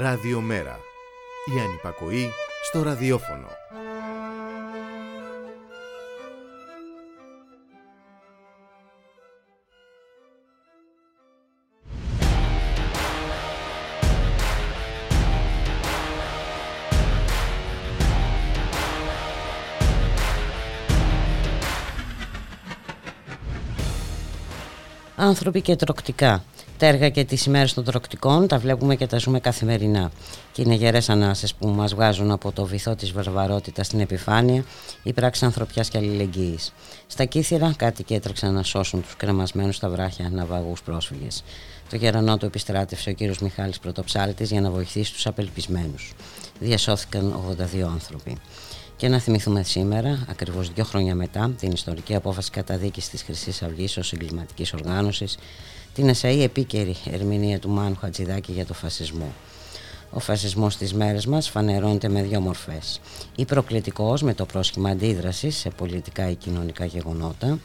Ραδιομέρα. Η ανυπακοή στο ραδιόφωνο. Άνθρωποι και τροκτικά. Τα έργα και τις ημέρες των τροκτικών τα βλέπουμε και τα ζούμε καθημερινά. Και είναι γερές ανάσες που μας βγάζουν από το βυθό της βαρβαρότητας στην επιφάνεια η πράξη ανθρωπιάς και αλληλεγγύης. Στα Κύθυρα κάτι και έτρεξαν να σώσουν τους κρεμασμένους στα βράχια ναυαγούς πρόσφυγες. Το γερανό του επιστράτευσε ο κύριος Μιχάλης Πρωτοψάλτης για να βοηθήσει τους απελπισμένους. Διασώθηκαν 82 άνθρωποι. Και να θυμηθούμε σήμερα, ακριβώς δύο χρόνια μετά, την ιστορική απόφαση καταδίκης της Χρυσής Αυγής ως εγκληματικής οργάνωσης, την ΕΣΑΗ επίκαιρη ερμηνεία του Μάνου Χατζηδάκη για το φασισμό. Ο φασισμός στις μέρες μας φανερώνεται με δύο μορφές. Ή προκλητικός με το πρόσχημα αντίδρασης σε πολιτικά ή κοινωνικά γεγονότα,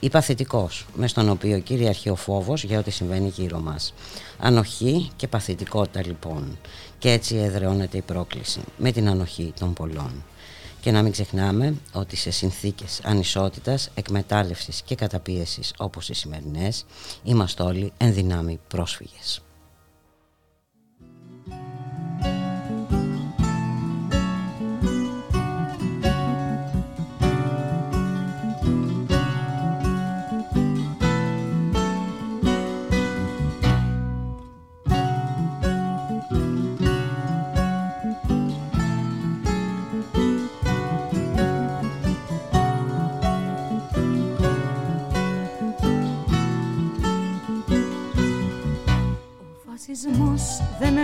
ή παθητικός με στον οποίο κυριαρχεί ο φόβος για ό,τι συμβαίνει γύρω μας. Ανοχή και παθητικότητα λοιπόν. Και έτσι εδραιώνεται η πρόκληση με την ανοχή των πολλών. Και να μην ξεχνάμε ότι σε συνθήκες ανισότητας, εκμετάλλευσης και καταπίεσης όπως οι σημερινές είμαστε όλοι ενδυνάμει πρόσφυγες.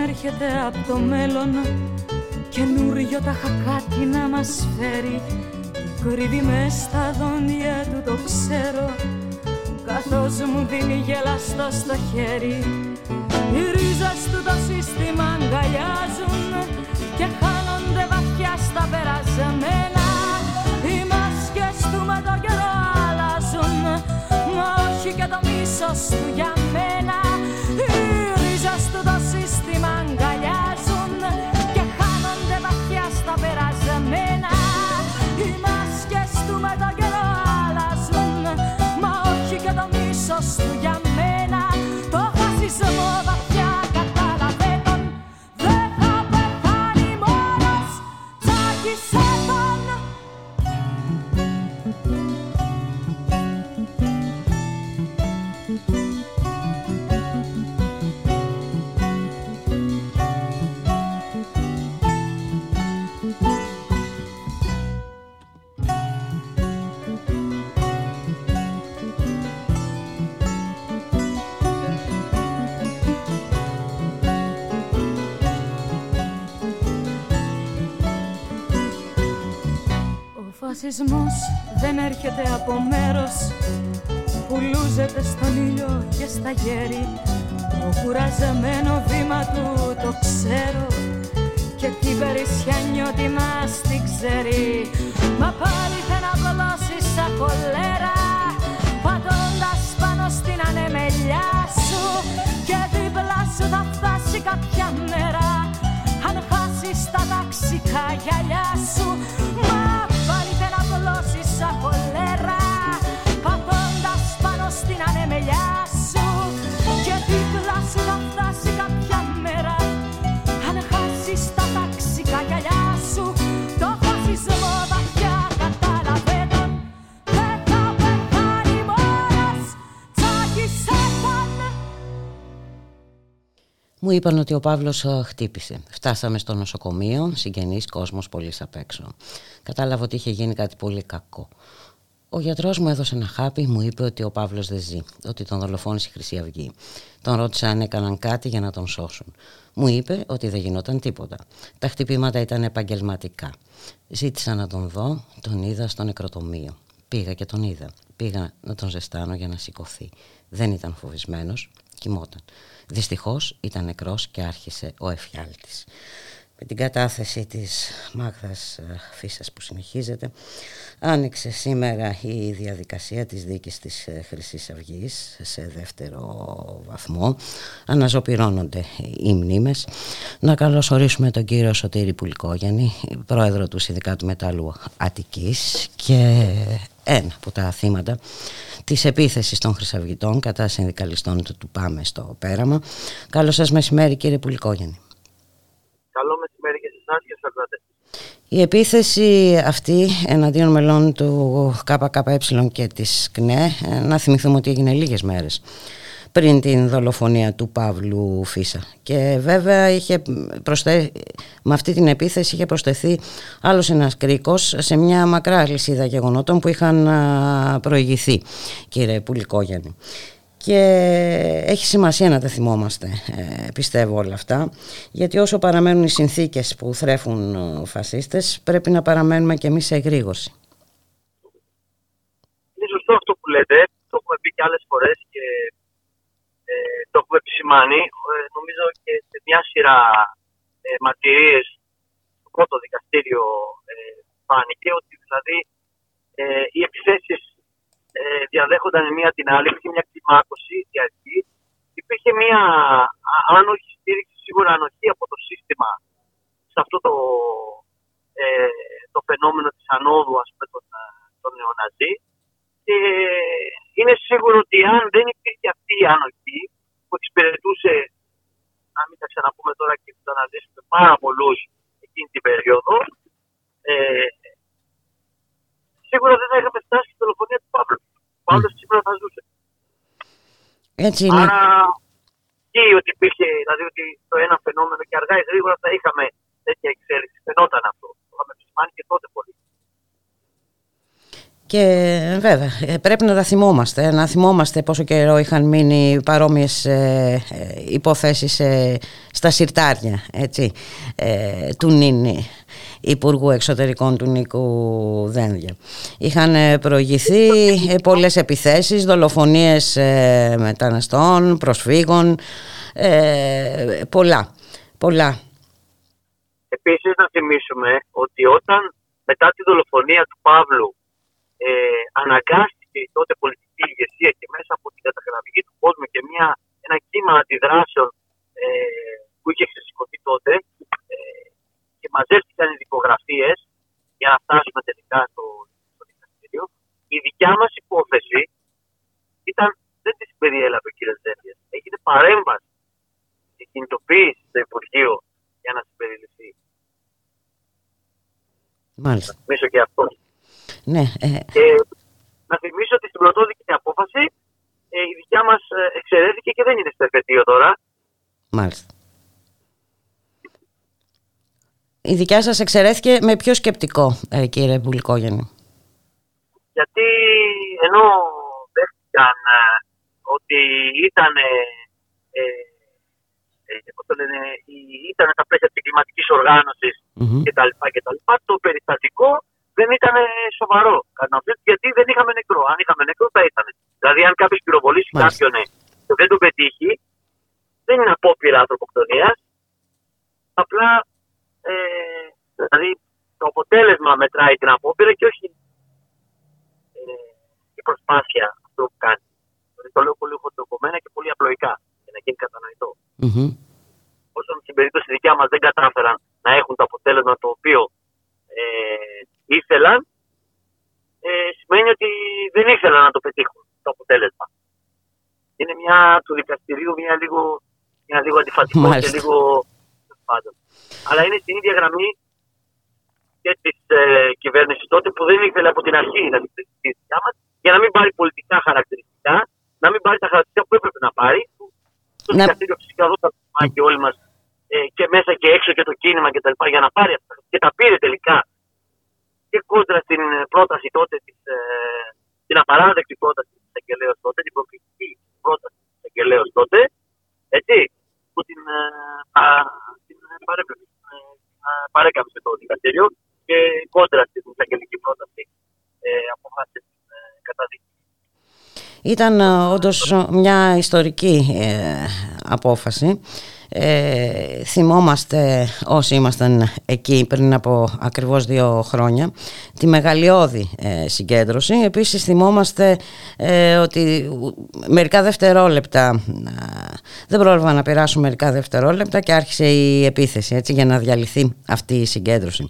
Έρχεται από το μέλλον. Καινούριο τα χακάτι να μας φέρει. Κρύβει μες στα δόντια του το ξέρω. Καθώς μου δίνει γελαστό στο χέρι. Οι ρίζες του το σύστημα αγκαλιάζουν Και χάνονται βαθιά στα περασμένα. Οι μάσκες του με το καιρό αλλάζουν Μα όχι και το μίσος του για μένα. Του το φασισμός δεν έρχεται από μέρος. Που λούζεται στον ήλιο και στα γέρη το κουραζεμένο βήμα του το ξέρω. Και την περισσιά νιώτη μας την ξέρει. Μα πάλι θα να βολώσει σαν κολέρα. Πατώντας πάνω στην ανεμελιά σου. Και δίπλα σου θα φτάσει κάποια μέρα. Αν χάσεις τα ταξικά γυαλιά σου Μου είπαν ότι ο Παύλος ε, χτύπησε. Φτάσαμε στο νοσοκομείο, συγγενείς, κόσμος πολύς απ' έξω. Κατάλαβα ότι είχε γίνει κάτι πολύ κακό. Ο γιατρός μου έδωσε ένα χάπι, μου είπε ότι ο Παύλος δεν ζει, ότι τον δολοφόνησε η Χρυσή Αυγή. Τον ρώτησα αν έκαναν κάτι για να τον σώσουν. Μου είπε ότι δεν γινόταν τίποτα. Τα χτυπήματα ήταν επαγγελματικά. Ζήτησα να τον δω, τον είδα στο νεκροτομείο. Πήγα και τον είδα. Πήγα να τον ζεστάνω για να σηκωθεί. Δεν ήταν φοβισμένος, κοιμόταν. Δυστυχώς ήταν νεκρός και άρχισε ο εφιάλτης. με την κατάθεση της Μάγδας ε, Φίσας που συνεχίζεται άνοιξε σήμερα η διαδικασία της δίκης της ε, χρυσής Αυγής σε δεύτερο βαθμό αναζωπυρώνονται οι μνήμες να καλωσορίσουμε τον κύριο Σωτήρη Πουλικόγιαννη πρόεδρο του Συνδικάτου Μετάλλου Αττικής και ένα από τα θύματα της επίθεσης των Χρυσαυγητών κατά συνδικαλιστών του Πάμε στο Πέραμα. Καλώς σας μεσημέρι κύριε Πουλικόγιαννη. Καλό μεσημέρι και σε εσάς και στους η επίθεση αυτή εναντίον μελών του ΚΚΕ και της ΚΝΕ, να θυμηθούμε ότι έγινε λίγες μέρες πριν την δολοφονία του Παύλου Φίσα. Και βέβαια είχε προσθε... με αυτή την επίθεση είχε προσθεθεί άλλος ένας κρίκος σε μια μακρά λυσίδα γεγονότων που είχαν προηγηθεί, κύριε Πουλικόγιαννη. Και έχει σημασία να τα θυμόμαστε, ε, πιστεύω όλα αυτά, γιατί όσο παραμένουν οι συνθήκες που θρέφουν ε, φασίστες, πρέπει να παραμένουμε και εμείς σε εγρήγορση. Είναι σωστό αυτό που λέτε, το έχουμε πει και άλλες φορές και ε, το έχουμε επισημάνει. Ε, νομίζω και σε μια σειρά ε, μαρτυρίες στο πρώτο δικαστήριο ε, φάνηκε ότι δηλαδή ε, οι επιθέσεις ε, διαδέχονταν μία την άλλη, υπήρχε μια κλιμάκωση διαρκή. Υπήρχε μία, αν όχι στήριξη, σίγουρα ανοχή από το σύστημα σε αυτό το, ε, το φαινόμενο της ανόδου ας πούμε, των, των νεοναζί. Και είναι σίγουρο ότι αν δεν υπήρχε αυτή η ανοχή που εξυπηρετούσε, να μην τα ξαναπούμε τώρα και να αναζήσουμε πάρα πολλούς εκείνη την περίοδο, ε, σίγουρα δεν θα είχαμε φτάσει στη δολοφονία του Παύλου. Ο Παύλος σήμερα θα ζούσε. Έτσι είναι. Άρα και ότι υπήρχε, δηλαδή ότι το ένα φαινόμενο και αργά ή γρήγορα θα είχαμε τέτοια εξέλιξη. Φαινόταν αυτό. Το είχαμε επισημάνει και τότε πολύ. Και βέβαια ε, πρέπει να τα θυμόμαστε, να θυμόμαστε πόσο καιρό είχαν μείνει παρόμοιες ε, ε υποθέσεις ε, στα συρτάρια έτσι, ε, του Νίνη. Υπουργού Εξωτερικών του Νίκου Δένδια. Είχαν προηγηθεί πολλές επιθέσεις, δολοφονίες μεταναστών, προσφύγων, πολλά, πολλά. Επίσης να θυμίσουμε ότι όταν μετά τη δολοφονία του Παύλου ε, αναγκάστηκε η τότε πολιτική ηγεσία και μέσα από την καταγραφή του κόσμου και μια, ένα κύμα αντιδράσεων ε, που είχε ξεσηκωθεί τότε ε, και μαζεύτηκαν οι δικογραφίες για να φτάσουμε τελικά στο, στο δικαστήριο. Η δικιά μας υπόθεση ήταν, δεν τη περιέλαβε ο κ. Ζέντια. Έγινε παρέμβαση και κινητοποίηση στο Υπουργείο για να συμπεριληφθεί. Μάλιστα. Μίσο και αυτό. Ναι, ε... Και να θυμίσω ότι στην πρωτόδικη απόφαση ε, η δικιά μας ε, εξαιρέθηκε και δεν είναι στο εφετείο τώρα. Μάλιστα. Η δικιά σας εξαιρέθηκε με ποιο σκεπτικό, ε, κύριε Πουλικόγεννη. Γιατί ενώ δέχτηκαν ε, ότι ήταν, ε, ε, το λένε, ήταν στα πλαίσια της κλιματικής οργάνωσης mm-hmm. κτλ, το περιστατικό δεν ήταν σοβαρό. γιατί δεν είχαμε νεκρό. Αν είχαμε νεκρό θα ήταν. Δηλαδή, αν κάποιος πυροβολήσει κάποιον και δεν τον πετύχει, δεν είναι απόπειρα ανθρωποκτονίας. Απλά ε, δηλαδή, το αποτέλεσμα μετράει την απόπειρα και όχι ε, η προσπάθεια αυτό που κάνει. Δηλαδή, το λέω πολύ χοντροκομμένα και πολύ απλοϊκά για να γίνει κατανοητό. Mm-hmm. Όσον στην περίπτωση δικιά μας δεν κατάφεραν να έχουν το αποτέλεσμα το οποίο ε, ήθελαν, ε, σημαίνει ότι δεν ήθελαν να το πετύχουν το αποτέλεσμα. Είναι μια του δικαστηρίου μια λίγο, μια λίγο αντιφατικό και λίγο πάντων. Αλλά είναι στην ίδια γραμμή και της ε, κυβέρνησης τότε που δεν ήθελε από την αρχή να την τη δικιά μα για να μην πάρει πολιτικά χαρακτηριστικά, να μην πάρει τα χαρακτηριστικά που έπρεπε να πάρει. Το να... δικαστήριο φυσικά εδώ τα και όλοι μας ε, και μέσα και έξω και το κίνημα κτλ. για να πάρει αυτά. Και τα πήρε τελικά και κόντρα στην πρόταση τότε, της, ε, την απαράδεκτη πρόταση της Αγγελέως τότε, την προκλητική πρόταση της Αγγελέως τότε, έτσι, που την, ε, α, την ε, παρέκαμψε το δικαστήριο και κόντρα στην εισαγγελική πρόταση ε, αποφάσισε την ε, καταδίκη. Ήταν όντως μια ιστορική απόφαση Ε, θυμόμαστε όσοι ήμασταν εκεί πριν από ακριβώς δύο χρόνια τη μεγαλειώδη ε, συγκέντρωση. Επίσης θυμόμαστε ε, ότι μερικά δευτερόλεπτα, δεν πρόλαβα να περάσουν μερικά δευτερόλεπτα και άρχισε η επίθεση έτσι, για να διαλυθεί αυτή η συγκέντρωση.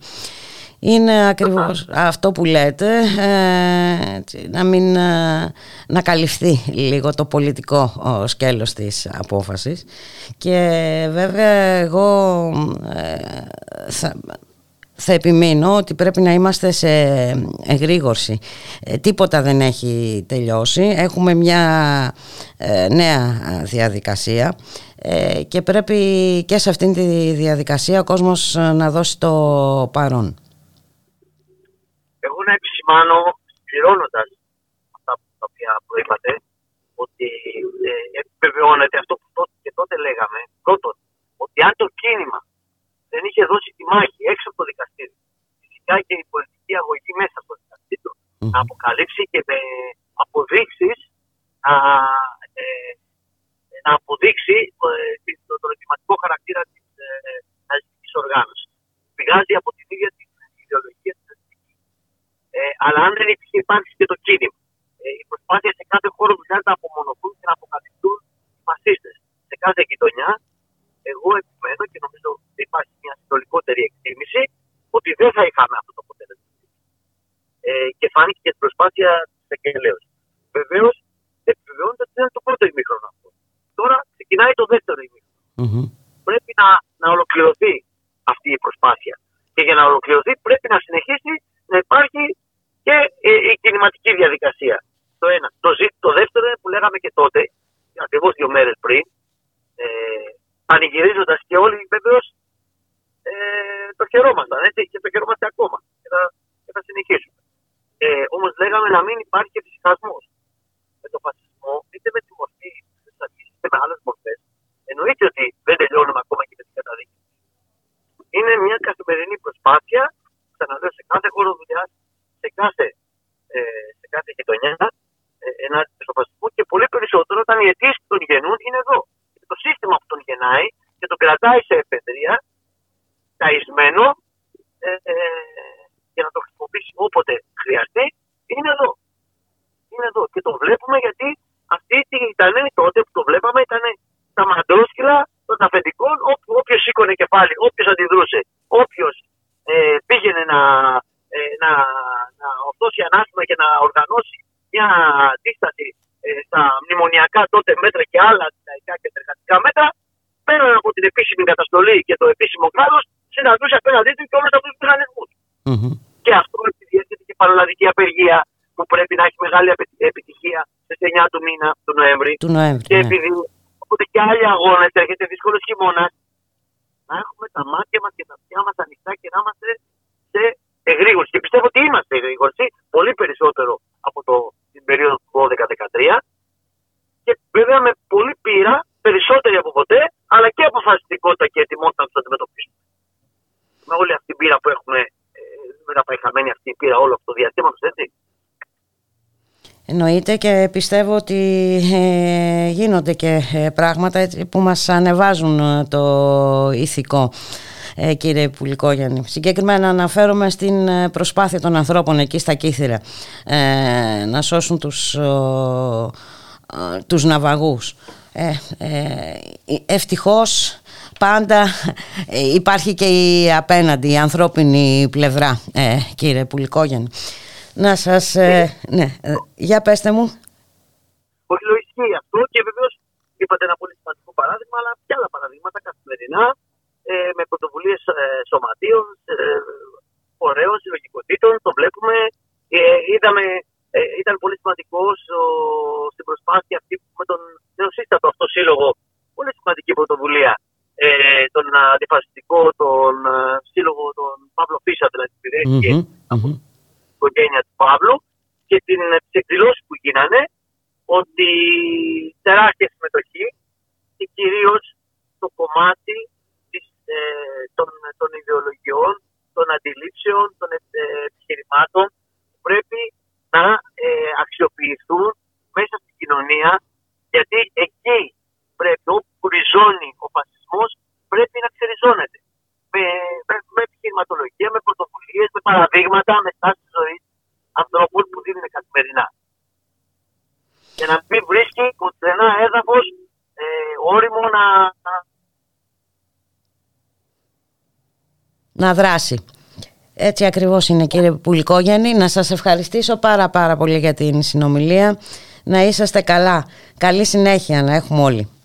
Είναι ακριβώς αυτό που λέτε, ε, να μην ε, να καλυφθεί λίγο το πολιτικό σκέλος της απόφασης και βέβαια εγώ ε, θα, θα επιμείνω ότι πρέπει να είμαστε σε εγρήγορση. τίποτα δεν έχει τελειώσει. Έχουμε μια νέα διαδικασία και πρέπει και σε αυτήν τη διαδικασία ο κόσμος να δώσει το παρόν εγώ να επισημάνω, πληρώνοντας αυτά τα οποία προείπατε, ότι ε, επιβεβαιώνεται αυτό που τότε και τότε λέγαμε. Πρώτον, ότι αν το κίνημα δεν είχε δώσει τη μάχη έξω από το δικαστήριο, φυσικά και η πολιτική αγωγή μέσα από το δικαστήριο, mm. να αποκαλύψει και με αποδείξεις να, ε, να αποδείξει ε, τον, τον εγκληματικό χαρακτήρα της ε, οργάνωσης. Πηγάζει από την ίδια την ιδεολογία ε, αλλά αν δεν υπήρχε υπάρξει και το κίνημα. Ε, η προσπάθεια σε κάθε χώρο δουλειά να απομονωθούν και να αποκαλυφθούν οι φασίστες. Σε κάθε γειτονιά, εγώ επιμένω και νομίζω ότι υπάρχει μια συνολικότερη εκτίμηση ότι δεν θα είχαμε αυτό το αποτέλεσμα. Ε, και φάνηκε και την προσπάθεια τη εκελαίωση. Βεβαίω, επιβεβαιώνεται ότι είναι το πρώτο ημίχρονο αυτό. Τώρα ξεκινάει το δεύτερο ημίχρονο. Mm-hmm. Πρέπει να, να ολοκληρωθεί αυτή η προσπάθεια. Και για να ολοκληρωθεί πρέπει να συνεχίσει να υπάρχει και ε, η κινηματική διαδικασία. Το ένα. Το, το δεύτερο είναι που λέγαμε και τότε, ακριβώ δύο μέρε πριν, ε, πανηγυρίζοντα και όλοι βεβαίω ε, το χαιρόμασταν έτσι, και το χαιρόμαστε ακόμα. Και θα, και θα συνεχίσουμε. Ε, Όμω λέγαμε να μην υπάρχει φυσικασμό. Με το φασισμό, είτε με τη μορφή είτε με άλλε μορφέ, εννοείται ότι δεν τελειώνουμε ακόμα και με την καταδίκη. Είναι μια καθημερινή προσπάθεια, ξαναλέω, σε κάθε χώρο δουλειά, σε κάθε, ε, σε κάθε γειτονιά ε, ενάντια στο φασισμό και πολύ περισσότερο όταν οι αιτήσει που τον γεννούν είναι εδώ. Και το σύστημα που τον γεννάει και τον κρατάει σε εφεδρεία, ταϊσμένο ε, ε, για να το χρησιμοποιήσει όποτε χρειαστεί, είναι εδώ. Είναι εδώ. Και το βλέπουμε γιατί αυτή ήταν τότε που το βλέπαμε ήταν τα μαντρόσκυλα των αφεντικών, όποιο σήκωνε κεφάλι, όποιο αντιδρούσε, όποιο ε, πήγαινε να ε, να, να ορθώσει ανάστημα και να οργανώσει μια αντίσταση ε, στα μνημονιακά τότε μέτρα και άλλα λαϊκά και εργατικά μέτρα, πέραν από την επίσημη καταστολή και το επίσημο κράτο, συναντούσε απέναντί του και όλου αυτού του μηχανισμού. Mm-hmm. Και αυτό επειδή έρχεται και παραλλαδική απεργία που πρέπει να έχει μεγάλη επιτυχία στι 9 του μήνα του Νοέμβρη. Του Νοέμβρη και ναι. επειδή οπότε και άλλοι αγώνε έρχεται δύσκολο χειμώνα, να έχουμε τα μάτια μα και τα αυτιά μα ανοιχτά και να είμαστε σε εγρήγορση. Και πιστεύω ότι είμαστε εγρήγορση πολύ περισσότερο από το, την περίοδο του 12-13 και βέβαια με πολύ πείρα, περισσότερη από ποτέ, αλλά και αποφασιστικότητα και ετοιμότητα να του αντιμετωπίσουμε. Με όλη αυτή την πείρα που έχουμε, ε, με τα παϊχαμένη αυτή η πείρα όλο αυτό το διαστήμα, έτσι. Εννοείται και πιστεύω ότι ε, γίνονται και ε, πράγματα που μας ανεβάζουν το ηθικό ε, κύριε Πουλικόγιαννη. Συγκεκριμένα αναφέρομαι στην ε, προσπάθεια των ανθρώπων εκεί στα Κύθυρα ε, να σώσουν τους, ο, τους ναυαγούς. Ε, ε, ευτυχώς πάντα υπάρχει και η απέναντι, η ανθρώπινη πλευρά, ε, κύριε Πουλικόγιαννη. Να σας... ναι, για πέστε μου. Όχι, ισχύει αυτό και βεβαίως είπατε ένα πολύ σημαντικό παράδειγμα, αλλά και άλλα παραδείγματα καθημερινά ε, με πρωτοβουλίες ε, σωματείων, ε, φορέων, συλλογικοτήτων. Το βλέπουμε. Ε, είδαμε, ε, ήταν πολύ σημαντικό στην προσπάθεια αυτή με τον νεοσύστατο αυτό σύλλογο. Πολύ σημαντική πρωτοβουλία. Ε, τον αντιφασιστικό, τον σύλλογο, τον Παύλο Φίσα, δηλαδή mm-hmm, από την οικογένεια του Παύλου και τι εκδηλώσει που γίνανε ότι τεράστια συμμετοχή και κυρίω το κομμάτι ε, των, των ιδεολογιών, των αντιλήψεων, των ε, επιχειρημάτων που πρέπει να ε, αξιοποιηθούν μέσα στην κοινωνία γιατί εκεί πρέπει όπου ριζώνει ο φασισμός συνασπισμό πρέπει να ξεριζώνεται. Με, με, με επιχειρηματολογία, με πρωτοβουλίες, με παραδείγματα, με στάσει ζωής ανθρώπων που δίνουν καθημερινά. Και να μην βρίσκει πουθενά έδαφος ε, όριμο να, να δράσει. Έτσι ακριβώς είναι κύριε Πουλικόγεννη. Να σας ευχαριστήσω πάρα πάρα πολύ για την συνομιλία. Να είσαστε καλά. Καλή συνέχεια να έχουμε όλοι.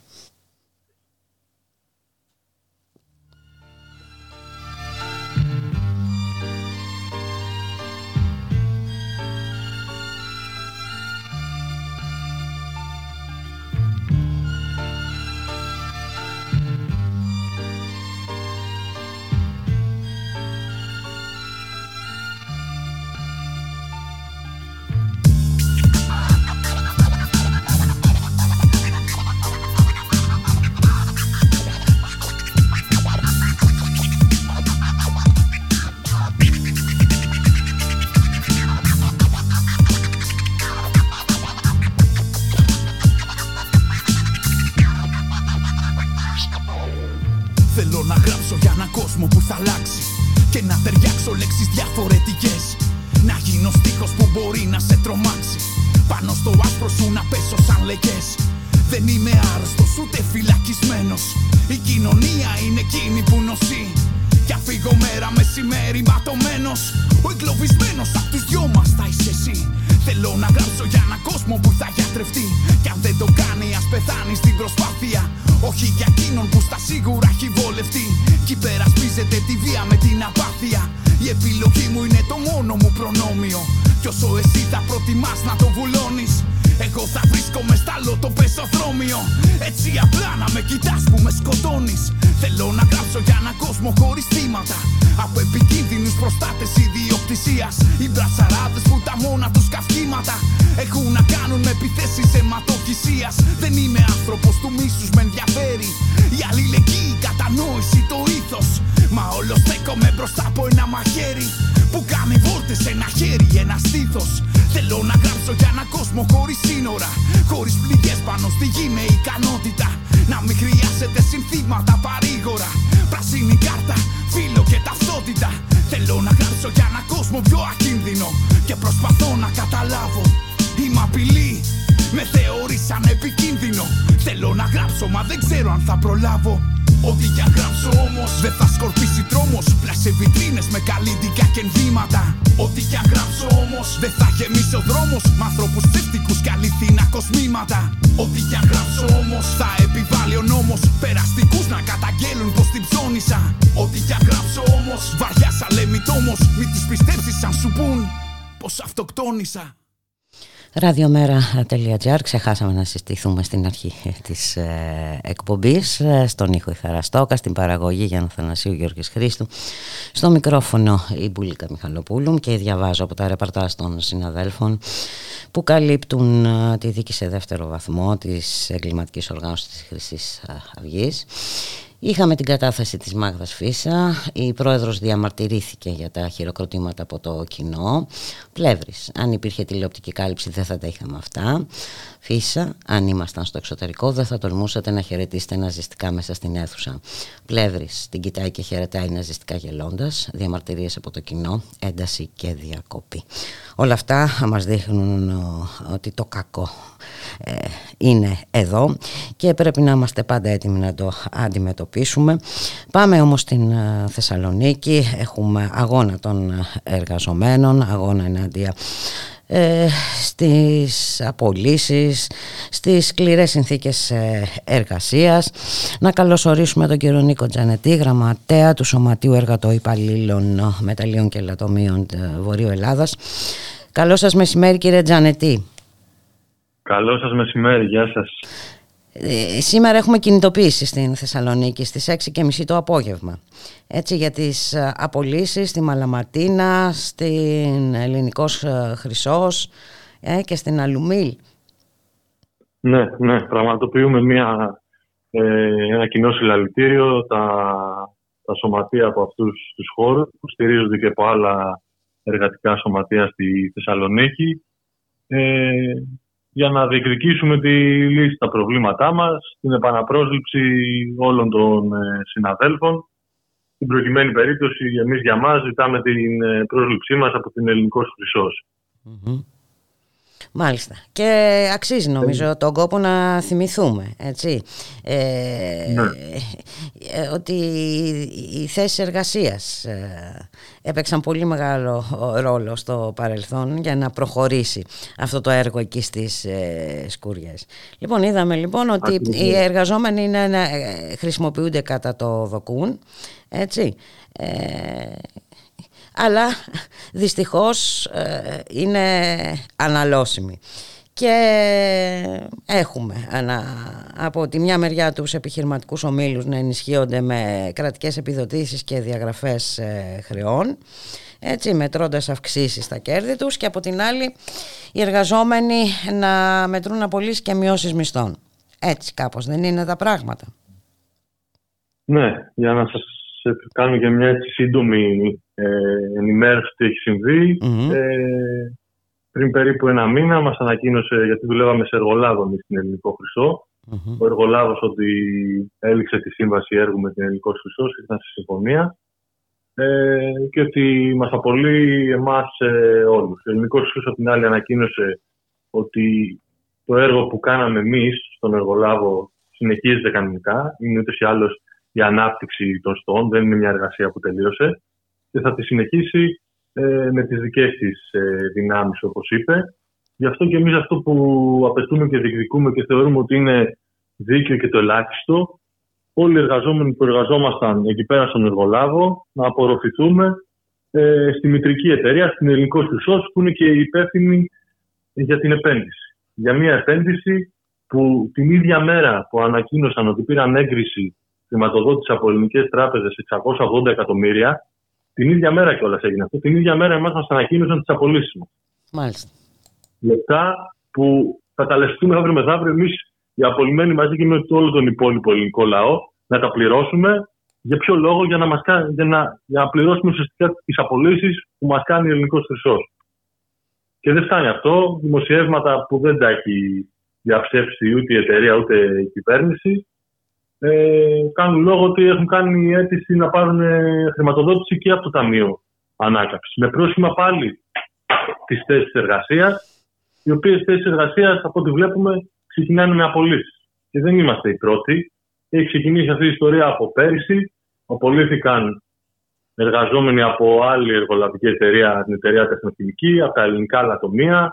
Ραδιομέρα.gr Ξεχάσαμε να συστηθούμε στην αρχή της ε, εκπομπής ε, Στον ήχο η Χαραστόκα, στην παραγωγή Γιάννα Θανασίου Γιώργης Χρήστου Στο μικρόφωνο η Μπουλίκα Μιχαλοπούλου Και διαβάζω από τα ρεπαρτάζ των συναδέλφων Που καλύπτουν ε, τη δίκη σε δεύτερο βαθμό Της εγκληματικής οργάνωσης της Χρυσής Αυγής Είχαμε την κατάθεση της Μάγδας Φίσα, η πρόεδρος διαμαρτυρήθηκε για τα χειροκροτήματα από το κοινό. Πλεύρης, αν υπήρχε τηλεοπτική κάλυψη δεν θα τα είχαμε αυτά. Φίσα, αν ήμασταν στο εξωτερικό δεν θα τολμούσατε να χαιρετήσετε ναζιστικά μέσα στην αίθουσα. Πλεύρης, την κοιτάει και χαιρετάει ναζιστικά γελώντας, διαμαρτυρίες από το κοινό, ένταση και διακοπή. Όλα αυτά μας δείχνουν ότι το κακό ε, είναι εδώ και πρέπει να είμαστε πάντα έτοιμοι να το αντιμετωπίσουμε. Πάμε όμως στην ε, Θεσσαλονίκη, έχουμε αγώνα των εργαζομένων, αγώνα εναντία ε, στις απολύσεις, στις σκληρές συνθήκες ε, εργασίας. Να καλωσορίσουμε τον κύριο Νίκο Τζανετή, γραμματέα του Σωματείου Εργατοϊπαλλήλων Μεταλλίων και Λατομείων Βορείου Ελλάδας. Καλό σας μεσημέρι κύριε Τζανετή. Καλό σας μεσημέρι, γεια σας. Ε, σήμερα έχουμε κινητοποίηση στην Θεσσαλονίκη στις 6.30 το απόγευμα. Έτσι για τις ε, απολύσεις στη Μαλαματίνα, στην Ελληνικός ε, Χρυσός ε, και στην Αλουμίλ. Ναι, ναι, πραγματοποιούμε μια, ένα κοινό συλλαλητήριο τα, τα σωματεία από αυτούς τους χώρους που στηρίζονται και από άλλα εργατικά σωματεία στη Θεσσαλονίκη για να διεκδικήσουμε τη λύση στα προβλήματά μας, την επαναπρόσληψη όλων των ε, συναδέλφων. Στην προκειμένη περίπτωση, εμείς για μας ζητάμε την ε, πρόσληψή μας από την Ελληνικός Μάλιστα. Και αξίζει νομίζω ε. τον κόπο να θυμηθούμε, έτσι. Ε, ναι. ε, ότι οι θέσεις εργασίας ε, έπαιξαν πολύ μεγάλο ρόλο στο παρελθόν για να προχωρήσει αυτό το έργο εκεί στις ε, Σκούριες. Λοιπόν, είδαμε λοιπόν ότι οι εργαζόμενοι είναι, χρησιμοποιούνται κατά το δοκούν, έτσι αλλά δυστυχώς ε, είναι αναλώσιμη. Και έχουμε από τη μια μεριά τους επιχειρηματικούς ομίλους να ενισχύονται με κρατικές επιδοτήσεις και διαγραφές ε, χρεών έτσι μετρώντας αυξήσεις στα κέρδη τους και από την άλλη οι εργαζόμενοι να μετρούν απολύσεις και μειώσεις μισθών. Έτσι κάπως δεν είναι τα πράγματα. Ναι, για να σας κάνω και μια σύντομη ε, ενημέρωση τι έχει Ε, πριν περίπου ένα μήνα μας ανακοίνωσε, γιατί δουλεύαμε σε εργολάβο στην Ελληνικό ο εργολάβος ότι έληξε τη σύμβαση έργου με την Ελληνικός Χρυσός, ήταν στη συμφωνία. Ε, και ότι μας απολύει εμάς ε, όλους. Ο Ελληνικός Χρυσός από την άλλη ανακοίνωσε ότι το έργο που κάναμε εμείς στον εργολάβο συνεχίζεται κανονικά, είναι ούτως ή άλλως η ανάπτυξη των στόχων, δεν είναι μια εργασία που τελείωσε και θα τη συνεχίσει ε, με τις δικές της ε, δυνάμεις όπως είπε. Γι' αυτό και εμείς αυτό που απαιτούμε και διεκδικούμε και θεωρούμε ότι είναι δίκαιο και το ελάχιστο όλοι οι εργαζόμενοι που εργαζόμασταν εκεί πέρα στον εργολάβο να απορροφηθούμε ε, στη μητρική εταιρεία, στην Ελληνικό Χρυσός που είναι και υπεύθυνη για την επένδυση. Για μια επένδυση που την ίδια μέρα που ανακοίνωσαν ότι πήραν έγκριση χρηματοδότηση από ελληνικές τράπεζες 680 εκατομμύρια. Την ίδια μέρα κιόλας έγινε αυτό. Την ίδια μέρα εμάς μας ανακοίνωσαν τις απολύσεις μας. Μάλιστα. Λεπτά που θα τα λεφτούμε αύριο μεθαύριο εμείς οι απολυμμένοι μαζί και με όλο τον υπόλοιπο ελληνικό λαό να τα πληρώσουμε. Για ποιο λόγο, για να, μας, για να, για να πληρώσουμε ουσιαστικά τις απολύσεις που μας κάνει ο ελληνικός χρυσός. Και δεν φτάνει αυτό. Δημοσιεύματα που δεν τα έχει διαψεύσει ούτε η εταιρεία ούτε η κυβέρνηση ε, κάνουν λόγο ότι έχουν κάνει αίτηση να πάρουν ε, χρηματοδότηση και από το Ταμείο Ανάκαμψης. Με πρόσχημα πάλι τις θέσεις εργασίας, οι οποίες θέσεις εργασίας, από ό,τι βλέπουμε, ξεκινάνε με απολύσεις. Και δεν είμαστε οι πρώτοι. Έχει ξεκινήσει αυτή η ιστορία από πέρυσι. Απολύθηκαν εργαζόμενοι από άλλη εργολαβική εταιρεία, την εταιρεία Τεχνοκυμική, από τα ελληνικά λατομεία.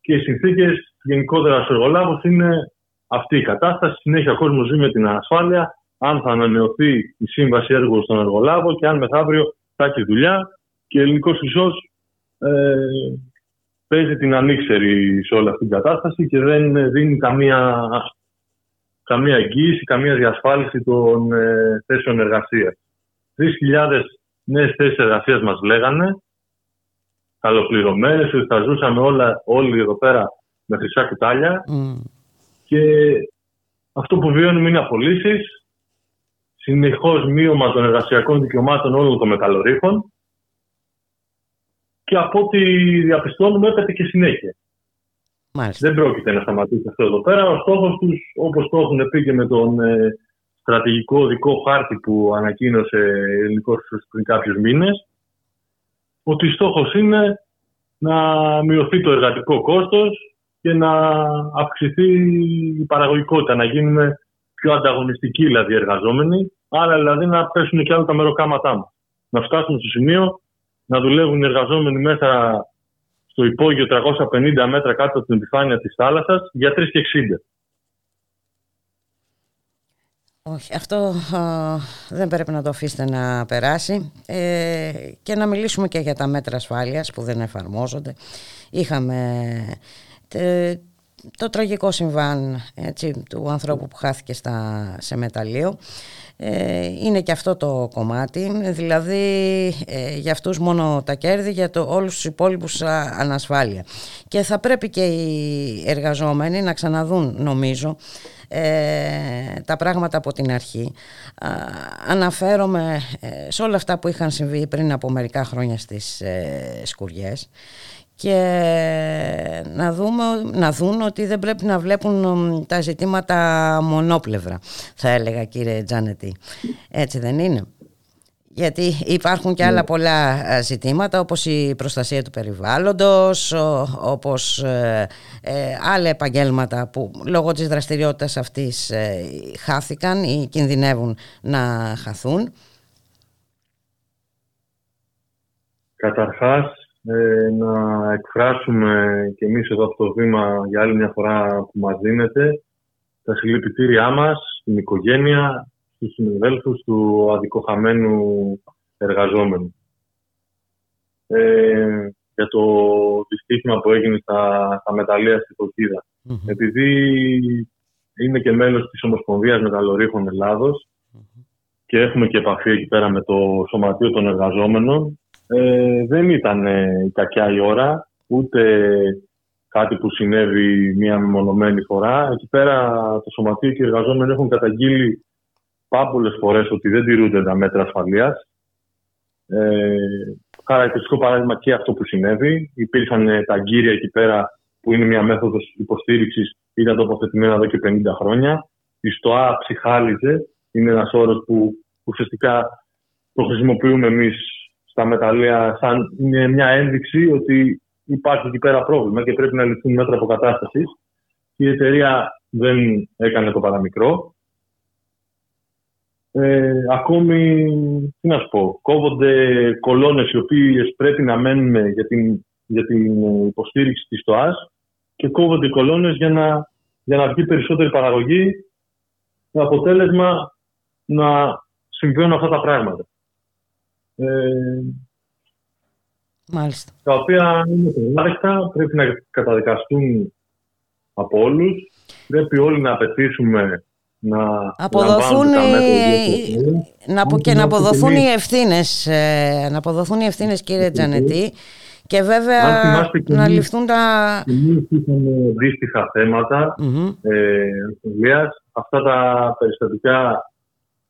Και οι συνθήκες γενικότερα στους εργολάβους είναι αυτή η κατάσταση. Συνέχεια ο κόσμος ζει με την ανασφάλεια αν θα ανανεωθεί η σύμβαση έργου στον εργολάβο και αν μεθαύριο θα έχει δουλειά. Και ο ελληνικός χρυσός ε, παίζει την ανοίξερη σε όλη αυτή την κατάσταση και δεν δίνει καμία, καμία εγγύηση, καμία διασφάλιση των ε, θέσεων εργασίας. 3.000 νέες θέσεις εργασίας μας λέγανε, καλοπληρωμένες, ότι θα ζούσαμε όλα, όλοι εδώ πέρα με χρυσά κουτάλια. Και αυτό που βιώνουμε είναι απολύσεις, συνεχώς μείωμα των εργασιακών δικαιωμάτων όλων των μεταλλορύχων και από ό,τι διαπιστώνουμε έπεται και συνέχεια. Μάλιστα. Δεν πρόκειται να σταματήσει αυτό εδώ πέρα. Ο στόχος τους, όπως το έχουν πει και με τον ε, στρατηγικό δικό χάρτη που ανακοίνωσε η Ελληνικός πριν κάποιους μήνες, ότι στόχος είναι να μειωθεί το εργατικό κόστος και να αυξηθεί η παραγωγικότητα, να γίνουμε πιο ανταγωνιστικοί δηλαδή εργαζόμενοι, άρα δηλαδή να πέσουν και άλλα τα μεροκάματά μας. Να φτάσουμε στο σημείο να δουλεύουν οι εργαζόμενοι μέσα στο υπόγειο 350 μέτρα κάτω από την επιφάνεια της θάλασσας για 3,60. Όχι, αυτό δεν πρέπει να το αφήσετε να περάσει ε, και να μιλήσουμε και για τα μέτρα ασφάλειας που δεν εφαρμόζονται. Είχαμε το τραγικό συμβάν έτσι, του ανθρώπου που χάθηκε στα, σε μεταλλείο ε, είναι και αυτό το κομμάτι. Δηλαδή ε, για αυτούς μόνο τα κέρδη για το, όλους τους υπόλοιπους ανασφάλεια. Και θα πρέπει και οι εργαζόμενοι να ξαναδούν νομίζω ε, τα πράγματα από την αρχή. Αναφέρομαι σε όλα αυτά που είχαν συμβεί πριν από μερικά χρόνια στις σκουριές και να, δούμε, να δουν ότι δεν πρέπει να βλέπουν τα ζητήματα μονόπλευρα θα έλεγα κύριε Τζάνετη έτσι δεν είναι γιατί υπάρχουν και άλλα ναι. πολλά ε, ζητήματα όπως η προστασία του περιβάλλοντος, όπως ε, ε, άλλα επαγγέλματα που λόγω της δραστηριότητας αυτής ε, χάθηκαν ή κινδυνεύουν να χαθούν. Καταρχάς, να εκφράσουμε και εμείς εδώ από το βήμα για άλλη μια φορά που μας δίνεται. Τα συλληπιτήριά μας στην οικογένεια, στους συνδέλφους του αδικοχαμένου εργαζόμενου. Ε, για το δυστύχημα που έγινε στα, στα μεταλλεία στη φωτιδα Επειδή είμαι και μέλος της Ομοσπονδίας Μεταλλορύχων και έχουμε και επαφή εκεί πέρα με το Σωματείο των Εργαζόμενων, ε, δεν ήταν ε, η κακιά η ώρα, ούτε κάτι που συνέβη μία μονομένη φορά. Εκεί πέρα το Σωματείο και οι εργαζόμενοι έχουν καταγγείλει πάμπολες φορές ότι δεν τηρούνται τα μέτρα ασφαλείας. Ε, χαρακτηριστικό παράδειγμα και αυτό που συνέβη. Υπήρχαν ε, τα αγκύρια εκεί πέρα που είναι μια μέθοδος υποστήριξης ήταν τοποθετημένα εδώ και 50 χρόνια. Η ΣΤΟΑ ψυχάλιζε. Είναι ένας όρος που ουσιαστικά το χρησιμοποιούμε εμείς στα μεταλλεία σαν είναι μια ένδειξη ότι υπάρχει εκεί πέρα πρόβλημα και πρέπει να ληφθούν μέτρα αποκατάστασης. Η εταιρεία δεν έκανε το παραμικρό. Ε, ακόμη, τι να σου πω, κόβονται κολόνες οι οποίες πρέπει να μένουν για την, για την υποστήριξη της ΤΟΑΣ και κόβονται οι κολόνες για να, για να βγει περισσότερη παραγωγή με αποτέλεσμα να συμβαίνουν αυτά τα πράγματα. Ε, Μάλιστα. Τα οποία είναι ελάχιστα, πρέπει να καταδικαστούν από όλους. Πρέπει όλοι να απαιτήσουμε να αποδοθούν να, και να αποδοθούν οι ευθύνες ε, να αποδοθούν οι ευθύνες κύριε Τζανετή. Και βέβαια να ληφθούν τα... Είχαμε δύστιχα θέματα ε, Αυτά τα περιστατικά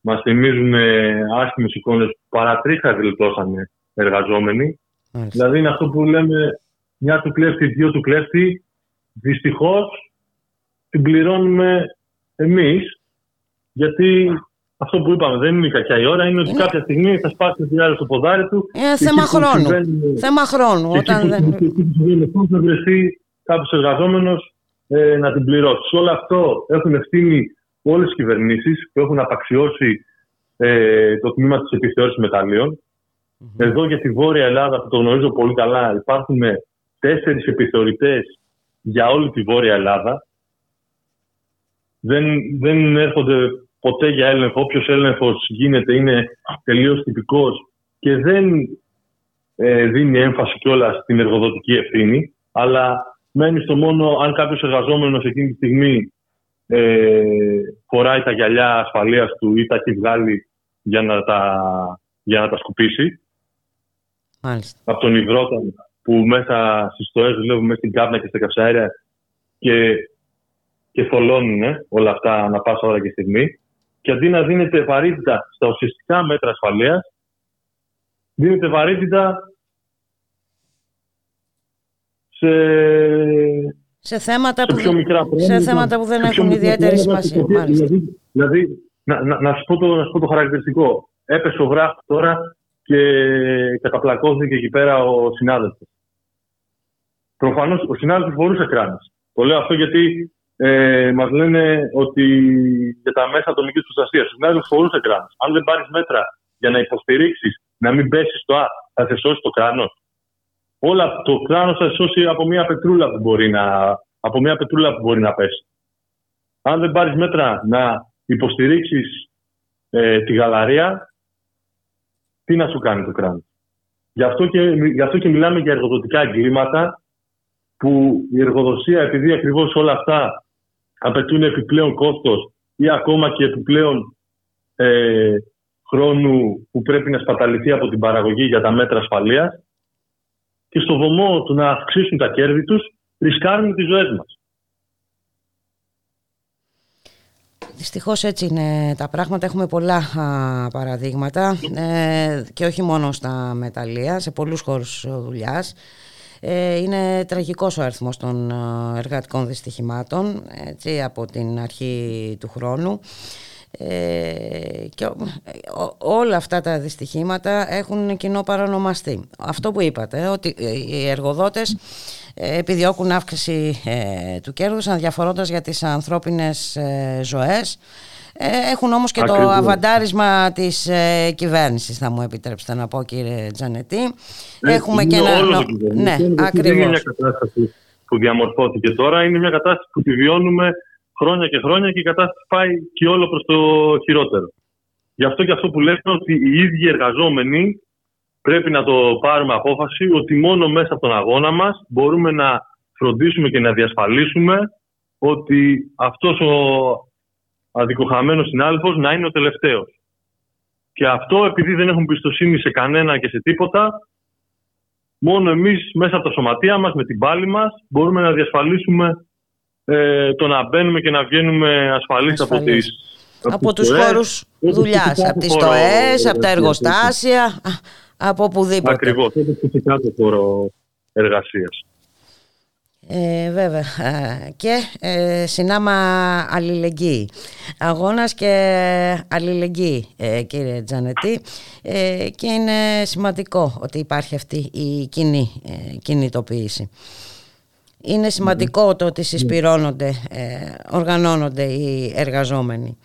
μας θυμίζουν ε, άσχημες εικόνες που παρατρίχα γλιτώσανε εργαζόμενοι. Δηλαδή είναι αυτό που λέμε μια του κλέφτη, δύο του κλέφτη. Δυστυχώς την πληρώνουμε εμείς γιατί αυτό που είπαμε δεν είναι η κακιά η ώρα, είναι ότι είναι... κάποια στιγμή θα σπάσει τη στο ποδάρι του. Είναι θέμα χρόνου. Θέμα χρόνου. Όταν δεν. Θα βρεθεί κάποιος εργαζόμενος ε, να την πληρώσει. Σε όλο αυτό έχουν ευθύνη όλες οι κυβερνήσεις που έχουν απαξιώσει ε, το τμήμα της επιθεώρησης μεταλλίων. Mm-hmm. Εδώ για τη Βόρεια Ελλάδα, που το γνωρίζω πολύ καλά, υπάρχουν τέσσερις επιθεωρητές για όλη τη Βόρεια Ελλάδα δεν, δεν έρχονται ποτέ για έλεγχο. Όποιος έλεγχος γίνεται είναι τελείως τυπικός και δεν ε, δίνει έμφαση κιόλα στην εργοδοτική ευθύνη, αλλά μένει στο μόνο αν κάποιος εργαζόμενος εκείνη τη στιγμή ε, φοράει τα γυαλιά ασφαλείας του ή τα έχει βγάλει για να τα, για να τα σκουπίσει. Μάλιστα. Από τον υδρότα που μέσα στις στοές δουλεύουν μέσα στην κάπνα και στα καυσαέρια και και θολώνουν όλα αυτά ανά πάσα ώρα και στιγμή. Και αντί να δίνεται βαρύτητα στα ουσιαστικά μέτρα ασφαλείας, δίνεται βαρύτητα σε, σε θέματα, που, πιο μικρά σε θέματα που δεν έχουν ιδιαίτερη σημασία. Δηλαδή, δηλαδή να, να, να, σου πω το, να σου πω το χαρακτηριστικό. Έπεσε ο βράχος τώρα και καταπλακώθηκε εκεί πέρα ο συνάδελφος. Προφανώς ο συνάδελφος φορούσε κράνος. Το λέω αυτό γιατί ε, μας λένε ότι για τα μέσα ατομικής προστασίας. Συνάδελφος φορούσε κράνο. Αν δεν πάρεις μέτρα για να υποστηρίξεις να μην πέσεις στο Α, θα σε σώσεις το κράνος. Όλα το κράνος θα σε σώσει από μια πετρούλα που μπορεί να, από μια πετρούλα που μπορεί να πέσει. Αν δεν πάρεις μέτρα να υποστηρίξεις ε, τη γαλαρία, τι να σου κάνει το κράνος; Γι' αυτό, και, γι' αυτό και μιλάμε για εργοδοτικά εγκλήματα που η εργοδοσία, επειδή ακριβώς όλα αυτά απαιτούν επιπλέον κόστος ή ακόμα και επιπλέον ε, χρόνου που πρέπει να σπαταληθεί από την παραγωγή για τα μέτρα ασφαλείας και στο βωμό του να αυξήσουν τα κέρδη τους ρισκάρουν τις ζωές μας. Δυστυχώς έτσι είναι τα πράγματα. Έχουμε πολλά παραδείγματα ε, και όχι μόνο στα μεταλλεία, σε πολλούς χώρους δουλειάς. Ε, είναι τραγικός ο αριθμός των εργατικών δυστυχημάτων έτσι, από την αρχή του χρόνου. Ε, και όλα αυτά τα δυστυχήματα έχουν κοινό παρανομαστή. Αυτό που είπατε, ότι οι εργοδότες ε, επιδιώκουν αύξηση ε, του κέρδους αναδιαφορώντας για τις ανθρώπινες ζωές έχουν όμως και το αβαντάρισμα της ε, κυβέρνησης θα μου επιτρέψετε να πω κύριε Τζανετή έχουμε και ένα... Ναι, ακριβώς. Είναι μια κατάσταση που διαμορφώθηκε τώρα είναι μια κατάσταση που τη βιώνουμε χρόνια και χρόνια και η κατάσταση πάει και όλο προς το χειρότερο. Γι' αυτό και αυτό που λέμε ότι οι ίδιοι εργαζόμενοι πρέπει να το πάρουμε απόφαση ότι μόνο μέσα από τον αγώνα μας μπορούμε να φροντίσουμε και να διασφαλίσουμε ότι αυτός ο αδικοχαμένος συνάδελφος να είναι ο τελευταίος. Και αυτό επειδή δεν έχουν πιστοσύνη σε κανένα και σε τίποτα, μόνο εμείς μέσα από τα σωματεία μας, με την πάλη μας, μπορούμε να διασφαλίσουμε ε, το να μπαίνουμε και να βγαίνουμε ασφαλείς, από τις από τους χώρους δουλειάς, από τις στοές, από τα εργοστάσια, από οπουδήποτε. Ακριβώς, είναι φυσικά το χώρο εργασίας. Ε, βέβαια και ε, συνάμα αλληλεγγύη αγώνας και αλληλεγγύη ε, κύριε Τζανετή ε, και είναι σημαντικό ότι υπάρχει αυτή η κοινή ε, κινητοποίηση είναι σημαντικό το ότι συσπυρώνονται, ε, οργανώνονται οι εργαζόμενοι.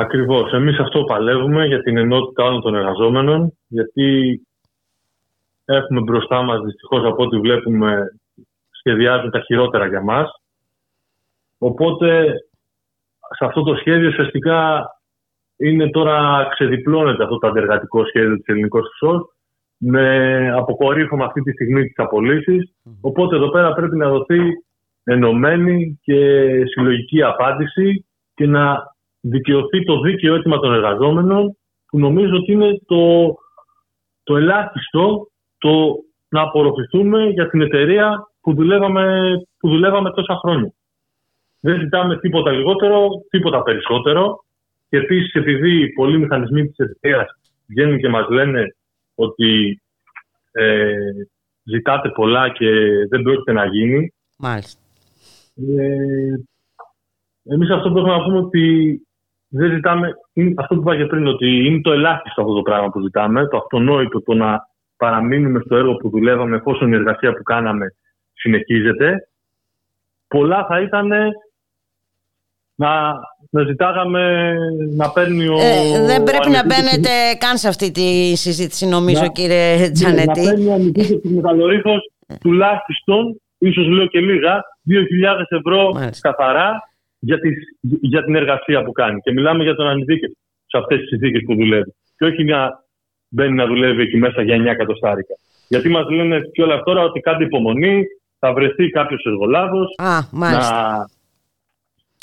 Ακριβώς. Εμείς αυτό παλεύουμε για την ενότητα όλων των εργαζόμενων, γιατί έχουμε μπροστά μας, δυστυχώς από ό,τι βλέπουμε, σχεδιάζουν τα χειρότερα για μας. Οπότε, σε αυτό το σχέδιο, ουσιαστικά είναι τώρα ξεδιπλώνεται αυτό το αντεργατικό σχέδιο της ελληνικής χρυσός με αποκορύφωμα αυτή τη στιγμή τις απολύσεις. Οπότε εδώ πέρα πρέπει να δοθεί ενωμένη και συλλογική απάντηση και να δικαιωθεί το δίκαιο αίτημα των εργαζόμενων που νομίζω ότι είναι το, το ελάχιστο το να απορροφηθούμε για την εταιρεία που δουλεύαμε, που δουλεύαμε τόσα χρόνια. Δεν ζητάμε τίποτα λιγότερο, τίποτα περισσότερο. Και επίσης, επειδή πολλοί μηχανισμοί της εταιρείας βγαίνουν και μας λένε ότι ε, ζητάτε πολλά και δεν πρόκειται να γίνει. Μάλιστα. Ε, εμείς αυτό που έχουμε να πούμε ότι δεν ζητάμε, αυτό που είπα και πριν, ότι είναι το ελάχιστο αυτό το πράγμα που ζητάμε, το αυτονόητο, το να παραμείνουμε στο έργο που δουλεύαμε εφόσον η εργασία που κάναμε συνεχίζεται. Πολλά θα ήταν να, να ζητάγαμε να παίρνει ο. Ε, δεν πρέπει να μπαίνετε καν σε αυτή τη συζήτηση, νομίζω, να, κύριε Τζανετή. Να παίρνει ο νοικίτη μεγαλορύφο τουλάχιστον, ίσως λέω και λίγα, 2.000 ευρώ Μάλιστα. καθαρά για, τις, για την εργασία που κάνει. Και μιλάμε για τον ανειδίκευτο σε αυτές τις συνθήκες που δουλεύει. Και όχι να μπαίνει να δουλεύει εκεί μέσα για 9 εκατοστάρικα. Γιατί μας λένε και όλα τώρα ότι κάντε υπομονή, θα βρεθεί κάποιος εργολάβος. Να,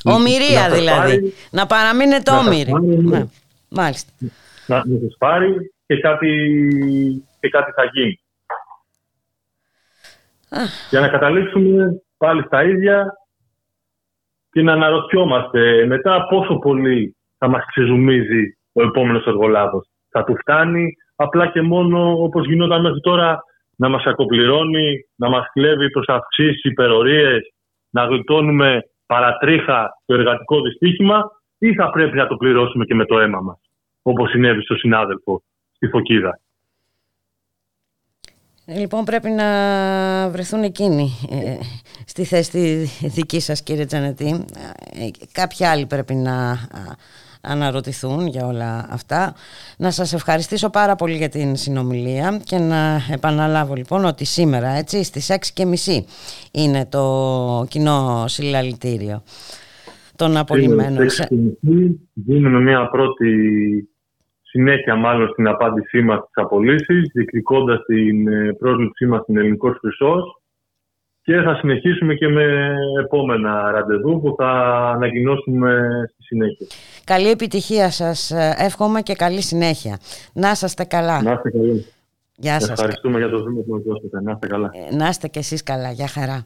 Ομοιρία δηλαδή. Να παραμείνετε όμοιροι. Ναι. Μάλιστα. Να, να πάρει και κάτι, και κάτι θα γίνει. Για να καταλήξουμε πάλι στα ίδια και να αναρωτιόμαστε μετά πόσο πολύ θα μας ξεζουμίζει ο επόμενος εργολάβος. Θα του φτάνει απλά και μόνο όπως γινόταν μέχρι τώρα να μας ακοπληρώνει, να μας κλέβει προς αυξήσεις, υπερορίες, να γλιτώνουμε παρατρίχα το εργατικό δυστύχημα ή θα πρέπει να το πληρώσουμε και με το αίμα μας, όπως συνέβη στο συνάδελφο στη Φωκίδα. Λοιπόν πρέπει να βρεθούν εκείνοι ε, στη θέση δική σας κύριε Τζανετή. Ε, κάποιοι άλλοι πρέπει να αναρωτηθούν για όλα αυτά. Να σας ευχαριστήσω πάρα πολύ για την συνομιλία και να επαναλάβω λοιπόν ότι σήμερα έτσι στις 6.30 είναι το κοινό συλλαλητήριο των απολυμμένων. Δίνουμε μια πρώτη συνέχεια μάλλον στην απάντησή μας στις απολύσεις, διεκδικώντας την ε, πρόσληψή μας στην Ελληνικός Χρυσός και θα συνεχίσουμε και με επόμενα ραντεβού που θα ανακοινώσουμε στη συνέχεια. Καλή επιτυχία σας. Εύχομαι και καλή συνέχεια. Να είστε καλά. Να είστε καλά. Γεια σας. Ευχαριστούμε για το βήμα που μας δώσετε. Να είστε καλά. Ε, να είστε και εσείς καλά. Γεια χαρά.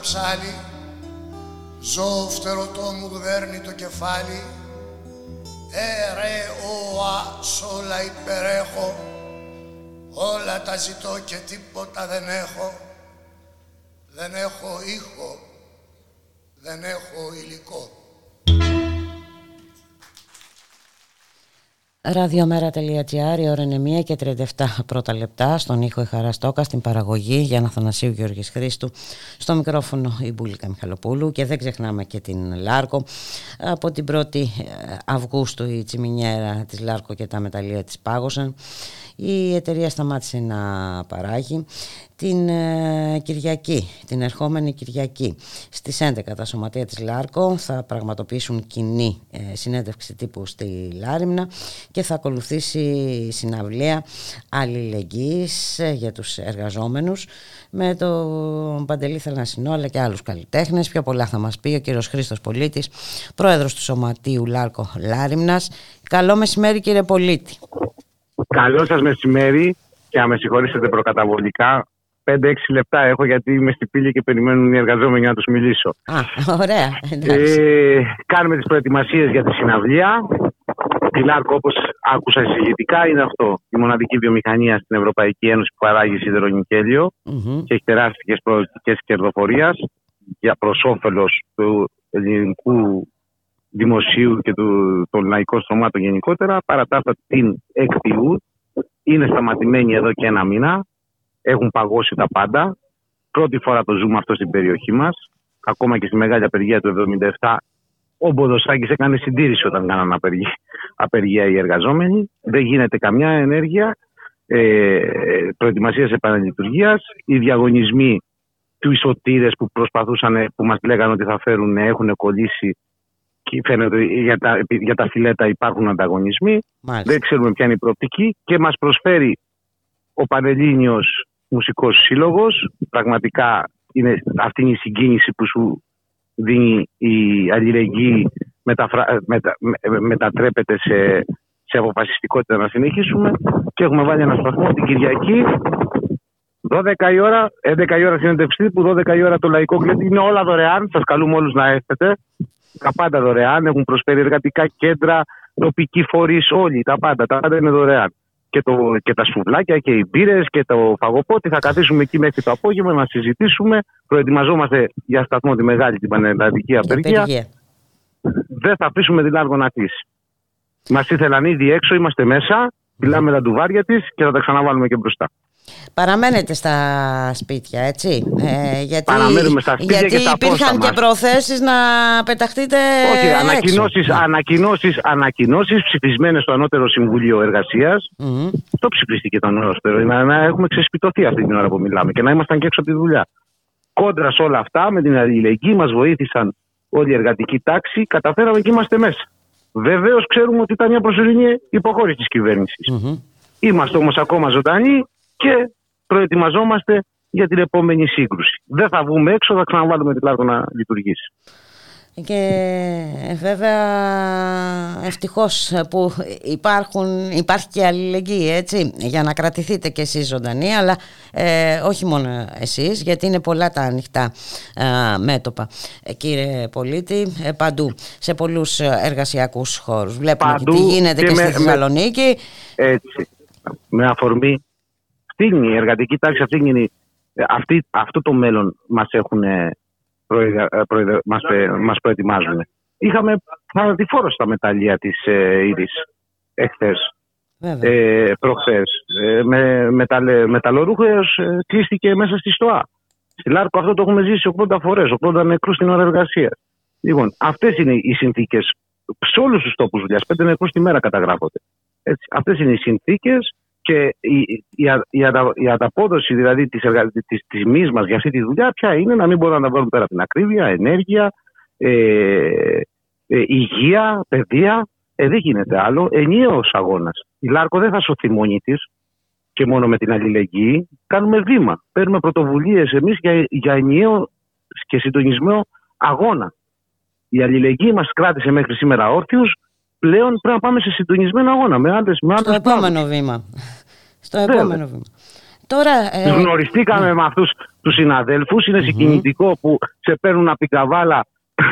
Άκουσα να ψάλει Ζω φτερωτό μου γδέρνει το κεφάλι. Ε ρε ο ας όλα υπερέχω. Όλα τα ζητώ και τίποτα δεν έχω. Δεν έχω ήχο Δεν έχω υλικό Ραδιομέρα.gr, η ώρα είναι 1 και 37 πρώτα λεπτά. Στον ήχο η Χαρά Στόκα, στην παραγωγή για Θανασίου Γιώργης Χρήστου. Στο μικρόφωνο η Μπουλίκα Μιχαλοπούλου και δεν ξεχνάμε και την Λάρκο. Από την 1η ε, Αυγούστου η τσιμινιέρα της Λάρκο και τα μεταλλεία της πάγωσαν. Η εταιρεία σταμάτησε να παράγει την ε, Κυριακή, την ερχόμενη Κυριακή στις 11 τα σωματεία της Λάρκο θα πραγματοποιήσουν κοινή ε, συνέντευξη τύπου στη Λάριμνα και θα ακολουθήσει συναυλία αλληλεγγύης ε, για τους εργαζόμενους με τον Παντελή Θελασσινό αλλά και άλλους καλλιτέχνες. Πιο πολλά θα μας πει ο κύριος Χρήστος Πολίτης, πρόεδρος του Σωματείου Λάρκο Λάριμνας. Καλό μεσημέρι κύριε Πολίτη. Καλό σας μεσημέρι και να με συγχωρήσετε προκαταβολικά 5-6 λεπτά έχω γιατί είμαι στη πύλη και περιμένουν οι εργαζόμενοι να τους μιλήσω. Α, ωραία. Ε, κάνουμε τις προετοιμασίες για τη συναυλία. Η ΛΑΡΚ όπως άκουσα εισηγητικά είναι αυτό. Η μοναδική βιομηχανία στην Ευρωπαϊκή Ένωση που παράγει σιδερονικέλιο mm-hmm. και έχει τεράστιες προοπτικές κερδοφορίας για προς όφελος του ελληνικού δημοσίου και του, των λαϊκών στρωμάτων γενικότερα. Παρά τα αυτά την εκτιούν. Είναι σταματημένοι εδώ και ένα μήνα έχουν παγώσει τα πάντα. Πρώτη φορά το ζούμε αυτό στην περιοχή μας. Ακόμα και στη μεγάλη απεργία του 1977, ο Μποδοσάκης έκανε συντήρηση όταν κάνανε απεργία, απεργία οι εργαζόμενοι. Δεν γίνεται καμιά ενέργεια. Ε, προετοιμασίας επαναλειτουργίας. Οι διαγωνισμοί του ισοτήρες που προσπαθούσαν, που μας λέγανε ότι θα φέρουν, έχουν κολλήσει και φαίνεται ότι για τα, για τα φιλέτα υπάρχουν ανταγωνισμοί. Δεν ξέρουμε ποια είναι η προοπτική και μας προσφέρει ο Πανελλήνιος Μουσικός Σύλλογος. Πραγματικά είναι, αυτή είναι η συγκίνηση που σου δίνει η αλληλεγγύη μεταφρα... μετα... μετατρέπεται σε... σε αποφασιστικότητα να συνεχίσουμε και έχουμε βάλει ένα σταθμό την Κυριακή 12 η ώρα, 11 η ώρα συνέντευξη που 12 η ώρα το λαϊκό κλέτη είναι όλα δωρεάν. Σας καλούμε όλους να έρθετε. Τα πάντα δωρεάν. Έχουν προσφέρει εργατικά κέντρα, τοπικοί φορείς, όλοι. Τα πάντα. Τα πάντα είναι δωρεάν και, το, και τα σουβλάκια και οι μπύρες και το φαγοπότη. Θα καθίσουμε εκεί μέχρι το απόγευμα να συζητήσουμε. Προετοιμαζόμαστε για σταθμό τη μεγάλη την πανελλαδική απεργία. Δεν θα αφήσουμε την άργο να κλείσει. Μας ήθελαν ήδη έξω, είμαστε μέσα. Μιλάμε τα ντουβάρια της και θα τα ξαναβάλουμε και μπροστά. Παραμένετε στα σπίτια, έτσι. Ε, γιατί, Παραμένουμε στα σπίτια γιατί και τα υπήρχαν και προθέσεις να πεταχτείτε Όχι, ανακοινώσεις, ανακοινώσεις, ανακοινώσεις ψηφισμένες στο Ανώτερο Συμβούλιο Εργασίας. Mm-hmm. Το ψηφίστηκε το ανώτερο. Να, να έχουμε ξεσπιτωθεί αυτή την ώρα που μιλάμε και να ήμασταν και έξω από τη δουλειά. Κόντρα σε όλα αυτά, με την αλληλεγγύη μας βοήθησαν όλη η εργατική τάξη, καταφέραμε και είμαστε μέσα. Βεβαίως ξέρουμε ότι ήταν μια προσωρινή υποχώρηση της κυβέρνησης. Mm-hmm. Είμαστε όμως ακόμα ζωντανοί και προετοιμαζόμαστε για την επόμενη σύγκρουση. Δεν θα βγούμε έξω, θα ξαναβάλουμε την πλάτο να λειτουργήσει. Και βέβαια ευτυχώς που υπάρχουν, υπάρχει και αλληλεγγύη έτσι για να κρατηθείτε και εσείς ζωντανοί αλλά ε, όχι μόνο εσείς γιατί είναι πολλά τα ανοιχτά ε, μέτωπα ε, κύριε πολίτη ε, παντού σε πολλούς εργασιακούς χώρους βλέπουμε παντού τι γίνεται και, και στη Θεσσαλονίκη έτσι με αφορμή αυτή η εργατική τάξη, αυτή είναι, αυτή, αυτό το μέλλον μας έχουν προεδα, προεδα, μας, μας προετοιμάζουν. Είχαμε θανατηφόρος στα μεταλλεία της ε, Ήρης εχθές, ε, προχθές. Ε, με, μεταλλε, μεταλλορούχος ε, κλείστηκε μέσα στη ΣΤΟΑ. Στη Λάρκο αυτό το έχουμε ζήσει 80 φορές, 80 νεκρούς στην ώρα εργασίας. Λοιπόν, αυτές είναι οι συνθήκες σε όλους τους τόπους δουλειάς. Πέντε νεκρούς τη μέρα καταγράφονται. Έτσι, αυτές είναι οι συνθήκες και η, η, η, η ανταπόδοση δηλαδή της, εργα... της τιμής μας για αυτή τη δουλειά πια είναι να μην μπορούμε να τα βάλουμε πέρα από την ακρίβεια, ενέργεια, ε, ε, υγεία, παιδεία. Ε, δεν γίνεται άλλο. Ενιαίος αγώνας. Η Λάρκο δεν θα σωθεί μόνη της και μόνο με την αλληλεγγύη. Κάνουμε βήμα. Παίρνουμε πρωτοβουλίες εμείς για, για ενιαίο και συντονισμένο αγώνα. Η αλληλεγγύη μας κράτησε μέχρι σήμερα όρθιους πλέον πρέπει να πάμε σε συντονισμένο αγώνα με άντρες. Με Στο επόμενο βήμα. Στο επόμενο βήμα. Τώρα, ε... Γνωριστήκαμε ναι. με αυτούς τους συναδέλφους. Είναι συγκινητικό που σε παίρνουν από την καβάλα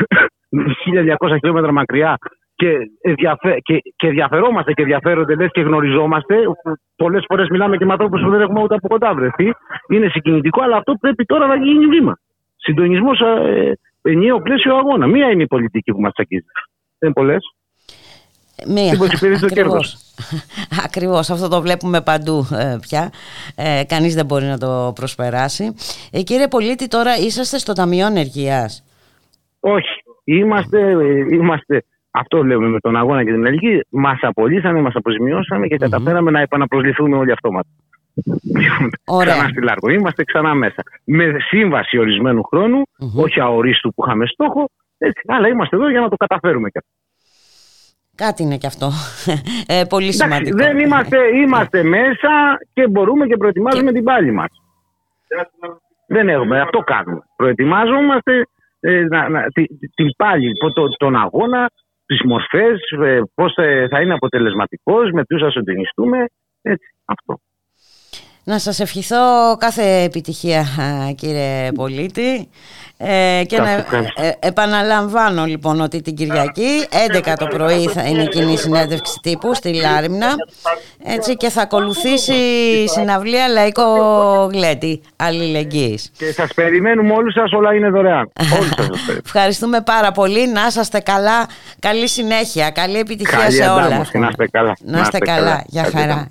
1200 χιλιόμετρα μακριά και, ενδιαφε... και, και ενδιαφερόμαστε και ενδιαφέρονται λες και γνωριζόμαστε. Πολλές φορές μιλάμε και με ανθρώπους που δεν έχουμε ούτε από κοντά βρεθεί. Είναι συγκινητικό, αλλά αυτό πρέπει τώρα να γίνει βήμα. Συντονισμός ε, ενιαίο πλαίσιο αγώνα. Μία είναι η πολιτική που μας τσακίζει. Δεν είναι πολλέ. Μία. Ακριβώς. Ακριβώς. Αυτό το βλέπουμε παντού ε, πια. Ε, κανείς δεν μπορεί να το προσπεράσει. Ε, κύριε Πολίτη, τώρα είσαστε στο Ταμείο Ενεργείας. Όχι. Είμαστε, ε, είμαστε αυτό λέμε με τον αγώνα και την ελληνική. Μας απολύσανε, μας αποζημιώσαμε και καταφέραμε να επαναπροσληφθούμε όλοι αυτόματα. Ωραία. Ξανά στη Λάρκο. Είμαστε ξανά μέσα. Με σύμβαση ορισμένου χρόνου, όχι αορίστου που είχαμε στόχο, έτσι, αλλά είμαστε εδώ για να το καταφέρουμε και αυτό. Κάτι είναι και αυτό. Ε, πολύ σημαντικό. δεν είμαστε, είμαστε μέσα και μπορούμε και προετοιμάζουμε την πάλη μας. Δεν έχουμε, αυτό κάνουμε. Προετοιμάζομαστε ε, να, να, την, την πάλη, το, τον αγώνα, τις μορφές, ε, πώς θα είναι αποτελεσματικός, με ποιους θα συντονιστούμε, έτσι, αυτό. Να σας ευχηθώ κάθε επιτυχία κύριε Πολίτη. Ε, και να ε, επαναλαμβάνω λοιπόν ότι την Κυριακή 11 το πρωί θα είναι η κοινή συνέντευξη τύπου στη Λάριμνα έτσι και θα ακολουθήσει η συναυλία Λαϊκό Γλέτη Αλληλεγγύης. Και σας περιμένουμε όλους σας, όλα είναι δωρεάν. Όλους σας Ευχαριστούμε πάρα πολύ, να είσαστε καλά, καλή συνέχεια, καλή επιτυχία σε όλα. Να είστε καλά. Να είστε καλά, για χαρά.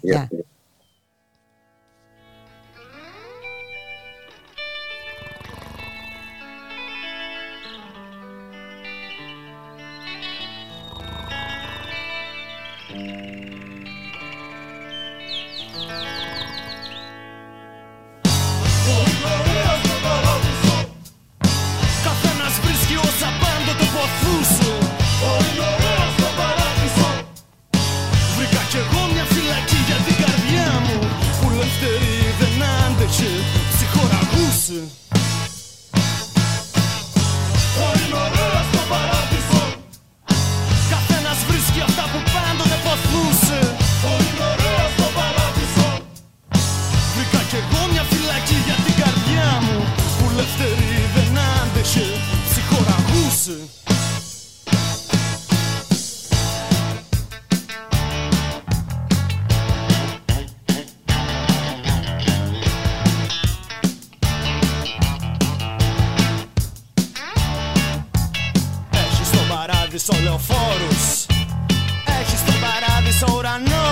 παράδεισο Όλοι μωρέα στο παράδεισο Καθένας βρίσκει αυτά που πάντοτε ποθούσε Όλοι μωρέα στο παράδεισο Βρήκα κι εγώ μια φυλακή για την καρδιά μου Που ελευθερή δεν άντεχε Ψυχοραγούσε. ολοφόρους Έχεις τον παράδεισο ουρανό.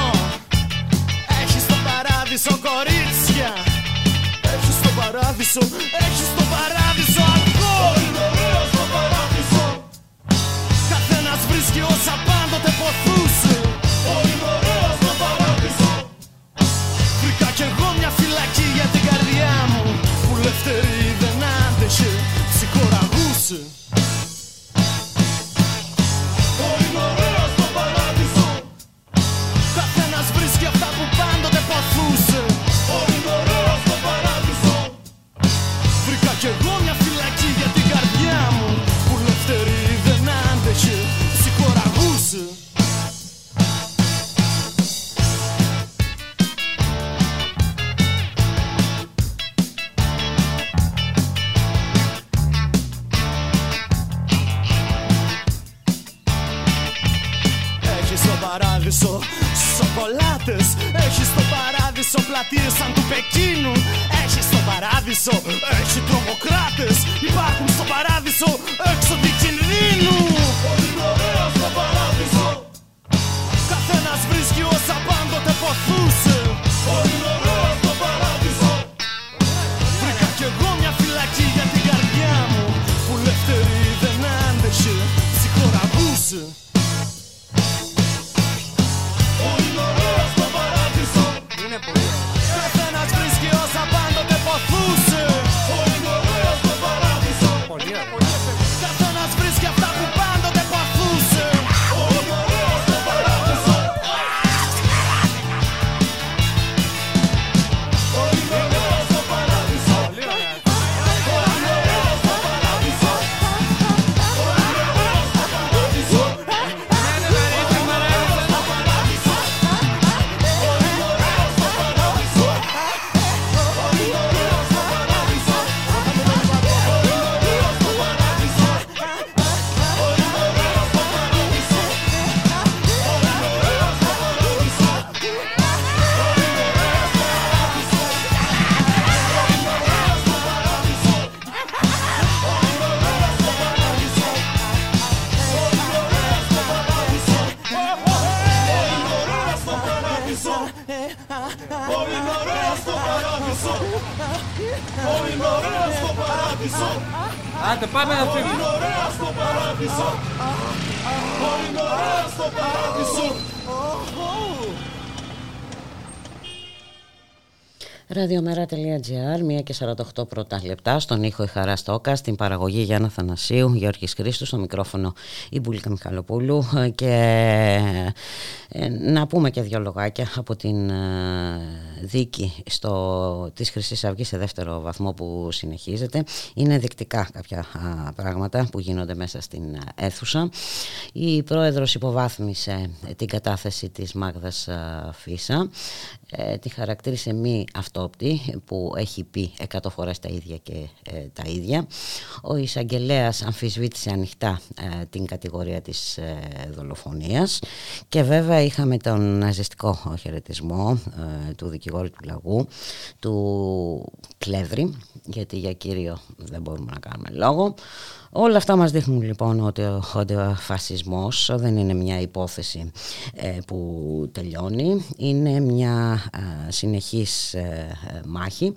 Έχεις τον παράδεισο κορίτσια. Έχεις τον παράδεισο, έχεις τον παράδεισο αλκοόλ. Είναι το παράδεισο Καθένας βρίσκει όσα πάντοτε ποθούσε. Είναι ωραίος το παράδεισο Βρήκα κι εγώ μια φυλακή για την καρδιά μου Που λευτερή δεν άντεχε, ψυχοραγούσε. latir santo-pechino Ești sobaraviso, ești tromocrates E pacum sobaraviso, Ραδιομέρα.gr, 1 και 48 πρώτα λεπτά, στον ήχο η Χαρά Στόκα, στην παραγωγή Γιάννα Θανασίου, Γιώργης Χρήστου, στο μικρόφωνο η Μπουλίκα Μιχαλοπούλου και ε, να πούμε και δύο λογάκια από την ε, δίκη στο, της Χρυσής Αυγής σε δεύτερο βαθμό που συνεχίζεται. Είναι δεικτικά κάποια πράγματα που γίνονται μέσα στην αίθουσα. Η πρόεδρος υποβάθμισε την κατάθεση της Μάγδας Φίσα, ε, τη χαρακτήρισε μη αυτόπτη που έχει πει εκατό φορές τα ίδια και τα ίδια. Ο εισαγγελέας αμφισβήτησε ανοιχτά την κατηγορία της δολοφονίας και βέβαια είχαμε τον ναζιστικό χαιρετισμό ε, του δικηγόρου του λαγού, του Κλέβρη, γιατί για κύριο δεν μπορούμε να κάνουμε λόγο. Όλα αυτά μας δείχνουν λοιπόν ότι ο, ο φασισμός δεν είναι μια υπόθεση ε, που τελειώνει, είναι μια συνεχής ε, μάχη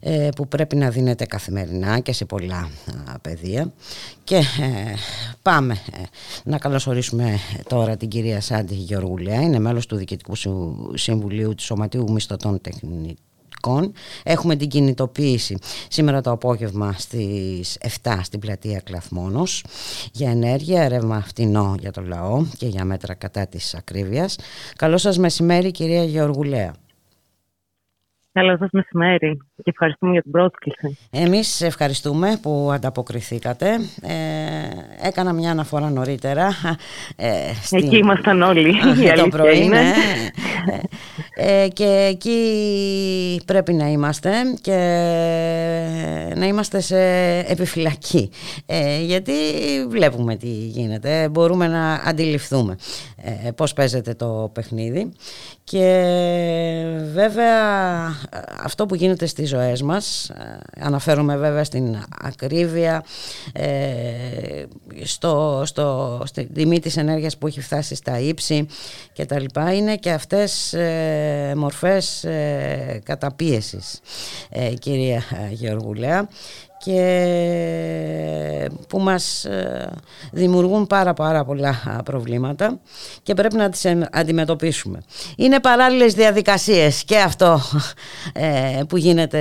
ε, που πρέπει να δίνεται καθημερινά και σε πολλά πεδία. Και πάμε να καλωσορίσουμε τώρα την κυρία Σάντι Γεωργουλέα, είναι μέλος του Διοικητικού Συμβουλίου του Σωματείου Μισθωτών Τεχνητών Έχουμε την κινητοποίηση σήμερα το απόγευμα στις 7 στην πλατεία Κλαθμόνος για ενέργεια, ρεύμα φτηνό για το λαό και για μέτρα κατά της ακρίβειας. Καλό σας μεσημέρι κυρία Γεωργουλέα. Καλό σας μεσημέρι και ευχαριστούμε για την πρόσκληση. Εμείς ευχαριστούμε που ανταποκριθήκατε. Ε, έκανα μια αναφορά νωρίτερα. Ε, στην... Εκεί ήμασταν όλοι, η το πρωί, είναι. Ναι. ε, και εκεί πρέπει να είμαστε και να είμαστε σε επιφυλακή. Ε, γιατί βλέπουμε τι γίνεται, μπορούμε να αντιληφθούμε ε, πώς παίζεται το παιχνίδι και βέβαια αυτό που γίνεται στις ζωές μας ε, αναφέρομαι βέβαια στην ακρίβεια ε, στο, στο, στη τιμή της ενέργειας που έχει φτάσει στα ύψη και τα λοιπά είναι και αυτές ε, μορφές ε, καταπίεσης ε, κυρία Γεωργουλέα και που μας ε, δημιουργούν πάρα πάρα πολλά προβλήματα και πρέπει να τις αντιμετωπίσουμε. Είναι παράλληλες διαδικασίες και αυτό ε, που γίνεται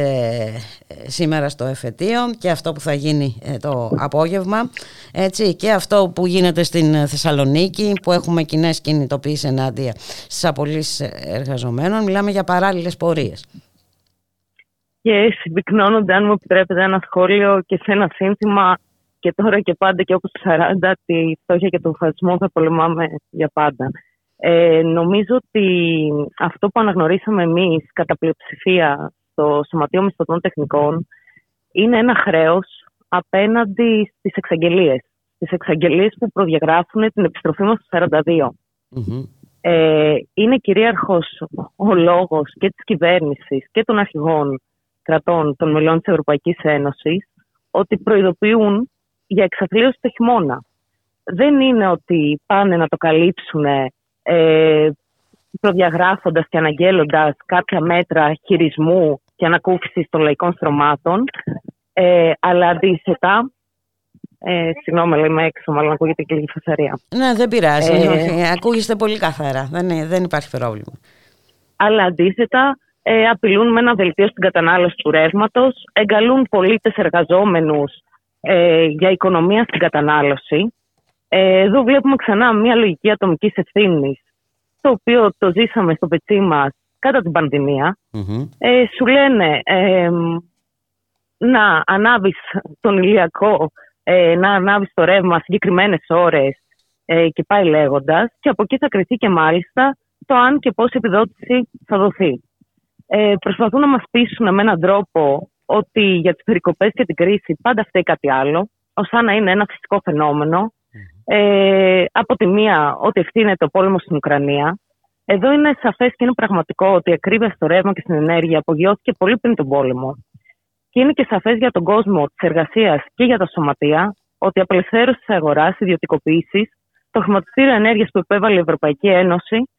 ε, σήμερα στο εφετείο και αυτό που θα γίνει το απόγευμα έτσι, και αυτό που γίνεται στην Θεσσαλονίκη που έχουμε κοινές κινητοποίησεις ενάντια στις απολύσεις εργαζομένων. Μιλάμε για παράλληλες πορείες και συμπυκνώνονται, αν μου επιτρέπετε, ένα σχόλιο και σε ένα σύνθημα και τώρα και πάντα και όπως 40 τη φτώχεια και τον φασισμό θα πολεμάμε για πάντα. Ε, νομίζω ότι αυτό που αναγνωρίσαμε εμείς κατά πλειοψηφία στο Σωματείο Μισθωτών Τεχνικών είναι ένα χρέος απέναντι στις εξαγγελίες. Στις εξαγγελίες που προδιαγράφουν την επιστροφή μας στο 42. Ε, είναι κυρίαρχος ο λόγος και της κυβέρνησης και των αρχηγών κρατών των μελών της Ευρωπαϊκής Ένωσης ότι προειδοποιούν για εξαθλίωση το χειμώνα. Δεν είναι ότι πάνε να το καλύψουν ε, προδιαγράφοντας και αναγγέλλοντας κάποια μέτρα χειρισμού και ανακούφισης των λαϊκών στρωμάτων, ε, αλλά αντίθετα ε, συγγνώμη, αλλά είμαι έξω, μάλλον ακούγεται και λίγη φασαρία. Ναι, δεν πειράζει. Ε, ακούγεστε πολύ καθαρά. Δεν, δεν υπάρχει πρόβλημα. Αλλά αντίθετα, ε, απειλούν με ένα δελτίο στην κατανάλωση του ρεύματος, εγκαλούν πολίτες εργαζόμενους ε, για οικονομία στην κατανάλωση. Ε, εδώ βλέπουμε ξανά μια λογική ατομικής ευθύνης, το οποίο το ζήσαμε στο πετσί μας κατά την πανδημια Ε, σου λένε ε, να ανάβεις τον ηλιακό, ε, να ανάβεις το ρεύμα συγκεκριμένες ώρες ε, και πάει λέγοντας. Και από εκεί θα κρυθεί και μάλιστα το αν και πώς επιδότηση θα δοθεί ε, προσπαθούν να μας πείσουν με έναν τρόπο ότι για τις περικοπές και την κρίση πάντα φταίει κάτι άλλο, ως να είναι ένα φυσικό φαινόμενο. Ε, από τη μία ότι ευθύνεται ο πόλεμος στην Ουκρανία. Εδώ είναι σαφές και είναι πραγματικό ότι η ακρίβεια στο ρεύμα και στην ενέργεια απογειώθηκε πολύ πριν τον πόλεμο. Και είναι και σαφές για τον κόσμο της εργασίας και για τα σωματεία ότι η απελευθέρωση της αγοράς, ιδιωτικοποίησης, το χρηματιστήριο ενέργειας που επέβαλε η Ευρωπαϊκή Ένωση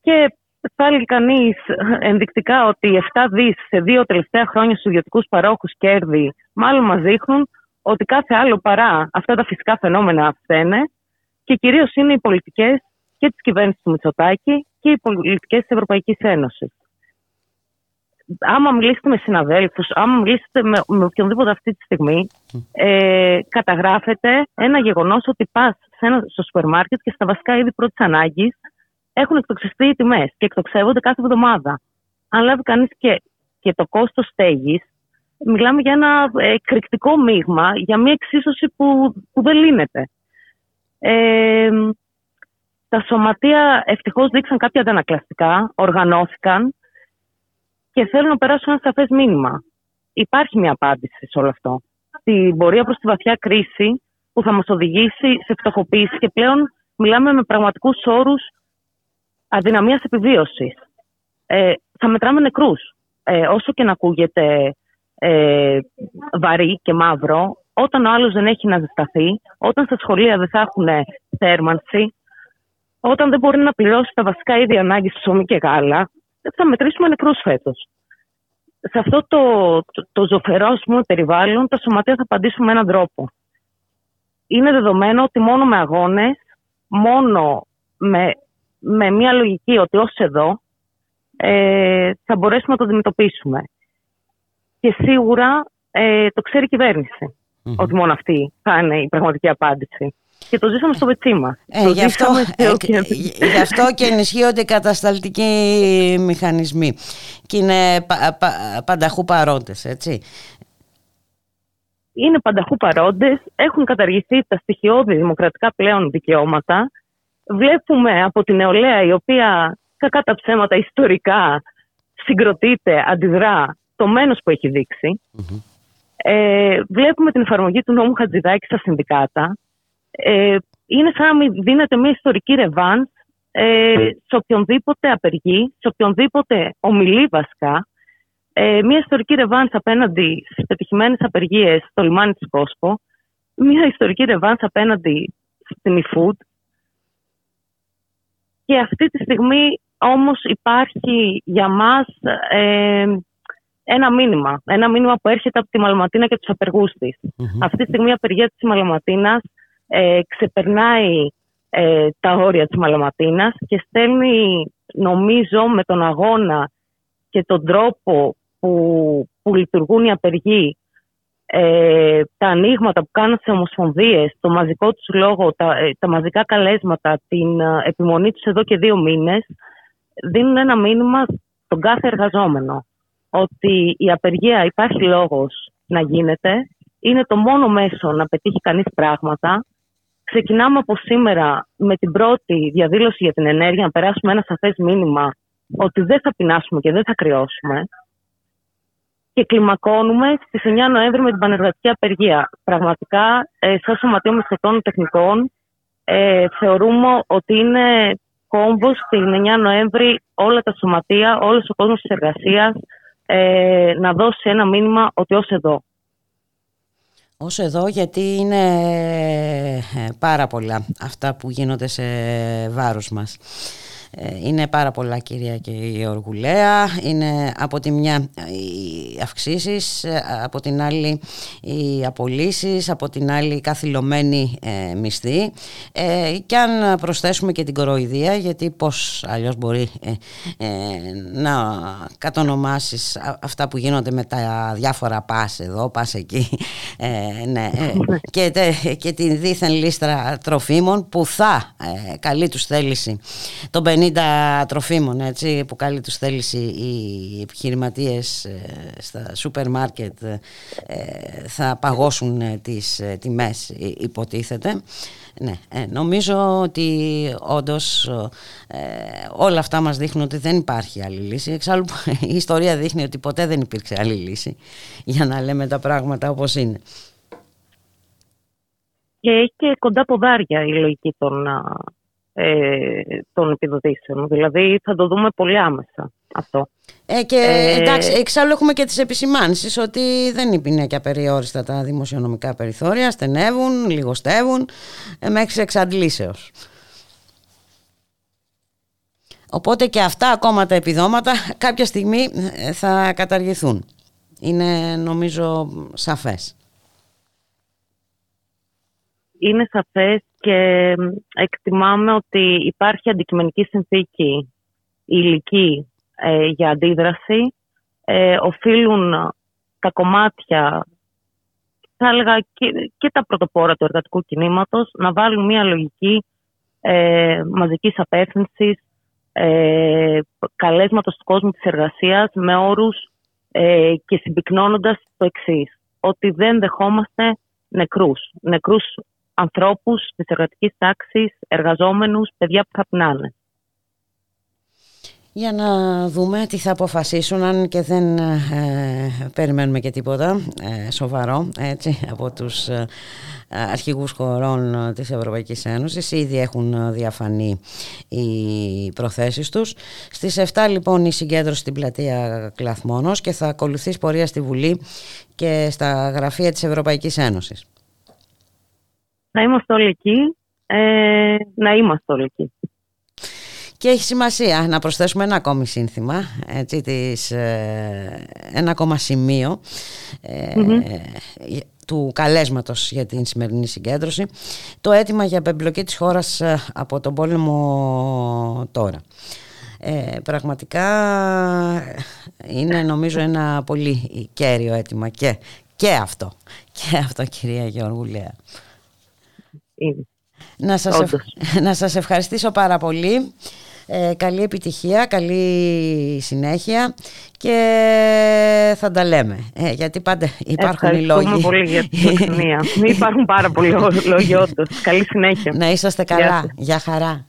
και θα έλεγε κανείς ενδεικτικά ότι 7 δις σε δύο τελευταία χρόνια στους ιδιωτικούς παρόχους κέρδη, μάλλον μας δείχνουν ότι κάθε άλλο παρά αυτά τα φυσικά φαινόμενα φταίνε και κυρίως είναι οι πολιτικές και τη κυβέρνηση του Μητσοτάκη και οι πολιτικές της Ευρωπαϊκής Ένωσης. Άμα μιλήσετε με συναδέλφους, άμα μιλήσετε με, με οποιονδήποτε αυτή τη στιγμή, ε, καταγράφεται ένα γεγονός ότι πας στο σούπερ μάρκετ και στα βασικά είδη πρώτης ανάγκης έχουν εκτοξευτεί οι τιμές και εκτοξεύονται κάθε εβδομάδα. Αν λάβει κανείς και, και το κόστος στέγης, μιλάμε για ένα εκρηκτικό μείγμα, για μια εξίσωση που, που δεν λύνεται. Ε, τα σωματεία ευτυχώς δείξαν κάποια αντανακλαστικά, οργανώθηκαν και θέλουν να περάσουν ένα σαφές μήνυμα. Υπάρχει μια απάντηση σε όλο αυτό. Στην πορεία προς τη βαθιά κρίση που θα μας οδηγήσει σε φτωχοποίηση και πλέον μιλάμε με πραγματικούς όρους αδυναμίας επιβίωσης. Ε, θα μετράμε νεκρούς. Ε, όσο και να ακούγεται ε, βαρύ και μαύρο, όταν ο άλλος δεν έχει να ζεσταθεί, όταν στα σχολεία δεν θα έχουν θέρμανση, όταν δεν μπορεί να πληρώσει τα βασικά είδη ανάγκης ψωμί και γάλα, θα μετρήσουμε νεκρούς φέτος. Σε αυτό το, το, το ζωφερό περιβάλλον, τα σωματεία θα απαντήσουν με έναν τρόπο. Είναι δεδομένο ότι μόνο με αγώνες, μόνο με με μια λογική ότι ως εδώ ε, θα μπορέσουμε να το αντιμετωπίσουμε. Και σίγουρα ε, το ξέρει η κυβερνηση ότι μόνο αυτή θα είναι η πραγματική απάντηση. Και το ζήσαμε στο πετσί μας. Ε, γι, αυτό, ε, γι' αυτό και ενισχύονται οι κατασταλτικοί μηχανισμοί. Και είναι πανταχού παρόντες, έτσι. Είναι πανταχού παρόντες. Έχουν καταργηθεί τα στοιχειώδη δημοκρατικά πλέον δικαιώματα βλέπουμε από την νεολαία η οποία κακά τα ψέματα ιστορικά συγκροτείται, αντιδρά το μένος που έχει Ε, βλέπουμε την εφαρμογή του νόμου Χατζηδάκη στα συνδικάτα. Ε, είναι σαν να μην δίνεται μια ιστορική ρεβάνς ε, σε οποιονδήποτε απεργεί, σε οποιονδήποτε ομιλεί βασικά. Ε, μια ιστορική ρεβάνς απέναντι στις πετυχημένες απεργίες στο λιμάνι της Κόσπο. Μια ιστορική ρεβάνς απέναντι στην eFood και αυτή τη στιγμή όμως υπάρχει για μας ε, ένα μήνυμα. Ένα μήνυμα που έρχεται από τη Μαλαματίνα και τους απεργούς της. Αυτή τη στιγμή η απεργία της Μαλαματίνας ε, ξεπερνάει ε, τα όρια της Μαλαματίνας και στέλνει νομίζω με τον αγώνα και τον τρόπο που, που λειτουργούν οι απεργοί ε, τα ανοίγματα που κάνουν σε ομοσπονδίες, το μαζικό τους λόγο, τα, ε, τα μαζικά καλέσματα, την ε, επιμονή τους εδώ και δύο μήνες, δίνουν ένα μήνυμα στον κάθε εργαζόμενο ότι η απεργία υπάρχει λόγος να γίνεται, είναι το μόνο μέσο να πετύχει κανείς πράγματα. Ξεκινάμε από σήμερα με την πρώτη διαδήλωση για την ενέργεια να περάσουμε ένα σαφές μήνυμα ότι δεν θα πεινάσουμε και δεν θα κρυώσουμε και κλιμακώνουμε στις 9 Νοέμβρη με την πανεργατική απεργία. Πραγματικά, ε, σαν Σωματείο Μισθωτών Τεχνικών, ε, θεωρούμε ότι είναι κόμβο στην 9 Νοέμβρη όλα τα σωματεία, όλος ο κόσμος της εργασίας ε, να δώσει ένα μήνυμα ότι ως εδώ. Ως εδώ γιατί είναι ε, πάρα πολλά αυτά που γίνονται σε βάρος μας. Ε, είναι πάρα πολλά κυρία και η Οργουλέα. Είναι από τη μια οι αυξήσεις ε, από την άλλη οι απολύσεις από την άλλη η καθυλωμένη ε, μισθή ε, και αν προσθέσουμε και την κοροϊδία γιατί πως αλλιώς μπορεί να κατονομάσεις αυτά που γίνονται με τα διάφορα πας εδώ, πας εκεί. Ναι, και, και την δίθεν λίστρα τροφίμων που θα καλεί τους θέληση τον 50 τροφίμων έτσι, που καλεί τους θέληση οι επιχειρηματίες ε, στα σούπερ μάρκετ ε, θα παγώσουν ε, τις τιμές υποτίθεται. Ναι, νομίζω ότι όντως όλα αυτά μας δείχνουν ότι δεν υπάρχει άλλη λύση. Εξάλλου η ιστορία δείχνει ότι ποτέ δεν υπήρξε άλλη λύση για να λέμε τα πράγματα όπως είναι. Και έχει και κοντά ποδάρια η λογική των ε, των επιδοτήσεων. Δηλαδή θα το δούμε πολύ άμεσα αυτό. Ε, και ε, εντάξει, εξάλλου έχουμε και τις επισημάνσεις ότι δεν είναι και απεριόριστα τα δημοσιονομικά περιθώρια, στενεύουν, λιγοστεύουν ε, μέχρι εξαντλήσεως. Οπότε και αυτά ακόμα τα επιδόματα κάποια στιγμή ε, θα καταργηθούν. Είναι νομίζω σαφές. Είναι σαφές και εκτιμάμε ότι υπάρχει αντικειμενική συνθήκη υλική ε, για αντίδραση. Ε, οφείλουν τα κομμάτια, θα έλεγα και, και τα πρωτοπόρα του εργατικού κινήματος, να βάλουν μια λογική ε, μαζικής απεύθυνσης, ε, καλέσματος του κόσμου της εργασίας με όρους ε, και συμπυκνώνοντας το εξής ότι δεν δεχόμαστε νεκρούς, νεκρούς ανθρώπους της εργατικής τάξης, εργαζόμενους, παιδιά που θα πνάνε. Για να δούμε τι θα αποφασίσουν αν και δεν ε, περιμένουμε και τίποτα ε, σοβαρό έτσι, από τους ε, αρχηγούς χωρών της Ευρωπαϊκής Ένωσης. Ήδη έχουν διαφανεί οι προθέσεις τους. Στις 7 λοιπόν η συγκέντρωση στην πλατεία Κλαθμόνος και θα ακολουθεί πορεία στη Βουλή και στα γραφεία της Ευρωπαϊκής Ένωσης. Να είμαστε όλοι εκεί. Ε, να είμαστε όλοι εκεί. Και έχει σημασία να προσθέσουμε ένα ακόμη σύνθημα, έτσι, της, ε, ένα ακόμα σημείο ε, του καλέσματος για την σημερινή συγκέντρωση, το αίτημα για απεμπλοκή της χώρας ε, από τον πόλεμο τώρα. Ε, πραγματικά είναι νομίζω ένα πολύ κέριο αίτημα και, και αυτό, και αυτό κυρία Γιώργου Λέα. Να σας, να σας ευχαριστήσω πάρα πολύ. Ε, καλή επιτυχία, καλή συνέχεια και θα τα λέμε. Ε, γιατί πάντα υπάρχουν οι λόγοι. πολύ για την Υπάρχουν πάρα πολλοί λόγοι όντως. Καλή συνέχεια. Να είσαστε καλά. Γεια χαρά.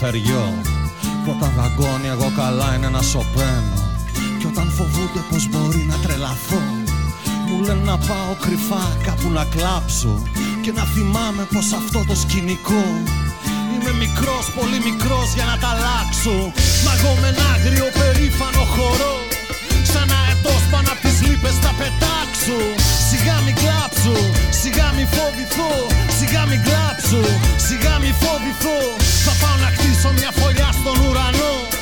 Θεριό. Που όταν δαγκώνει εγώ καλά είναι να σωπαίνω. Και όταν φοβούνται πως μπορεί να τρελαθώ Μου λένε να πάω κρυφά κάπου να κλάψω Και να θυμάμαι πως αυτό το σκηνικό Είμαι μικρός, πολύ μικρός για να τα αλλάξω. Μα εγώ με ένα άγριο περήφανο χορό Σαν αετός πάνω απ' τις λύπες θα πετάξω Σιγά μη κλάψω, σιγά μη φοβηθώ Σιγά μη κλάψω, σιγά μη φοβηθώ. Θα πάω να χτίσω μια φωλιά στον ουρανό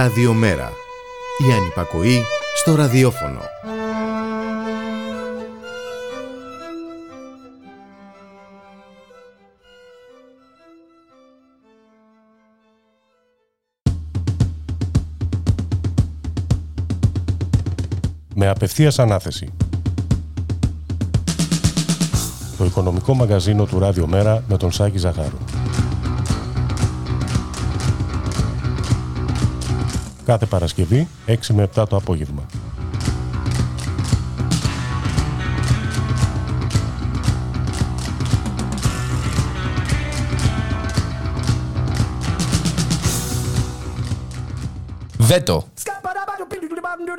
Ραδιομέρα. Η ανυπακοή στο ραδιόφωνο. Με απευθείας ανάθεση. Το οικονομικό μαγαζίνο του Ράδιο Μέρα με τον Σάκη Ζαχάρου. Κάθε Παρασκευή 6 με 7 το απόγευμα. Βέτο.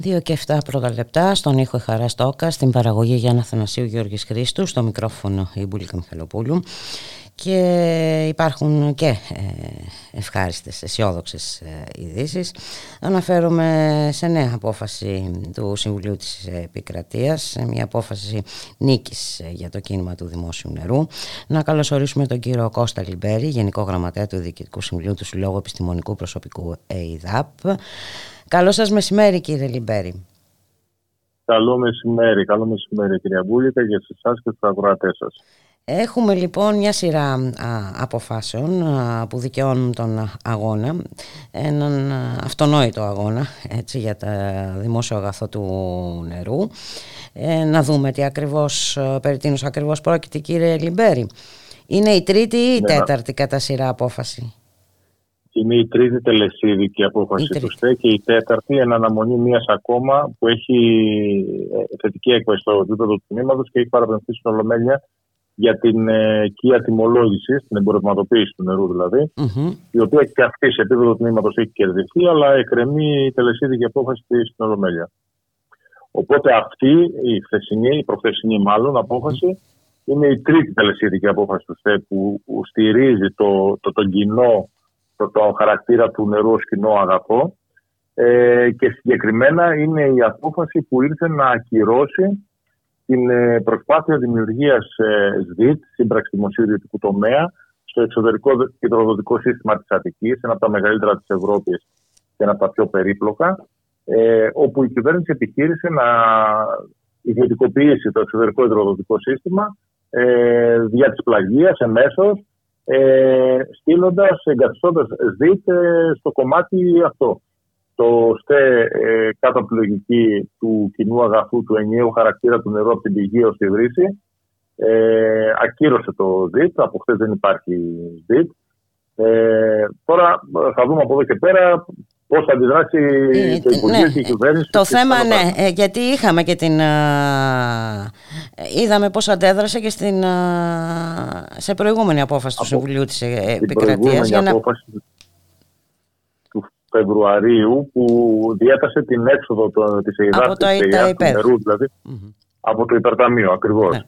Δύο και 7 πρώτα λεπτά στον ήχο Χαρά Στόκα, στην παραγωγή Γιάννα Θανασίου Γιώργης Χρήστου, στο μικρόφωνο η Μπουλίκα Μιχαλοπούλου. και υπάρχουν και ευχάριστες αισιόδοξες ειδήσεις. Αναφέρομαι σε νέα απόφαση του Συμβουλίου της Επικρατείας, μια απόφαση νίκης για το κίνημα του Δημόσιου Νερού. Να καλωσορίσουμε τον κύριο Κώστα Λιμπέρη, Γενικό Γραμματέα του Διοικητικού Συμβουλίου του Συλλόγου Επιστημονικού Προσωπικού ΕΙΔΑΠ. Καλό σας μεσημέρι κύριε Λιμπέρη. Καλό μεσημέρι, καλό μεσημέρι κυρία Μπούλικα για εσάς και τους αγορατές σας. Έχουμε λοιπόν μια σειρά αποφάσεων που δικαιώνουν τον αγώνα, έναν αυτονόητο αγώνα έτσι, για τα δημόσιο αγαθό του νερού. Ε, να δούμε τι ακριβώς, περί τίνος ακριβώς πρόκειται κύριε Λιμπέρη. Είναι η τρίτη ή η ναι, τέταρτη κατά σειρά απόφαση; Είναι η τρίτη τελεσίδικη απόφαση του ΣΤΕ και η τέταρτη εν αναμονή μίας ακόμα που έχει ε, θετική έκβαση στο επίπεδο του τμήματος και έχει παραπεμφθεί στην Ολομέλεια για την ε, οικία τιμολόγηση, την εμπορευματοποίηση του νερού δηλαδη η οποία και αυτή σε επίπεδο τμήματος έχει κερδιθεί, αλλά εκκρεμεί η τελεσίδικη απόφαση στην Ολομέλεια. Οπότε αυτή η χθεσινή, η προχθεσινή μάλλον απόφαση, είναι η τρίτη τελεσίδικη απόφαση του ΣΤΕ που στηρίζει το, το, τον κοινό, το, το χαρακτήρα του νερού ως κοινό αγαθό. Ε, και συγκεκριμένα είναι η απόφαση που ήρθε να ακυρώσει την ε, προσπάθεια δημιουργίας ε, ΣΔΙΤ, σύμπραξης δημοσίου ιδιωτικού τομέα, στο εξωτερικό υδροδοτικό σύστημα της Αττικής, ένα από τα μεγαλύτερα της Ευρώπης και ένα από τα πιο περίπλοκα, ε, όπου η κυβέρνηση επιχείρησε να ιδιωτικοποιήσει το εξωτερικό υδροδοτικό σύστημα ε, δια της πλαγίας εμέσως, ε, στείλοντας, εγκαθιστώντας ΣΔΙΤ ε, στο κομμάτι αυτό το ΣΤΕ ε, κάτω από τη λογική του κοινού αγαθού του ενιαίου χαρακτήρα του νερού από την πηγή ως τη βρύση. Ε, ακύρωσε το ΔΙΤ, από χθες δεν υπάρχει ΔΙΤ. Ε, τώρα θα δούμε από εδώ και πέρα πώς θα αντιδράσει ε, το Υπουργείο ναι, και η κυβέρνηση. Το θέμα ναι, ε, γιατί είχαμε και την... είδαμε πώς αντέδρασε και στην, σε προηγούμενη απόφαση του Συμβουλίου της Επικρατείας. Για να... απόφαση Φεβρουαρίου που διέτασε την έξοδο της ΕΙΔΑ, του νερού δηλαδή, από το υπερταμείο ακριβώς. Ναι.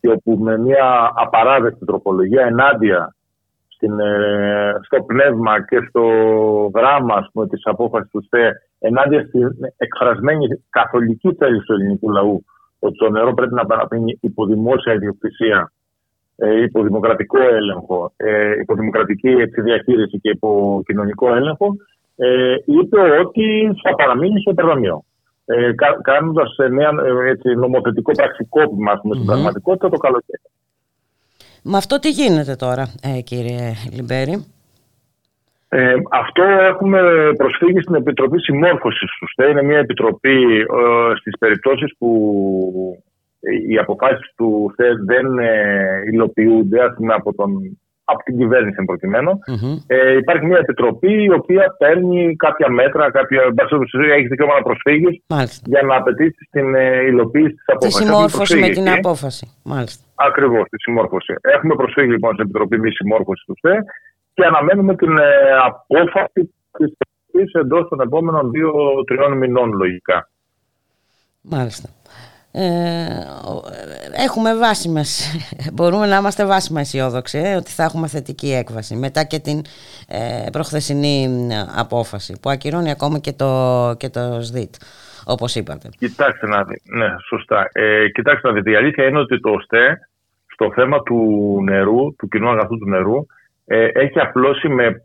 Και όπου με μια απαράδεκτη τροπολογία ενάντια στην, ε, στο πνεύμα και στο γράμμα πούμε, της απόφασης του ΣΤΕ ενάντια στην εκφρασμένη καθολική θέληση του ελληνικού λαού ότι το νερό πρέπει να παραμείνει υπό δημόσια ιδιοκτησία, ε, υπό δημοκρατικό έλεγχο, ε, υπό δημοκρατική διαχείριση και υπό κοινωνικό έλεγχο, ε, είπε ότι θα παραμείνει στο υπερδομείο. Ε, Κάνοντας ένα ε, νομοθετικό πραξικόπημα πούμε, στην πραγματικότητα το καλοκαίρι. Με αυτό τι γίνεται τώρα, ε, κύριε Λιμπέρη; Ε, αυτό έχουμε προσφύγει στην Επιτροπή Συμμόρφωσης τους ΣΤΕ. Είναι μια επιτροπή ε, στις περιπτώσεις που οι αποφάσεις του ΣΤΕ δεν ε, υλοποιούνται από τον από την κυβέρνηση εν προκειμενου Ε, υπάρχει μια επιτροπή η οποία παίρνει κάποια μέτρα, κάποια, έχει δικαίωμα να προσφύγεις για να απαιτήσει την ε, υλοποίηση της απόφασης. Τη συμμόρφωση με την απόφαση. Μάλιστα. Ακριβώς, τη συμμόρφωση. Έχουμε προσφύγει λοιπόν στην Επιτροπή Μη Συμμόρφωσης του ΣΕ και αναμένουμε την ε, απόφαση της Επιτροπής εντός των επόμενων δύο-τριών μηνών λογικά. Μάλιστα. Ε, έχουμε βάσιμες μπορούμε να είμαστε βάσιμα αισιόδοξοι ε, ότι θα έχουμε θετική έκβαση μετά και την ε, προχθεσινή απόφαση που ακυρώνει ακόμα και το, και το ΣΔΙΤ όπως είπατε Κοιτάξτε να δείτε, ναι σωστά ε, κοιτάξτε να δείτε, η αλήθεια είναι ότι το ΣΤΕ στο θέμα του νερού, του κοινού αγαθού του νερού ε, έχει απλώσει με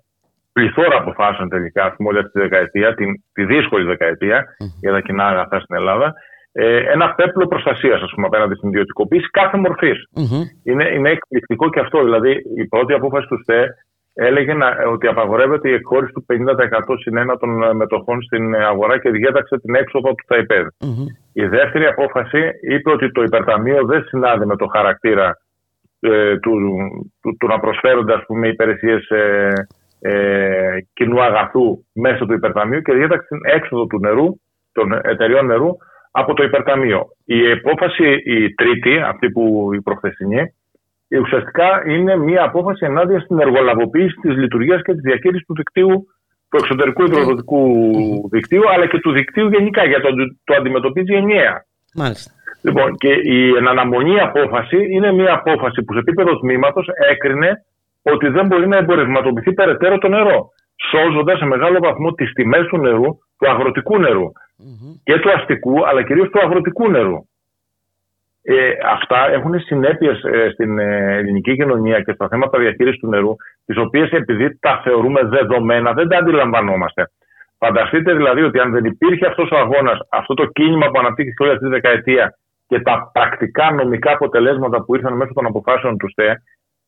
πληθώρα αποφάσεων τελικά, ας πούμε, όλη αυτή τη δεκαετία, την, τη δύσκολη δεκαετία για τα κοινά αγαθά στην Ελλάδα, ε, ένα πέπλο προστασίας απέναντι στην ιδιωτικοποίηση κάθε Είναι, είναι εκπληκτικό και αυτό. Δηλαδή, η πρώτη απόφαση του ΣΤΕ έλεγε να, ότι απαγορεύεται η εκχώρηση του 50% συνένα των ε, μετοχών στην αγορά και διέταξε την έξοδο του ΤΑΙΠΕΔ. Η δεύτερη απόφαση είπε ότι το υπερταμείο δεν συνάδει με το χαρακτήρα ε, του, του, του, να προσφέρονται ας πούμε, υπηρεσίες ε, ε, κοινού αγαθού μέσω του υπερταμείου και διέταξε την έξοδο του νερού, των εταιριών νερού από το υπερταμείο. Η απόφαση, η τρίτη, αυτή που η προχθεσινή, ουσιαστικά είναι μια απόφαση ενάντια στην εργολαβοποίηση της λειτουργίας και της διαχείρισης του δικτύου του εξωτερικού υδροδοτικού δικτύου, αλλά και του δικτύου γενικά, για το το αντιμετωπίζει ενιαία. Μάλιστα. Λοιπόν, και η εναναμονή απόφαση είναι μια απόφαση που σε επίπεδο τμήματος έκρινε ότι δεν μπορεί να εμπορευματοποιηθεί περαιτέρω το νερό. Σώζοντας σε μεγάλο βαθμό τις τιμές του νερού, του αγροτικού και του αστικού, αλλά κυρίως του αγροτικού νερού. Ε, αυτά έχουν συνέπειες ε, στην ε, ελληνική κοινωνία και στα θέματα διαχείρισης του νερού, τις οποίες επειδή τα θεωρούμε δεδομένα, δεν τα αντιλαμβανόμαστε. Φανταστείτε δηλαδή ότι αν δεν υπήρχε αυτός ο αγώνας, αυτό το κίνημα που αναπτύχθηκε όλη αυτή τη δεκαετία και τα πρακτικά νομικά αποτελέσματα που ήρθαν μέσω των αποφάσεων του ΣΤΕ,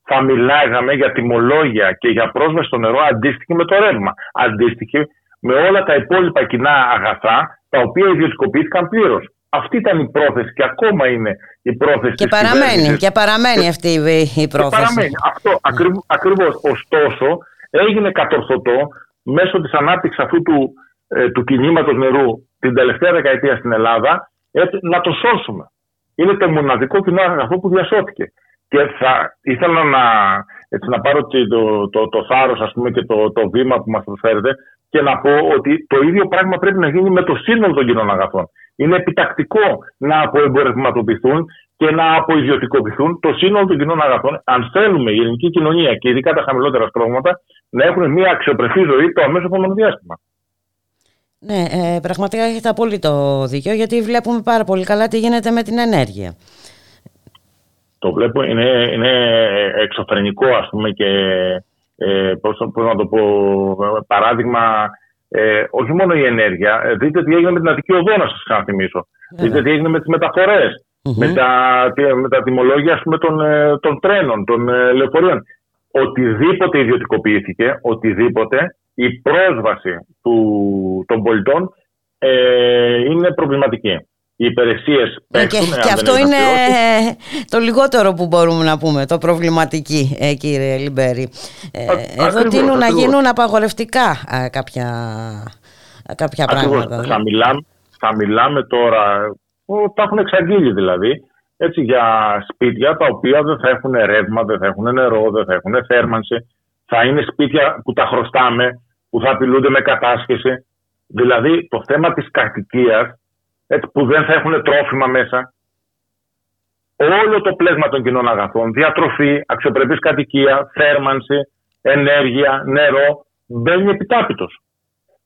θα μιλάγαμε για τιμολόγια και για πρόσβαση στο νερό αντίστοιχη με το ρεύμα. Αντίστοιχη με όλα τα υπόλοιπα κοινά αγαθά τα οποία ιδιωτικοποιήθηκαν πλήρως. Αυτή ήταν η πρόθεση και ακόμα είναι η πρόθεση και παραμένει, Και παραμένει αυτή η πρόθεση. Και παραμένει. Αυτό ακριβώς, ακριβώς. Ωστόσο έγινε κατορθωτό μέσω της ανάπτυξης αυτού του, ε, του κινήματος νερού την τελευταία δεκαετία στην Ελλάδα να το σώσουμε. Είναι το μοναδικό κοινό αγαθό που διασώθηκε. Και θα ήθελα να, έτσι, να πάρω και το, το, το θάρρος ας πούμε, και το, το βήμα που μας προσφέρετε και να πω ότι το ίδιο πράγμα πρέπει να γίνει με το σύνολο των κοινών αγαθών. Είναι επιτακτικό να αποεμπορευματοποιηθούν και να αποϊδιωτικοποιηθούν το σύνολο των κοινών αγαθών, αν θέλουμε η ελληνική κοινωνία και ειδικά τα χαμηλότερα στρώματα να έχουν μια αξιοπρεπή ζωή το αμέσω επόμενο διάστημα. Ναι, ε, πραγματικά έχετε απόλυτο δίκιο, γιατί βλέπουμε πάρα πολύ καλά τι γίνεται με την ενέργεια. Το βλέπω, είναι, είναι εξωφρενικό ας πούμε και ε, πώς, να το πω, παράδειγμα, ε, όχι μόνο η ενέργεια, ε, δείτε τι έγινε με την Αττική Οδό, να σας ξαναθυμίσω. Yeah. Δείτε τι έγινε με τις μεταφορες με, τα, με τα τιμολόγια πούμε, των, ε, των τρένων, των ε, λεωφορείων. Οτιδήποτε ιδιωτικοποιήθηκε, οτιδήποτε, η πρόσβαση του, των πολιτών ε, είναι προβληματική οι υπηρεσίες παίξουν. Και, και αυτό είναι το λιγότερο που μπορούμε να πούμε, το προβληματική, ε, κύριε Λιμπέρη. Ε, εδώ τείνουν να γίνουν απαγορευτικά ε, κάποια, κάποια πράγματα. Θα, δηλαδή. μιλάμε, θα μιλάμε τώρα, τα έχουν εξαγγείλει δηλαδή, έτσι, για σπίτια τα οποία δεν θα έχουν ρεύμα, δεν θα έχουν νερό, δεν θα έχουν θέρμανση. Θα είναι σπίτια που τα χρωστάμε, που θα απειλούνται με κατάσχεση. Δηλαδή το θέμα της κατοικίας έτσι, που δεν θα έχουν τρόφιμα μέσα. Όλο το πλέσμα των κοινών αγαθών, διατροφή, αξιοπρεπής κατοικία, θέρμανση, ενέργεια, νερό, μπαίνει επιτάπητος.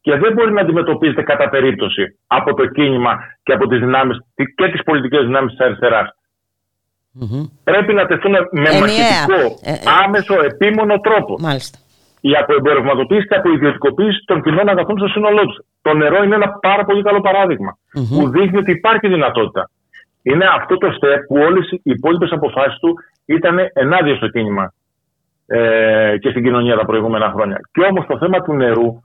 Και δεν μπορεί να αντιμετωπίζεται κατά περίπτωση από το κίνημα και από τις δυνάμεις και τις πολιτικές δυνάμεις της αριστερας Πρέπει να τεθούν με μαχητικό, ε, ε. άμεσο, επίμονο τρόπο. Μάλιστα. Η αποεμπορευματοποίηση και αποϊδιωτικοποίηση των κοινών αγαθών στο σύνολό τους. Το νερό είναι ένα πάρα πολύ καλό που δείχνει ότι υπάρχει δυνατότητα. Είναι αυτό το στεπ που όλες οι υπόλοιπες αποφάσεις του ήταν ενάντια στο κίνημα ε, και στην κοινωνία τα προηγούμενα χρόνια. Και όμως το θέμα του νερού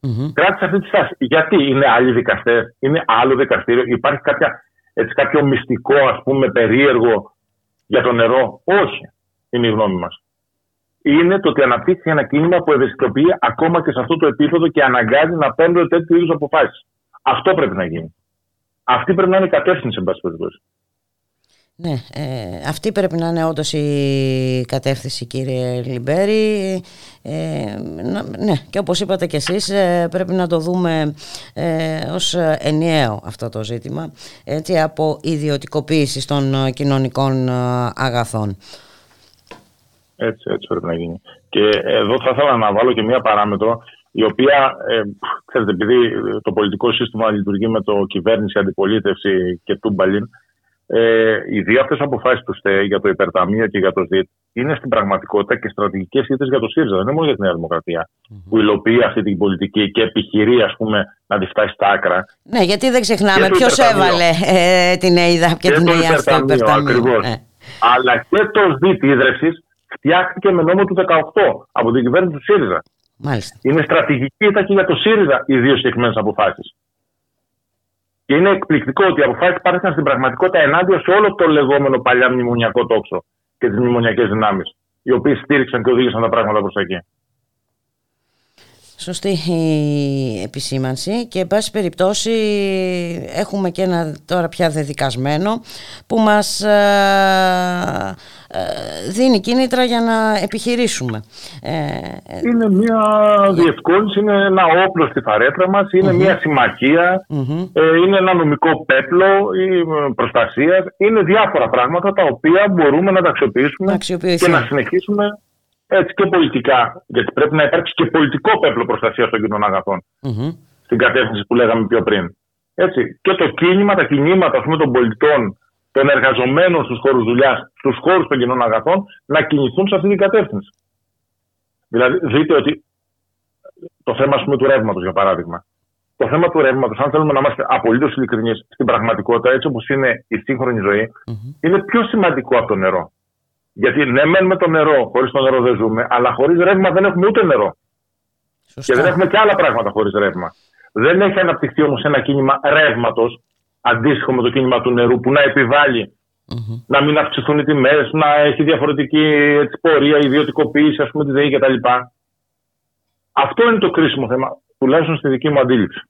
mm-hmm. κράτησε αυτή τη στάση. Γιατί είναι άλλοι δικαστές, είναι άλλο δικαστήριο, υπάρχει κάποια, έτσι, κάποιο μυστικό, ας πούμε, περίεργο για το νερό. Όχι, είναι η γνώμη μας είναι το ότι αναπτύχθηκε ένα κίνημα που ευαισθητοποιεί ακόμα και σε αυτό το επίπεδο και αναγκάζει να παίρνουν τέτοιου είδους αποφάσεις. Αυτό πρέπει να γίνει. Αυτή πρέπει να είναι η κατεύθυνση, εν πάση περιπτώσει. Ναι, ε, αυτή πρέπει να είναι όντως η κατεύθυνση κύριε Λιμπέρη ε, ναι, και όπως είπατε και εσείς ε, πρέπει να το δούμε ε, ως ενιαίο αυτό το ζήτημα έτσι, από ιδιωτικοποίηση των κοινωνικών αγαθών. Έτσι, έτσι πρέπει να γίνει. Και εδώ θα ήθελα να βάλω και μία παράμετρο, η οποία, ε, ξέρετε, επειδή το πολιτικό σύστημα λειτουργεί με το κυβέρνηση, αντιπολίτευση και τούμπαλιν, ε, οι δύο αυτέ αποφάσεις του ΣΤΕ για το υπερταμείο και για το ΣΔΙΤ είναι στην πραγματικότητα και στρατηγικές ήττε για το ΣΥΡΙΖΑ. Δεν είναι μόνο για τη Νέα Δημοκρατία mm-hmm. που υλοποιεί αυτή την πολιτική και επιχειρεί ας πούμε, να τη φτάσει στα άκρα. Ναι, γιατί δεν ξεχνάμε ποιος έβαλε ε, την ΕΙΔΑ και, και την ΕΙΔΑ στο υπερταμείο. Ναι. Αλλά και το ΣΔΙΤ ίδρυυση φτιάχτηκε με νόμο του 18 από την κυβέρνηση του ΣΥΡΙΖΑ. Μάλιστα. Είναι στρατηγική ήταν και για το ΣΥΡΙΖΑ οι δύο συγκεκριμένες αποφάσεις. Και είναι εκπληκτικό ότι οι αποφάσεις πάρθηκαν στην πραγματικότητα ενάντια σε όλο το λεγόμενο παλιά μνημονιακό τόξο και τις μνημονιακές δυνάμεις, οι οποίες στήριξαν και οδήγησαν τα πράγματα προς εκεί. Σωστή η επισήμανση. Και εν πάση περιπτώσει έχουμε και ένα τώρα πια δεδικασμένο που μας ε, ε, δίνει κίνητρα για να επιχειρήσουμε. Ε, είναι μια διευκόλυνση, είναι ένα όπλο στη φαρέτρα μας, είναι μια συμμαχία, είναι ένα νομικό πέπλο προστασίας, είναι διάφορα πράγματα τα οποία μπορούμε να τα αξιοποιήσουμε και να συνεχίσουμε έτσι και πολιτικά, γιατί πρέπει να υπάρξει και πολιτικό πέπλο προστασίας των κοινών αγαθών, στην κατεύθυνση που λέγαμε πιο πριν. Έτσι. Και το κίνημα, τα κινήματα πούμε, των πολιτών, των εργαζομένων στους χώρους δουλειάς, στους χώρους των κοινών αγαθών, να κινηθούν σε αυτή την κατεύθυνση. Δηλαδή, δείτε ότι το θέμα πούμε, του ρεύματος, για παράδειγμα. Το θέμα του ρεύματος, αν θέλουμε να είμαστε απολύτως ειλικρινείς στην πραγματικότητα, έτσι όπως είναι η σύγχρονη ζωή, είναι πιο σημαντικό από το νερό. Γιατί ναι, μένουμε το νερό, χωρίς το νερό δεν ζούμε, αλλά χωρίς ρεύμα δεν έχουμε ούτε νερό. Σωστά. Και δεν έχουμε και άλλα πράγματα χωρίς ρεύμα. Δεν έχει αναπτυχθεί όμως ένα κίνημα ρεύματος, αντίστοιχο με το κίνημα του νερού, που να επιβαλλει να μην αυξηθούν οι τιμές, να έχει διαφορετική έτσι, πορεία, ιδιωτικοποίηση, ας πούμε, τη ΔΕΗ κτλ. Αυτό είναι το κρίσιμο θέμα, τουλάχιστον στη δική μου αντίληψη.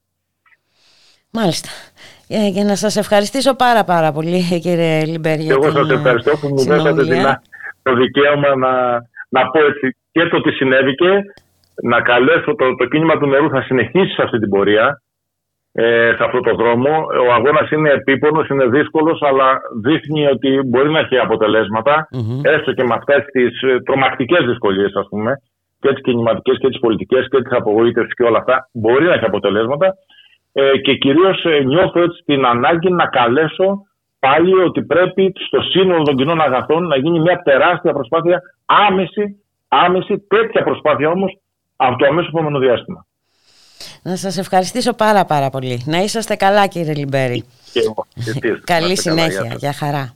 Μάλιστα. Ε, για να σας ευχαριστήσω πάρα πάρα πολύ κύριε Λιμπέρ Και εγώ σας ευχαριστώ που μου δώσατε το δικαίωμα να, να πω έτσι και το τι συνέβηκε, να καλέσω το, το κίνημα του νερού θα συνεχίσει σε αυτή την πορεία, ε, σε αυτό το δρόμο. Ο αγώνας είναι επίπονος, είναι δύσκολος, αλλά δείχνει ότι μπορεί να έχει έστω και με αυτές τις ε, τρομακτικές δυσκολίες ας πούμε, και τις κινηματικές και τις πολιτικές και τις απογοήτευσεις και όλα αυτά, μπορεί να έχει αποτελέσματα ε, και κυρίως ε, νιώθω έτσι την ανάγκη να καλέσω πάλι ότι πρέπει στο σύνολο των κοινών αγαθών να γίνει μια τεράστια προσπάθεια άμεση, άμεση τέτοια προσπάθεια όμως από το αμέσως επόμενο διάστημα. Να σας ευχαριστήσω πάρα πάρα πολύ. Να είσαστε καλά κύριε Λιμπέρη. Καλή συνέχεια. Για χαρά.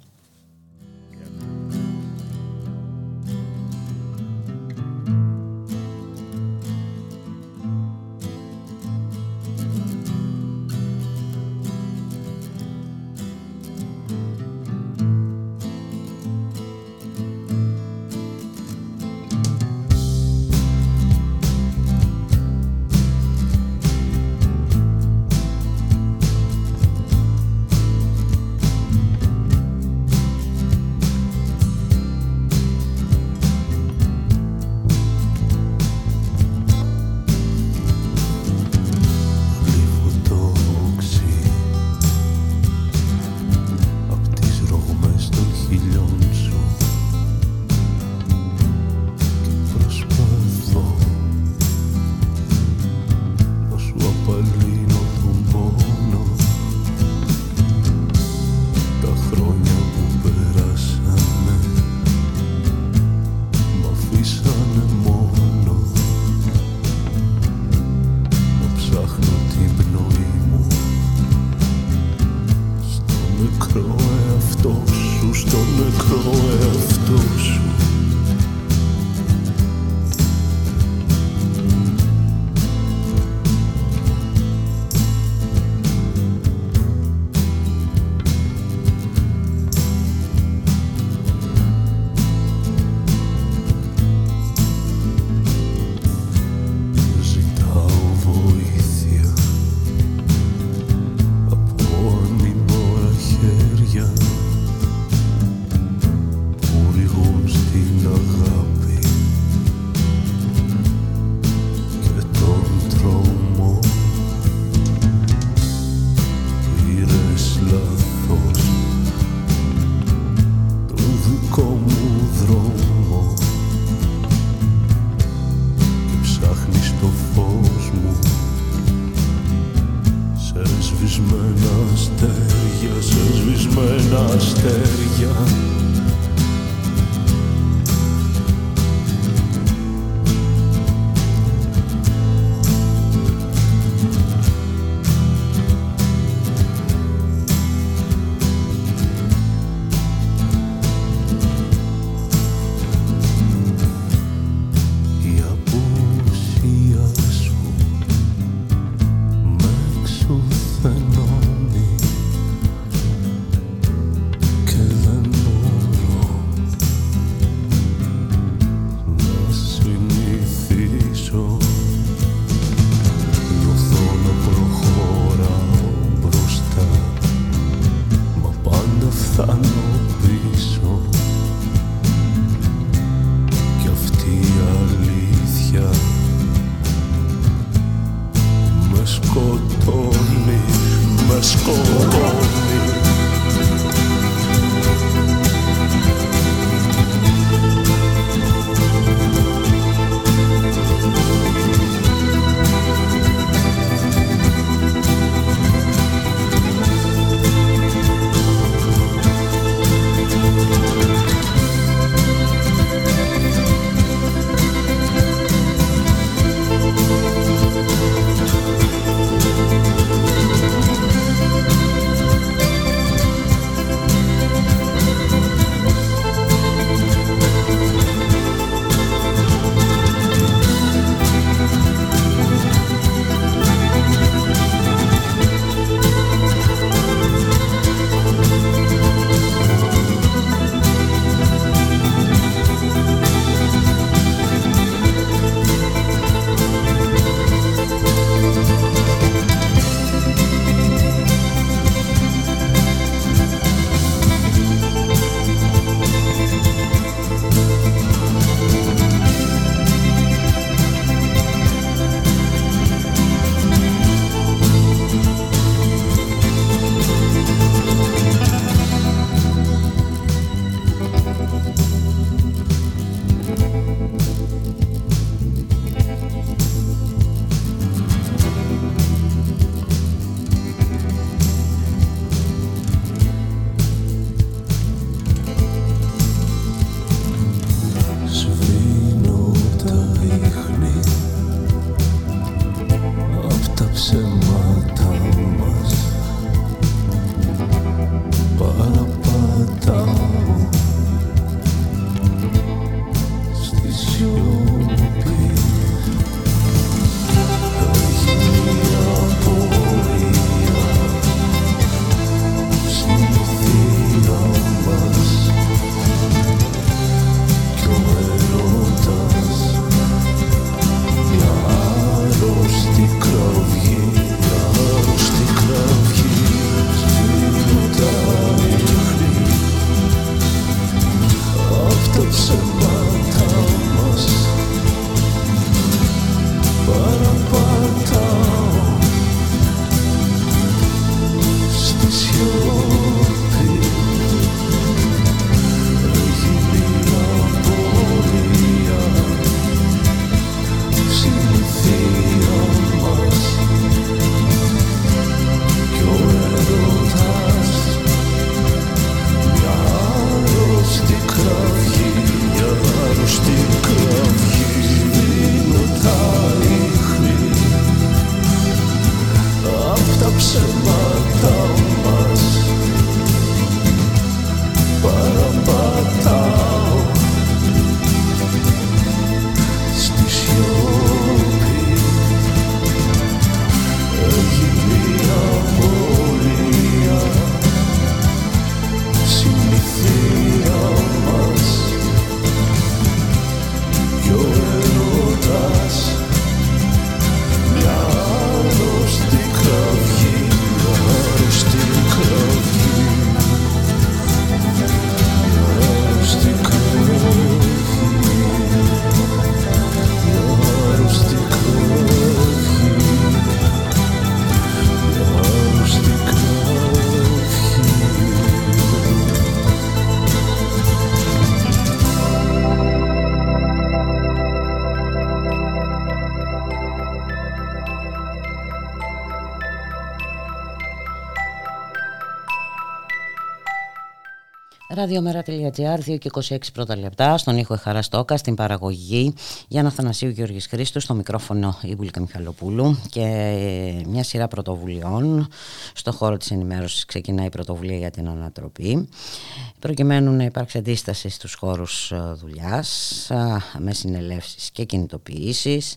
Ραδιομέρα.gr, 2 και 26 πρώτα λεπτά, στον ήχο Χαρά Στόκα, στην παραγωγή Γιάννα Θανασίου Γιώργης Χρήστου, στο μικρόφωνο η Βουλίκα Μιχαλοπούλου και μια σειρά πρωτοβουλειών. Στο χώρο της ενημέρωσης ξεκινάει η πρωτοβουλία για την ανατροπή προκειμένου να υπάρξει αντίσταση στους χώρους ε, δουλειάς με συνελεύσεις και κινητοποιήσεις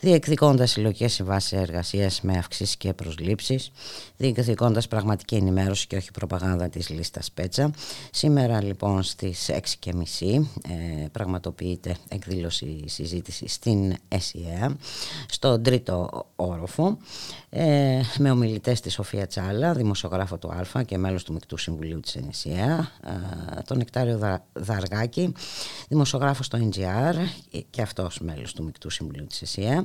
διεκδικώντας συλλογικές συμβάσεις εργασίας με αυξήσεις και προσλήψεις, διεκδικώντας πραγματική ενημέρωση και όχι προπαγάνδα της λίστας Πέτσα. Σήμερα λοιπόν στις 6.30 ε, πραγματοποιείται εκδήλωση συζήτηση στην ΕΣΥΑ, στον τρίτο όροφο, ε, με ομιλητές της Σοφία Τσάλα, δημοσιογράφο του ΑΛΦΑ και μέλος του Μικτού Συμβουλίου της ΕΣΥΑ, ε, τον Εκτάριο Δαργάκη, δημοσιογράφος στο NGR και αυτός μέλος του Μικτού Συμβουλίου της ΕΣΥΑ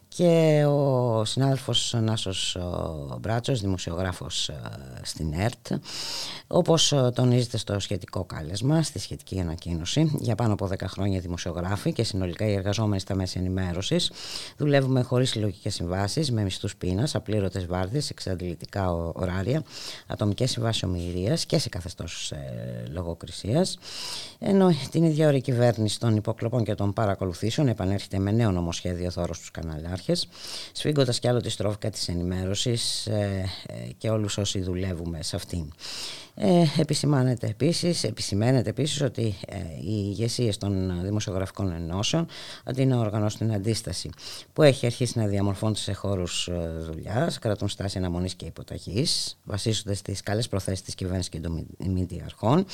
και ο συνάδελφος Νάσος Μπράτσος, δημοσιογράφος ε, στην ΕΡΤ όπως ε, τονίζεται στο σχετικό κάλεσμα, στη σχετική ανακοίνωση για πάνω από 10 χρόνια δημοσιογράφοι και συνολικά οι εργαζόμενοι στα μέσα ενημέρωσης. δουλεύουμε χωρίς συλλογικές συμβάσεις, με μισθούς πείνας, απλήρωτες βάρδιες, εξαντλητικά ωράρια ατομικές συμβάσεις ομοιρίας και σε καθεστώς ε, λογοκρισίας ενώ την ίδια ώρα η κυβέρνηση των υποκλοπών και των παρακολουθήσεων επανέρχεται με νέο νομοσχέδιο θόρος στους καναλάρχες, σφίγγοντας κι άλλο τη στρόφικα της ενημέρωσης ε, ε, και όλους όσοι δουλεύουμε σε αυτήν. Ε, επισημάνεται επίσης, επισημαίνεται επίσης ότι ε, οι ηγεσίες των δημοσιογραφικών ενώσεων αντί να οργανώσουν την αντίσταση που έχει αρχίσει να διαμορφώνεται σε χώρους ε, δουλειάς, κρατούν στάση αναμονής και υποταγής, βασίζονται στις καλές προθέσεις της κυβέρνησης και των μη αρχών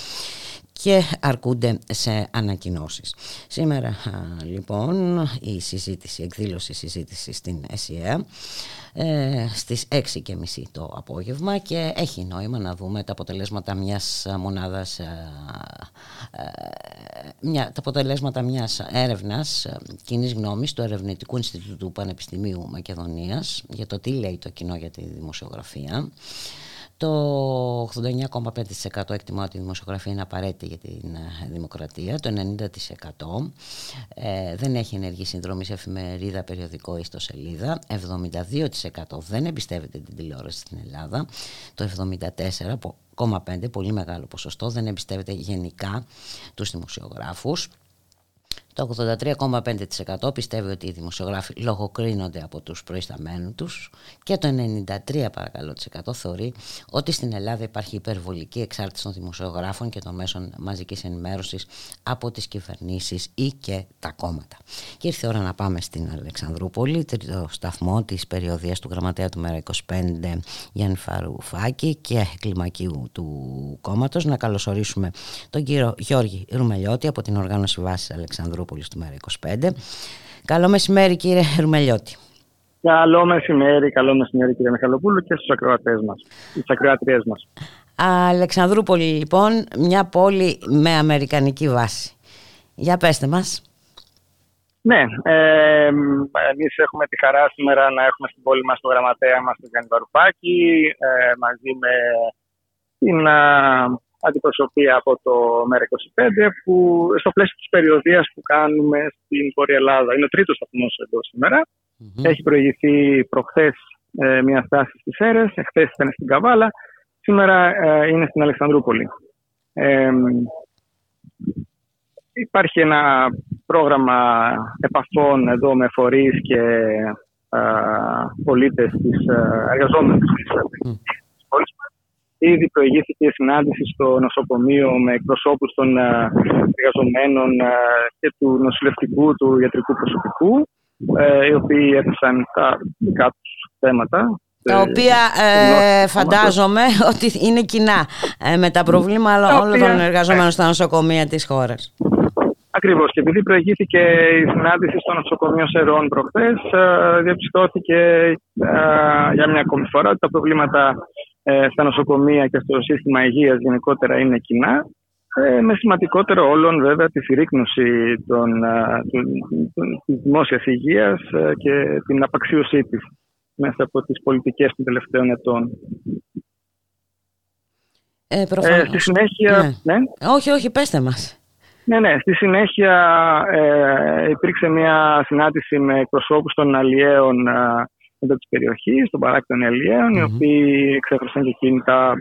και αρκούνται σε ανακοινώσεις. Σήμερα λοιπόν η συζήτηση, η εκδήλωση συζήτησης στην ΕΣΥΑ ε, στις 6.30 το απόγευμα και έχει νόημα να δούμε τα αποτελέσματα μιας μονάδας ε, ε, μια, τα αποτελέσματα μιας έρευνας ε, κοινής γνώμης του Ερευνητικού Ινστιτούτου Πανεπιστημίου Μακεδονίας για το τι λέει το κοινό για τη δημοσιογραφία το 89,5% εκτιμά ότι η δημοσιογραφία είναι απαραίτητη για την ε, δημοκρατία. Το 90% ε, δεν έχει ενεργή συνδρομή σε εφημερίδα, περιοδικό ή στο σελίδα. 72% δεν εμπιστεύεται την τηλεόραση στην Ελλάδα. Το 74,5% πολύ μεγάλο ποσοστό δεν εμπιστεύεται γενικά τους δημοσιογράφους. Το 83,5% πιστεύει ότι οι δημοσιογράφοι λογοκρίνονται από τους προϊσταμένους τους και το 93% παρακαλώ θεωρεί ότι στην Ελλάδα υπάρχει υπερβολική εξάρτηση των δημοσιογράφων και των μέσων μαζικής ενημέρωσης από τις κυβερνήσεις ή και τα κόμματα. Και ήρθε η ώρα να πάμε στην Αλεξανδρούπολη, τρίτο σταθμό της περιοδίας του γραμματέα του Μέρα 25 Γιάννη Φαρουφάκη και κλιμακίου του κόμματος. Να καλωσορίσουμε τον κύριο Γιώργη Ρουμελιώτη από την οργάνωση βάσης Αλεξανδρούπολης του Μέρα 25. Καλό μεσημέρι κύριε Ρουμελιώτη. Καλό μεσημέρι, καλό μεσημέρι κύριε Μιχαλοπούλου και στους ακροατές μας, στις ακροατριές μας. Αλεξανδρούπολη λοιπόν, μια πόλη με αμερικανική βάση. Για πέστε μας. Ναι, ε, εμείς έχουμε τη χαρά σήμερα να έχουμε στην πόλη μας το γραμματέα μας, τον Γιάννη Βαρουφάκη, ε, μαζί με την αντιπροσωπεία από το ΜΕΡΑ25 που στο πλαίσιο της περιοδίας που κάνουμε στην Βόρεια Ελλάδα. Είναι ο τρίτος σταθμός εδώ Έχει προηγηθεί προχθές ε, μια στάση στις Σέρες, εχθές ήταν στην Καβάλα, σήμερα ε, είναι στην Αλεξανδρούπολη. Ε, υπάρχει ένα πρόγραμμα επαφών εδώ με φορείς και ε, πολίτες της ε, εργαζόμενης της πόλης Ήδη προηγήθηκε η συνάντηση στο νοσοκομείο με εκπροσώπους των ε, εργαζομένων ε, και του νοσηλευτικού, του ιατρικού προσωπικού, ε, οι οποίοι έθεσαν τα δικά τους θέματα. Τα οποία ε, φαντάζομαι ότι είναι κοινά με τα προβλήματα όλων των εργαζομένων στα νοσοκομεία της χώρας. Ακριβώς. Και επειδή προηγήθηκε η συνάντηση στο νοσοκομείο Σερών προχθές, διαπιστώθηκε για μια ακόμη φορά ότι τα προβλήματα ε, στα νοσοκομεία και στο σύστημα υγείας γενικότερα είναι κοινά ε, με σημαντικότερο όλων βέβαια τη συρρήκνωση των, των, της δημόσιας υγείας ε, και την απαξίωσή της μέσα από τις πολιτικές των τελευταίων ετών. Ε, ε, στη συνέχεια... Ναι. ναι. Όχι, όχι, πέστε μας. Ναι, ναι. Στη συνέχεια ε, υπήρξε μια συνάντηση με εκπροσώπους των αλλιέων εδώ της περιοχής, στον παράκτη των Ελιαίων, οι οποίοι εξέφρασαν και εκείνοι τα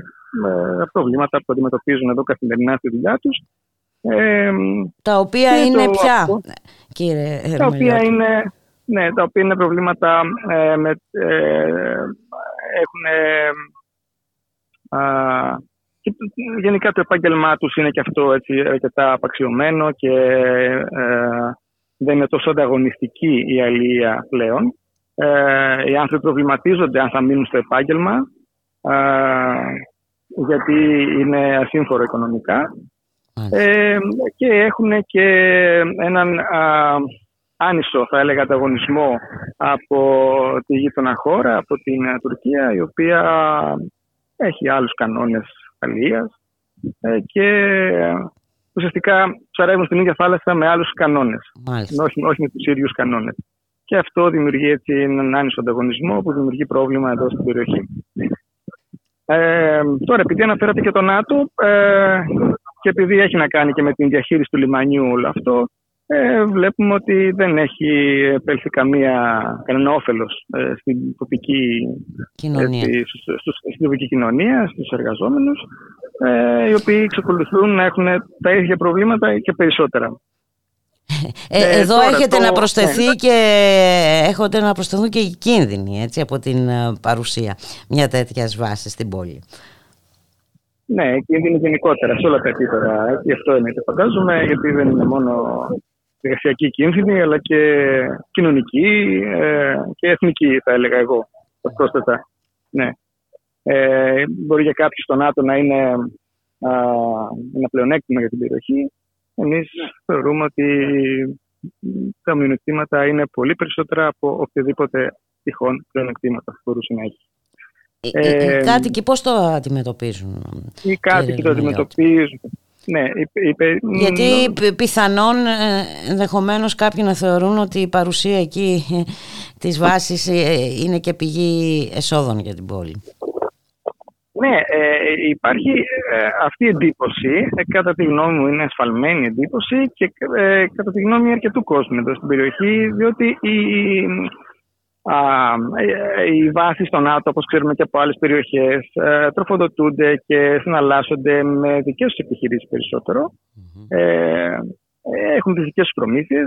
ε, προβλήματα που αντιμετωπίζουν εδώ καθημερινά στη δουλειά τους. Ε, τα οποία είναι πια, κύριε Τα οποία είναι, ναι, τα οποία είναι προβλήματα ε, με, έχουν και γενικά το επάγγελμά τους είναι και αυτό έτσι, αρκετά απαξιωμένο και δεν είναι τόσο ανταγωνιστική η αλληλεία πλέον. Ε, οι άνθρωποι προβληματίζονται αν θα μείνουν στο επάγγελμα ε, γιατί είναι ασύμφορο οικονομικά. Ε, και έχουν και έναν άνισο θα έλεγα ανταγωνισμό από τη γείτονα χώρα, από την Τουρκία η οποία έχει άλλους κανόνες αλληλείας και ουσιαστικά ψαρεύουν στην ίδια θάλασσα με άλλους κανόνες, όχι, όχι με τους ίδιους κανόνες και αυτό δημιουργεί έτσι έναν άνισο ανταγωνισμό που δημιουργεί πρόβλημα εδώ στην περιοχή. Ε, τώρα, επειδή αναφέρατε και το ΝΑΤΟ ε, και επειδή έχει να κάνει και με την διαχείριση του λιμανιού όλο αυτό, ε, βλέπουμε ότι δεν έχει επέλθει καμία, κανένα όφελος ε, στην τοπική κοινωνία, ε, στην τοπική κοινωνία στους εργαζόμενους, ε, οι οποίοι εξακολουθούν να έχουν τα ίδια προβλήματα και περισσότερα. Ε, ε, εδώ έχετε να προσθεθεί ναι. και έχετε να προσθεθούν και οι κίνδυνοι έτσι, από την ε, παρουσία μια τέτοιας βάσης στην πόλη. Ναι, κίνδυνοι γενικότερα σε όλα τα επίπεδα. Γι' αυτό είναι και φαντάζομαι, γιατί δεν είναι μόνο εργασιακή κίνδυνη, αλλά και κοινωνική και εθνική, θα έλεγα εγώ, πρόσθετα. Ναι. Ε, μπορεί για κάποιους στο ΝΑΤΟ να είναι ένα πλεονέκτημα για την περιοχή, εμείς θεωρούμε ότι τα μειονεκτήματα είναι πολύ περισσότερα από οποιοδήποτε τυχόν πλεονεκτήματα που μπορούσε να έχει. Οι, ε, οι κάτοικοι πώς το αντιμετωπίζουν. Οι κάτοικοι το αντιμετωπίζουν. Ναι, Γιατί πιθανόν ε, ενδεχομένως κάποιοι να θεωρούν ότι η παρουσία εκεί της βάσης ε, είναι και πηγή εσόδων για την πόλη. Ναι, ε, υπάρχει ε, αυτή η εντύπωση, ε, κατά τη γνώμη μου είναι ασφαλμένη εντύπωση και ε, κατά τη γνώμη αρκετού κόσμου εδώ στην περιοχή, διότι η, α, οι βάσεις στο ΝΑΤΟ, όπως ξέρουμε και από άλλες περιοχές, τροφοδοτούνται και συναλλάσσονται με δικές τους επιχειρήσεις περισσότερο. έχουν τις δικές προμήθειες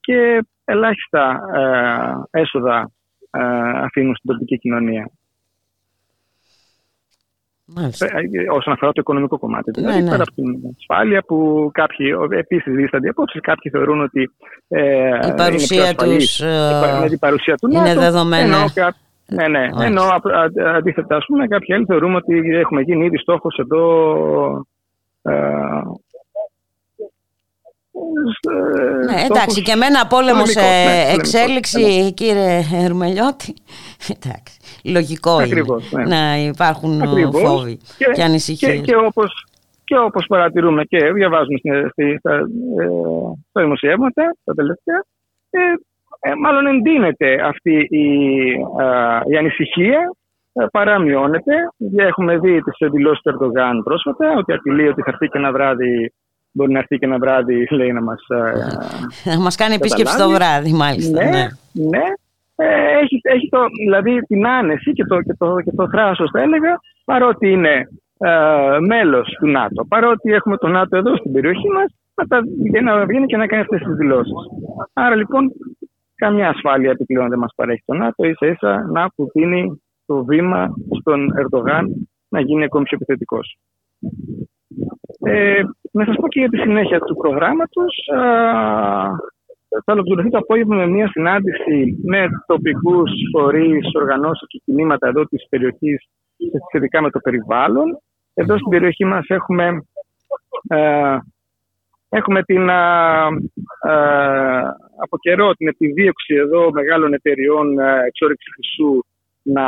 και ελάχιστα έσοδα αφήνουν στην τοπική κοινωνία. Μάλιστα. Όσον αφορά το οικονομικό κομμάτι. Ναι, δηλαδή, ναι. πέρα από την ασφάλεια που κάποιοι επίσης δίστανται απόψει, κάποιοι θεωρούν ότι ε, η παρουσία τους με την παρουσία του είναι ΝΑΤΟ, δεδομένη. ναι, ναι. Ενώ αντίθετα, ας πούμε, κάποιοι άλλοι θεωρούμε ότι έχουμε γίνει ήδη στόχος εδώ ε, ναι, εντάξει, και με ένα πόλεμο σε ναι, εξέλιξη, κύριε Ρουμελιώτη. Εντάξει, λογικό Ακριβώς, είναι ναι. να υπάρχουν Ακριβώς. φόβοι και, και ανησυχίες. Και, και, όπως, και όπως παρατηρούμε και διαβάζουμε στη, στα, ε, στα δημοσιεύματα τα τελευταία, ε, ε, μάλλον εντείνεται αυτή η, ε, η ανησυχία ε, παρά μειώνεται. Έχουμε δει τις δηλώσεις του Ερντογάν πρόσφατα ότι απειλεί ότι θα έρθει και ένα βράδυ Μπορεί να έρθει και ένα βράδυ, λέει, να μας... Ε, να μας κάνει επίσκεψη το βράδυ, μάλιστα. Ναι, ναι. ναι. Ε, έχει, έχει το, δηλαδή την άνεση και το, και το, και το θράσος, θα έλεγα, παρότι είναι ε, μέλος του ΝΑΤΟ. Παρότι έχουμε το ΝΑΤΟ εδώ στην περιοχή μας, να, τα, να βγαίνει και να κάνει αυτές τις δηλώσεις. Άρα λοιπόν, καμιά ασφάλεια επιπλέον δεν μας παρέχει το ΝΑΤΟ, ίσα ίσα να που δίνει το βήμα στον Ερντογάν να γίνει ακόμη πιο επιθετικός. Ε, να σας πω και για τη συνέχεια του προγράμματος. θα ολοκληρωθεί το απόγευμα με μια συνάντηση με τοπικούς φορείς, οργανώσεις και κινήματα εδώ της περιοχής σχετικά με το περιβάλλον. Εδώ στην περιοχή μας έχουμε, ε, έχουμε την, από καιρό την επιδίωξη εδώ μεγάλων εταιριών ε, εξόρυξης χρυσού να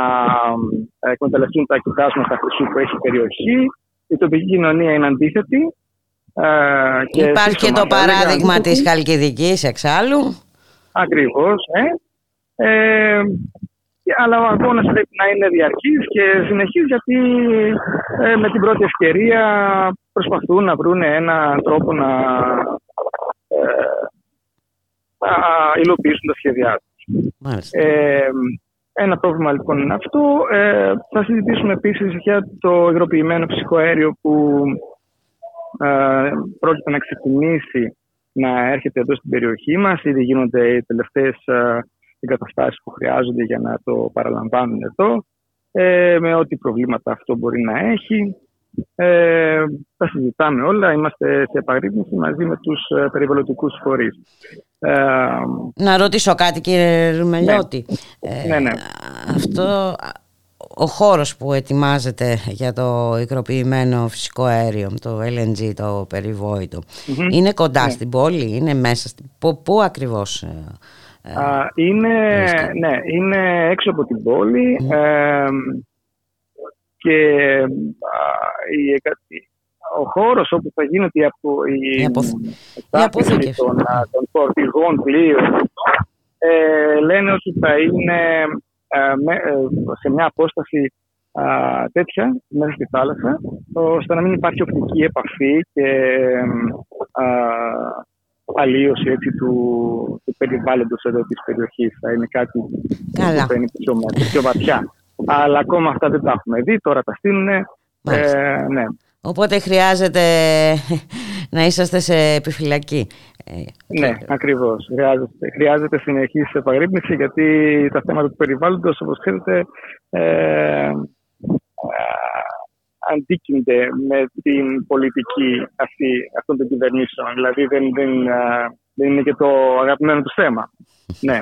ε, εκμεταλλευτούν τα κοιτάσματα χρυσού που έχει η περιοχή η τοπική κοινωνία είναι αντίθετη. Ε, και Υπάρχει και το παράδειγμα της Χαλκιδικής εξάλλου. Ακριβώς, ε. ε αλλά ο αγώνας πρέπει να είναι διαρκής και συνεχής γιατί ε, με την πρώτη ευκαιρία προσπαθούν να βρουν έναν τρόπο να, ε, να υλοποιήσουν τα σχέδιά τους. Ε, ένα πρόβλημα λοιπόν είναι αυτό. Ε, θα συζητήσουμε επίσης για το υγροποιημένο φυσικό αέριο που ε, πρόκειται να ξεκινήσει να έρχεται εδώ στην περιοχή μας. Ήδη γίνονται οι τελευταίες ε, εγκαταστάσεις που χρειάζονται για να το παραλαμβάνουν εδώ. Ε, με ό,τι προβλήματα αυτό μπορεί να έχει. Ε, τα συζητάμε όλα, είμαστε σε επαγρύπνηση μαζί με τους ε, περιβαλλοντικούς φορείς. Ε, να ρωτήσω κάτι κύριε Ρουμελιώτη. Ναι. Ε, ναι, Αυτό ο χώρος που ετοιμάζεται για το ικροποιημένο φυσικό αέριο, το LNG, το περιβοητο είναι κοντά ναι. στην πόλη, είναι μέσα στην... Πού, πού ακριβώς... είναι, ναι, είναι έξω από την πόλη και η, ο χώρος όπου θα γίνεται η, απο, η, η των, των φορτηγών πλοίων ε, λένε ότι θα είναι ε, με, ε, σε μια απόσταση α, τέτοια μέσα στη θάλασσα ώστε να μην υπάρχει οπτική επαφή και α, αλλίωση έτσι, του, του περιβάλλοντος εδώ της περιοχής. Θα είναι κάτι Καλά. που θα είναι πιο, πιο βαθιά. Αλλά ακόμα αυτά δεν τα έχουμε δει, τώρα τα στείλουν. Ε, ναι. Οπότε χρειάζεται να είσαστε σε επιφυλακή. Ε, ναι, ακριβώς. Χρειάζεται, χρειάζεται συνεχής επαγρύπνηση γιατί τα θέματα του περιβάλλοντος, όπως ξέρετε, ε, αντίκυνται με την πολιτική αυτή, αυτών των κυβερνήσεων. Δηλαδή δεν, δεν, δεν είναι και το αγαπημένο τους θέμα. Ναι.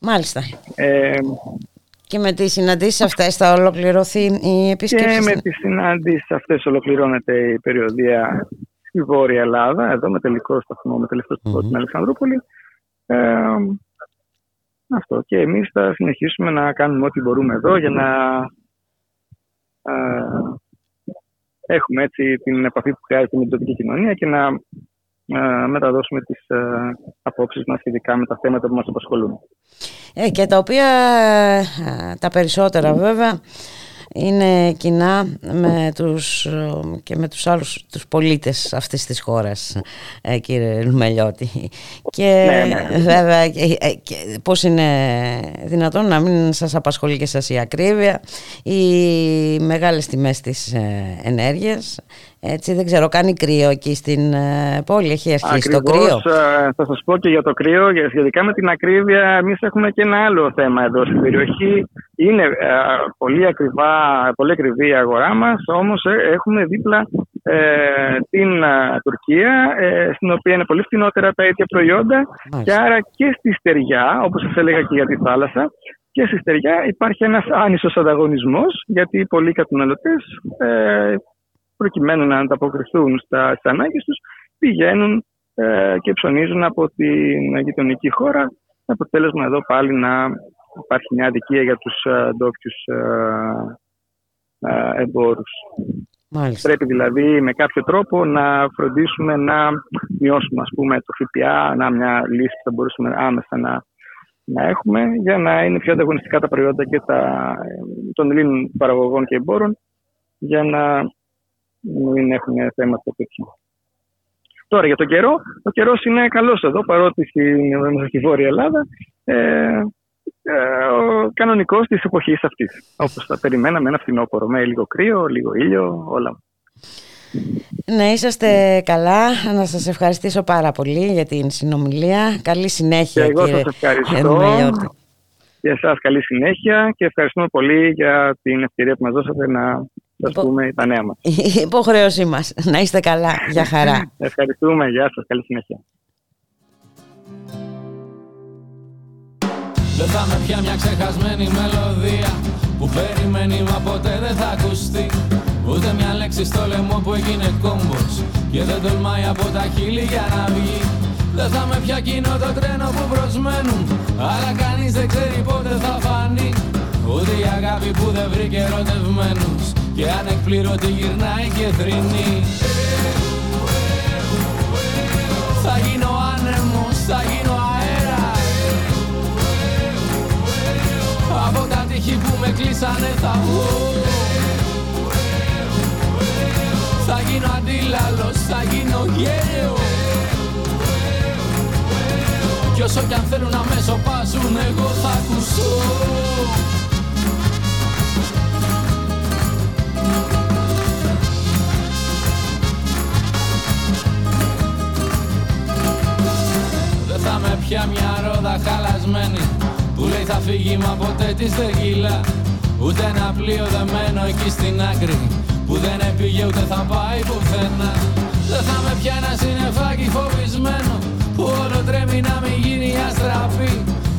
Μάλιστα. Ε, και με τις συναντήσεις αυτές θα ολοκληρωθεί η επίσκεψη. Και με τις συναντήσεις αυτές ολοκληρώνεται η περιοδία στη Βόρεια Ελλάδα, εδώ με τελικό σταθμό, με τελευταίο σταθμό mm-hmm. στην Αλεξανδρούπολη. Ε, αυτό. Και εμείς θα συνεχίσουμε να κάνουμε ό,τι μπορούμε εδώ για να ε, έχουμε έτσι την επαφή που χρειάζεται με την τοπική κοινωνία και να ε, μεταδώσουμε τις ε, απόψεις μας σχετικά με τα θέματα που μας απασχολούν. Ε, και τα οποία τα περισσότερα βέβαια είναι κοινά με τους, και με τους άλλους τους πολίτες αυτής της χώρας κύριε Λουμελιώτη και ναι, ναι. βέβαια και, πώς είναι δυνατόν να μην σας απασχολεί και σας η ακρίβεια οι μεγάλες τιμές της ενέργειας Έτσι δεν ξέρω, κάνει κρύο εκεί στην ε, πόλη, έχει αρχίσει Ακριβώς, το κρύο. ε, θα σας πω και για το κρύο, για- σχετικά με την ακρίβεια, εμείς έχουμε και ένα άλλο θέμα εδώ στην περιοχή. Είναι ε, πολύ, ακριβά, πολύ ακριβή η αγορά μας, όμως ε, έχουμε δίπλα ε, την ε, Τουρκία, ε, στην οποία είναι πολύ φθηνότερα τα ίδια προϊόντα και άρα και στη στεριά, όπως σας έλεγα και για τη θάλασσα, και στη στεριά υπάρχει ένας άνισος ανταγωνισμός, γιατί πολλοί καταναλωτές ε, προκειμένου να ανταποκριθούν στα, στις ανάγκες τους, πηγαίνουν ε, και ψωνίζουν από την γειτονική χώρα. Με αποτέλεσμα εδώ πάλι να υπάρχει μια αδικία για τους ε, ντόπιους ε, ε, εμπόρους. Μάλιστα. Πρέπει δηλαδή με κάποιο τρόπο να φροντίσουμε να μειώσουμε ας πούμε, το ΦΠΑ, να μια λύση που θα μπορούσαμε άμεσα να, να έχουμε για να είναι πιο ανταγωνιστικά τα προϊόντα και τα, των Ελλήνων παραγωγών και εμπόρων για να μην έχουμε θέματα τέτοια. Τώρα για τον καιρό, ο καιρός είναι καλός εδώ παρότι στην στη Βόρεια Ελλάδα ε, ε, ο κανονικός της εποχής αυτής. Όπως θα περιμέναμε ένα φθινόπωρο με λίγο κρύο, λίγο ήλιο, όλα. Να είσαστε καλά, να σας ευχαριστήσω πάρα πολύ για την συνομιλία. Καλή συνέχεια Και εγώ κύριε σας ευχαριστώ. Μελιώτη. Και εσάς καλή συνέχεια και ευχαριστούμε πολύ για την ευκαιρία που μας δώσατε να σας πούμε τα νέα μας. Η υποχρέωσή μας. Να είστε καλά. Για χαρά. Ευχαριστούμε. Γεια σας. Καλή συνέχεια. Δεν θα με πια μια ξεχασμένη μελωδία Που περιμένει μα ποτέ δεν θα ακουστεί Ούτε μια λέξη στο λαιμό που έγινε κόμπος Και δεν τολμάει από τα χείλη για να βγει Δεν θα με πια εκείνο το τρένο που προσμένουν Αλλά κανείς δεν ξέρει πότε θα φανεί Ούτε η αγάπη που δεν βρήκε ερωτευμένους Και ανεκπληρωτή γυρνάει και θρυνεί. Θα γίνω άνεμος, θα γίνω αέρας. Από τα τείχη που με κλείσανε θα βγω. Θα γίνω αντίλαλος, θα γίνω γέλιο Κι όσο κι αν θέλουν να με σοπάσουν εγώ θα ακούσω Δεν θα με πια μια ρόδα χαλασμένη Που λέει θα φύγει μα ποτέ της δεν γυλά. Ούτε ένα πλοίο δεμένο εκεί στην άκρη Που δεν επήγε ούτε θα πάει πουθενά. Δεν θα με πια ένα συννεφάκι φοβισμένο Που όλο τρέμει να μην γίνει αστραπή.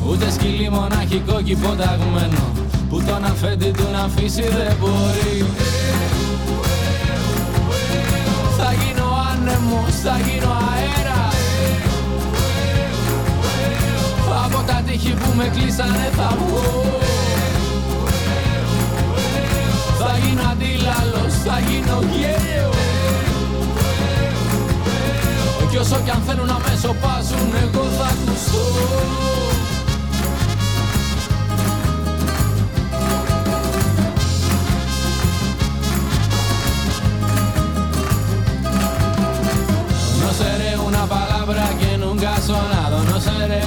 Ούτε σκυλί μοναχικό κι υποταγμένο Που τον αφέντη του να αφήσει δεν μπορεί. Θα γίνω άνεμος, θα γίνω αέρα Από τα τείχη που με κλείσανε θα βγω. Θα γίνω αντίλαλος, θα γίνω γέλιο Κι όσο κι αν θέλουν να με σοπάσουν εγώ θα ακουστώ. No seré una palabra que nunca ha sonado, no seré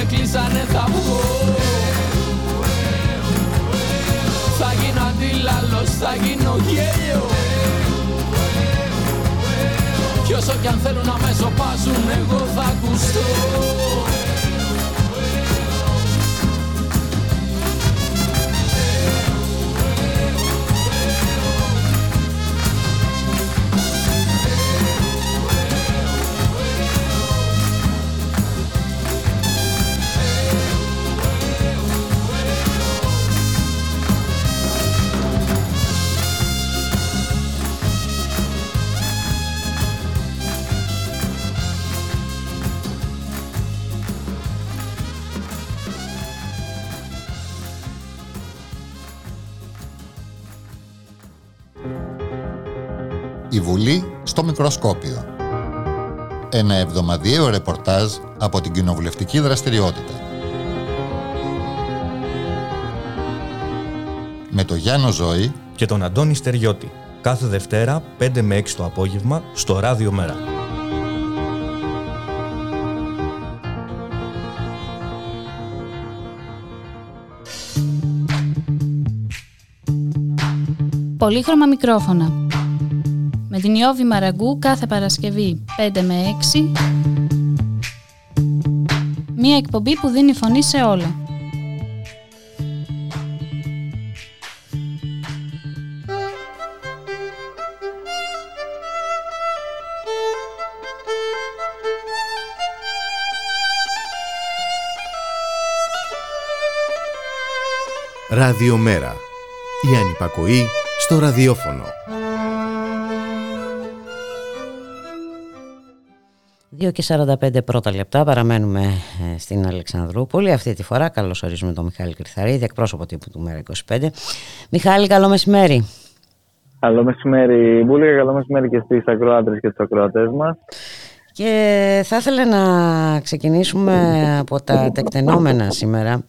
με κλείσανε θα βγω. Θα γίνω αντίλαλος, θα γίνω γέλιο. Κι όσο κι αν θέλουν να με σοπάσουν εγώ θα ακουστώ Βουλή στο μικροσκόπιο. Ένα εβδομαδιαίο ρεπορτάζ από την κοινοβουλευτική δραστηριότητα. Με το Γιάννο Ζώη και τον Αντώνη Στεριώτη. Κάθε Δευτέρα 5 με 6 το απόγευμα στο Ράδιο Μέρα. Πολύχρωμα μικρόφωνα. Με την Ιώβη Μαραγκού κάθε Παρασκευή 5 με 6. Μία εκπομπή που δίνει φωνή σε όλα. Ραδιομέρα. Η ανυπακοή στο ραδιόφωνο. 2 και 45 πρώτα λεπτά παραμένουμε ε, στην Αλεξανδρούπολη. Αυτή τη φορά καλώς ορίζουμε τον Μιχάλη Κρυθαρίδη, εκπρόσωπο τύπου του ΜΕΡΑ25. Μιχάλη, καλό μεσημέρι. Καλό μεσημέρι, Μπούλια. Καλό μεσημέρι και στις ακροάτρες και τους ακροατές μας. Και θα ήθελα να ξεκινήσουμε από τα τεκτενόμενα σήμερα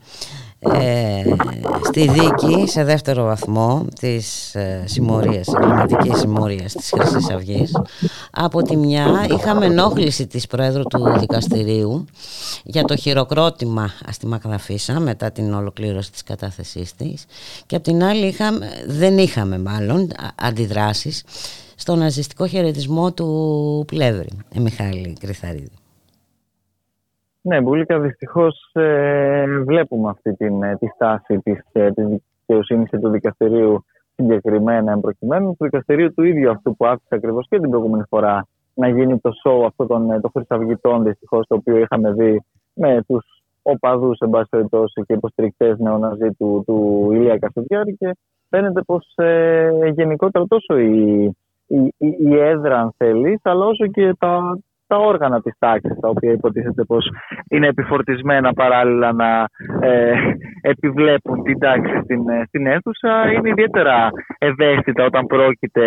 ε, στη δίκη σε δεύτερο βαθμό της ε, συμμορίας, εγκληματικής συμμορίας της Χρυσής Αυγής από τη μια είχαμε ενόχληση της Προέδρου του Δικαστηρίου για το χειροκρότημα στη Μακδαφίσα μετά την ολοκλήρωση της κατάθεσής της και από την άλλη είχαμε, δεν είχαμε μάλλον αντιδράσεις στο ναζιστικό χαιρετισμό του Πλεύρη, ε, Μιχάλη Κρυθαρίδη. Ναι, Μπουλίκα, δυστυχώς ε, βλέπουμε αυτή την, ε, τη στάση της ε, της δικαιοσύνης και του δικαστηρίου συγκεκριμένα εμπροκειμένου. Του δικαστηρίου του ίδιου αυτού που άφησε ακριβώς και την προηγούμενη φορά να γίνει το σοου αυτό των, ε, των χρυσαυγητών, δυστυχώς, το οποίο είχαμε δει με τους οπαδούς, εν πάση περιπτώσει, και υποστηρικτές νεοναζί του, του Ηλία Κασουδιάρη. Και φαίνεται πως ε, γενικότερα τόσο η, η, η, έδρα, αν θέλεις, αλλά όσο και τα, τα όργανα της τάξης, τα οποία υποτίθεται πως είναι επιφορτισμένα παράλληλα να ε, επιβλέπουν την τάξη στην, ε, στην αίθουσα, είναι ιδιαίτερα ευαίσθητα όταν πρόκειται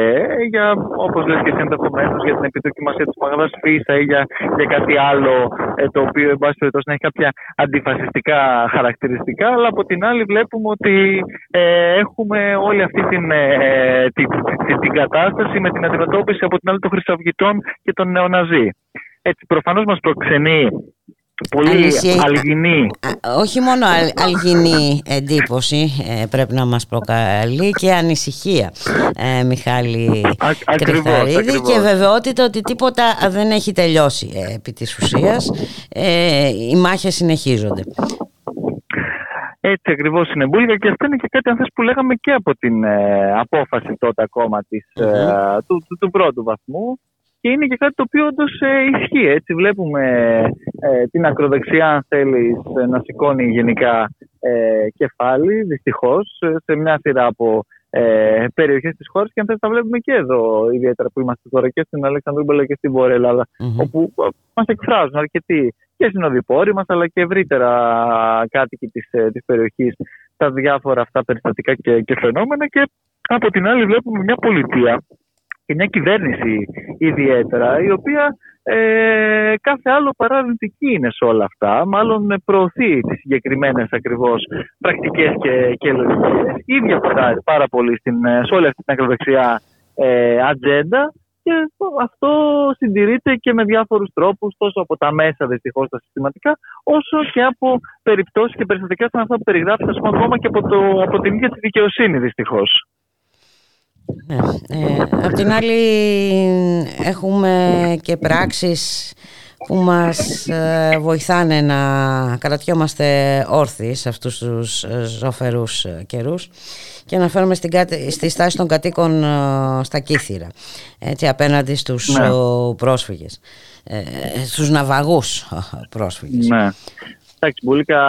για, όπως λες και εσύ ενδεχομένως, για την επιδοκιμασία της Μαγδάς Φίσα ή για, για κάτι άλλο ε, το οποίο, εν πάση περιπτώσει, να έχει κάποια αντιφασιστικά χαρακτηριστικά, αλλά από την άλλη βλέπουμε ότι ε, έχουμε όλη αυτή την, ε, την, την, την, κατάσταση με την αντιμετώπιση από την άλλη των Χρυσαυγητών και των νεοναζί έτσι προφανώς μας προξενεί πολύ αλγινή. Όχι μόνο αλγινή εντύπωση ε, πρέπει να μας προκαλεί και ανησυχία ε, Μιχάλη Κρυθαρίδη και βεβαιότητα ότι τίποτα δεν έχει τελειώσει ε, επί της ουσίας. Ε, οι μάχες συνεχίζονται. Έτσι ακριβώς είναι Μπούλγα και αυτό είναι και κάτι αν θες, που λέγαμε και από την απόφαση τότε ακόμα της, του, του, του πρώτου βαθμού και είναι και κάτι το οποίο όντως ε, ισχύει. Έτσι βλέπουμε ε, την ακροδεξιά, αν θέλεις, να σηκώνει γενικά ε, κεφάλι, δυστυχώς, σε μια σειρά από ε, περιοχές της χώρας. Και αν θέλει, τα βλέπουμε και εδώ, ιδιαίτερα που είμαστε τώρα και στην Αλεξανδρούπολη και στην Βόρεια Ελλάδα, mm-hmm. όπου ε, μας εκφράζουν αρκετοί και συνοδοιπόροι μας, αλλά και ευρύτερα κάτοικοι της της ε, περιοχής τα διάφορα αυτά περιστατικά και, και φαινόμενα. Και από την άλλη, βλέπουμε μια πολιτεία και μια κυβέρνηση ιδιαίτερα, η οποία ε, κάθε άλλο παραδειγματική είναι σε όλα αυτά. Μάλλον προωθεί τις συγκεκριμένες ακριβώς πρακτικές και, και λογικές. Ίδια πάρα πολύ στην, ε, σε όλη αυτή την ακροδεξιά ε, ατζέντα και αυτό συντηρείται και με διάφορους τρόπους τόσο από τα μέσα δυστυχώς τα συστηματικά όσο και από περιπτώσεις και περιστατικά σαν αυτά που περιγράφει ακόμα και από, το, από την ίδια τη δικαιοσύνη δυστυχώς. Ναι. Ε, απ' την άλλη έχουμε και πράξεις που μας ε, βοηθάνε να κρατιόμαστε όρθιοι σε αυτούς τους ε, ζωφερούς καιρούς και να φέρουμε στην, στη στάση των κατοίκων στα κύθυρα έτσι, απέναντι στους ναι. πρόσφυγες στους ναυαγούς πρόσφυγες ναι. Εντάξει, Μπούλικα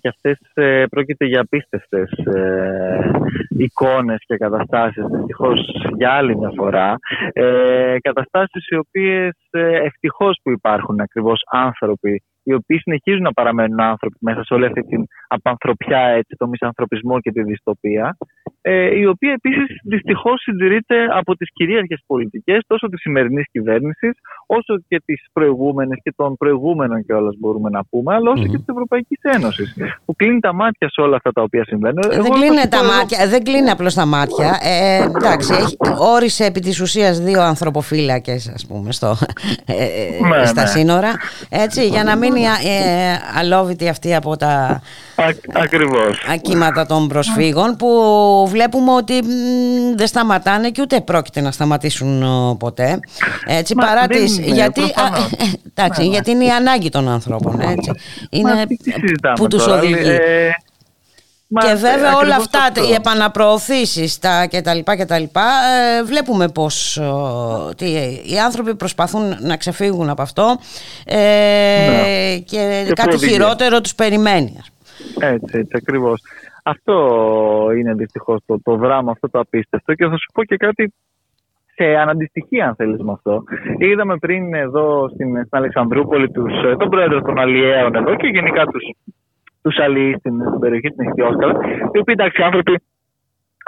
και αυτές ε, πρόκειται για απίστευτες ε, εικόνες και καταστάσεις, δυστυχώς για άλλη μια φορά. Ε, καταστάσεις οι οποίες ε, ευτυχώς που υπάρχουν ακριβώς άνθρωποι οι οποίοι συνεχίζουν να παραμένουν άνθρωποι μέσα σε όλη αυτή την απανθρωπιά, έτσι, το μισανθρωπισμό και τη δυστοπία. Ε, η οποία επίσης δυστυχώς συντηρείται από τις κυρίαρχες πολιτικές τόσο της σημερινής κυβέρνησης, όσο και τις προηγούμενες και των προηγούμενων κιόλας μπορούμε να πούμε, αλλά όσο και της Ευρωπαϊκής Ένωσης, που κλείνει τα μάτια σε όλα αυτά τα οποία συμβαίνουν. Δεν κλείνει, τα μάτια, δεν κλείνει απλώς τα μάτια. Ε, εντάξει, έχει, όρισε επί της ουσίας δύο ανθρωποφύλακες, ας πούμε, στο, ε, ναι, στα ναι. σύνορα. Έτσι, για να μείνει ε, αλόβητη αυτή από τα Ακριβώς. ακύματα των προσφύγων που βλέπουμε ότι δεν σταματάνε και ούτε πρόκειται να σταματήσουν ποτέ. Έτσι, Μα παρά τις, γιατί, εντάξει, ναι, γιατί είναι η ανάγκη των ανθρώπων. Έτσι. Είναι που τους οδηγεί. Ε, και βέβαια όλα αυτά, αυτό. οι επαναπροωθήσεις τα και τα λοιπά και τα λοιπά, ε, βλέπουμε πως τι, οι άνθρωποι προσπαθούν να ξεφύγουν από αυτό ε, ναι. και, και κάτι χειρότερο τους περιμένει. Έτσι, έτσι ακριβώς. Αυτό είναι δυστυχώς το, το δράμα, αυτό το απίστευτο και θα σου πω και κάτι σε αναντιστοιχεία αν θέλεις με αυτό. Είδαμε πριν εδώ στην, στην Αλεξανδρούπολη τους, ε, τον πρόεδρο των Αλλιέων εδώ και γενικά τους, τους αλλιείς στην, στην περιοχή της Νυχτιόσκαλα, οι οποίοι εντάξει άνθρωποι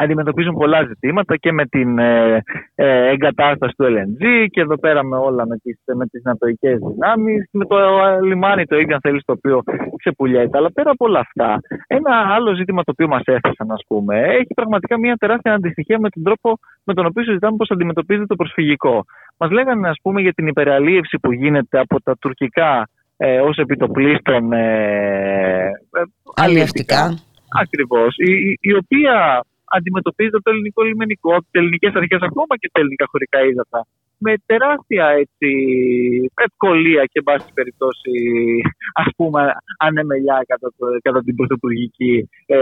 αντιμετωπίζουν πολλά ζητήματα και με την ε, ε, εγκατάσταση του LNG και εδώ πέρα με όλα με τις, με τις νατοικές δυνάμεις με το λιμάνι το ίδιο αν θέλεις το οποίο ξεπουλιέται. Αλλά πέρα από όλα αυτά ένα άλλο ζήτημα το οποίο μας έθεσαν ας πούμε έχει πραγματικά μια τεράστια αντιστοιχεία με τον τρόπο με τον οποίο συζητάμε πώς αντιμετωπίζεται το προσφυγικό. Μας λέγανε ας πούμε για την υπεραλίευση που γίνεται από τα τουρκικά ε, ως επιτοπλίστων ε, ε, αλλιευτικά. Ακριβώς, η, η οποία αντιμετωπίζεται από το ελληνικό λιμενικό, από τις ελληνικές αρχές, ακόμα και τα ελληνικά χωρικά ύδατα, με τεράστια έτσι, ευκολία και, εν πάση περιπτώσει, ας πούμε, ανεμελιά κατά, το, κατά την πρωθυπουργική ε,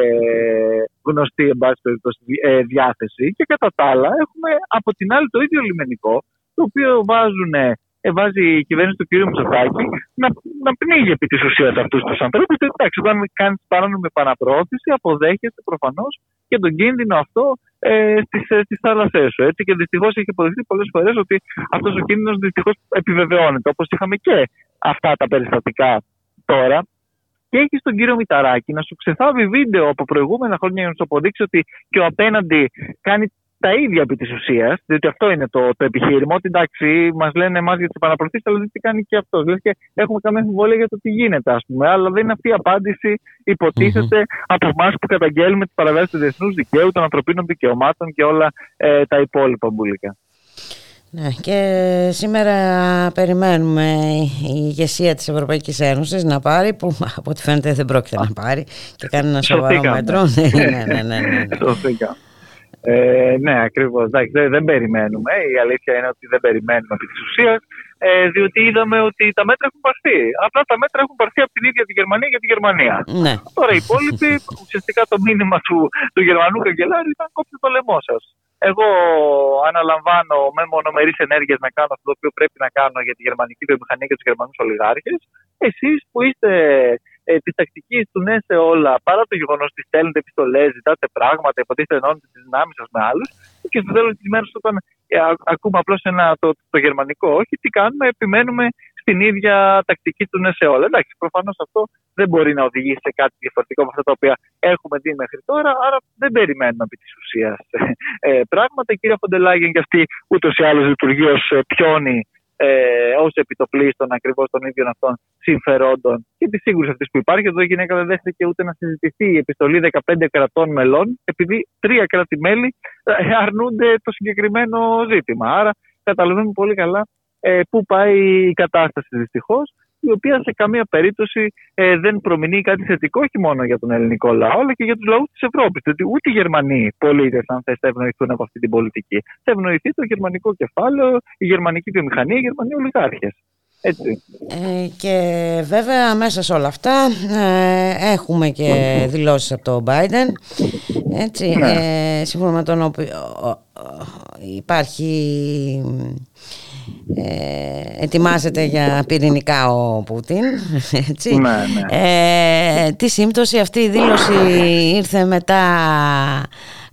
γνωστή, εν πάση περιπτώσει, ε, διάθεση. Και κατά τα άλλα, έχουμε από την άλλη το ίδιο λιμενικό, το οποίο βάζουν ε, βάζει η κυβέρνηση του κ. Μητσοτάκη να, να πνίγει επί της ουσίας αυτούς τους ανθρώπους. Και εντάξει, όταν κάνεις παράνομη επαναπρόθεση, αποδέχεται προφανώς και τον κίνδυνο αυτό ε, στις ε, θάλασσές σου. Έτσι. Και δυστυχώς έχει αποδειχθεί πολλές φορές ότι αυτός ο κίνδυνος δυστυχώς επιβεβαιώνεται. Όπως είχαμε και αυτά τα περιστατικά τώρα. Και έχει τον κύριο Μηταράκη να σου ξεθάβει βίντεο από προηγούμενα χρόνια για να σου αποδείξει ότι και ο απέναντι κάνει τα ίδια επί της ουσίας, διότι αυτό είναι το, το επιχείρημα. Ότι εντάξει, μας λένε εμά για τι επαναπροθέσει, αλλά δεν τι κάνει και αυτός. Δηλαδή και έχουμε καμία αμφιβολία για το τι γίνεται, ας πούμε. Αλλά δεν είναι αυτή η απάντηση, υποτίθεται, mm-hmm. από εμάς που καταγγέλνουμε τις παραβιάσεις του διεθνούς δικαίου, των ανθρωπίνων δικαιωμάτων και όλα ε, τα υπόλοιπα μπουλικά. Ναι, και σήμερα περιμένουμε η ηγεσία της Ευρωπαϊκής Ένωσης να πάρει, που από ό,τι φαίνεται δεν πρόκειται να πάρει και κάνει ένα σοβαρό μέτρο. ναι, ναι, ναι. ναι. Ναι. Ε, ναι, ακριβώς. Δεν, δεν περιμένουμε. Η αλήθεια είναι ότι δεν περιμένουμε επί της ουσίας, ε, διότι είδαμε ότι τα μέτρα έχουν πάρθει. Απλά τα μέτρα έχουν πάρθει από την ίδια τη Γερμανία για τη Γερμανία. Ναι. Τώρα οι υπόλοιποι, ουσιαστικά το μήνυμα του, του Γερμανού καγκελάρη ήταν κόψτε το λαιμό σας. Εγώ αναλαμβάνω με μονομερείς ενέργειες να κάνω αυτό το οποίο πρέπει να κάνω για τη γερμανική βιομηχανία και τους Γερμανούς ολιγάρχες. Εσείς που είστε ε, της τακτικής του ναι σε όλα, παρά το γεγονός ότι στέλνετε επιστολές, ζητάτε πράγματα, υποτίθεται ενώνετε τις δυνάμεις σας με άλλους, και στο τέλος της ημέρα, όταν ε, ακούμε απλώς το, το γερμανικό όχι, τι κάνουμε, επιμένουμε στην ίδια τακτική του ναι σε όλα. Εντάξει, προφανώς αυτό δεν μπορεί να οδηγήσει σε κάτι διαφορετικό από αυτά τα οποία έχουμε δει μέχρι τώρα, άρα δεν περιμένουμε επί της ουσίας ε, πράγματα. Η κυρία Φοντελάγεν και αυτή ούτως ή άλλως λειτουργεί ως ε, πιόνι ε, ως επιτοπλίστων ακριβώς των ίδιων αυτών συμφερόντων και της σύγκρουσης αυτής που υπάρχει. Εδώ η γυναίκα δεν δέχεται ούτε να συζητηθεί η επιστολή 15 κρατών μελών, επειδή τρία κράτη-μέλη ε, αρνούνται το συγκεκριμένο ζήτημα. Άρα καταλαβαίνουμε πολύ καλά ε, πού πάει η κατάσταση δυστυχώς η οποία σε καμία περίπτωση ε, δεν προμηνύει κάτι θετικό όχι μόνο για τον ελληνικό λαό, αλλά και για τους λαούς της Ευρώπης. Διότι ούτε οι Γερμανοί πολίτες, αν θες, θα ευνοηθούν από αυτή την πολιτική. Θα ευνοηθεί το γερμανικό κεφάλαιο, η γερμανική βιομηχανία, οι γερμανοί ολιγάρχες. Έτσι. Ε, και βέβαια μέσα σε όλα αυτά ε, έχουμε και δηλώσεις από τον Biden έτσι, ναι. ε, σύμφωνα με τον οποίο υπάρχει ε, ετοιμάζεται για πυρηνικά ο Πούτιν έτσι. Ναι, ναι. Ε, τη σύμπτωση αυτή η δήλωση ήρθε μετά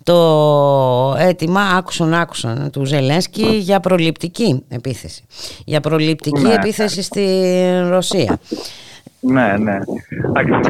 το αίτημα άκουσαν άκουσαν του Ζελένσκι για προληπτική επίθεση για προληπτική ναι. επίθεση στη Ρωσία Ναι, ναι. Ακριβώς.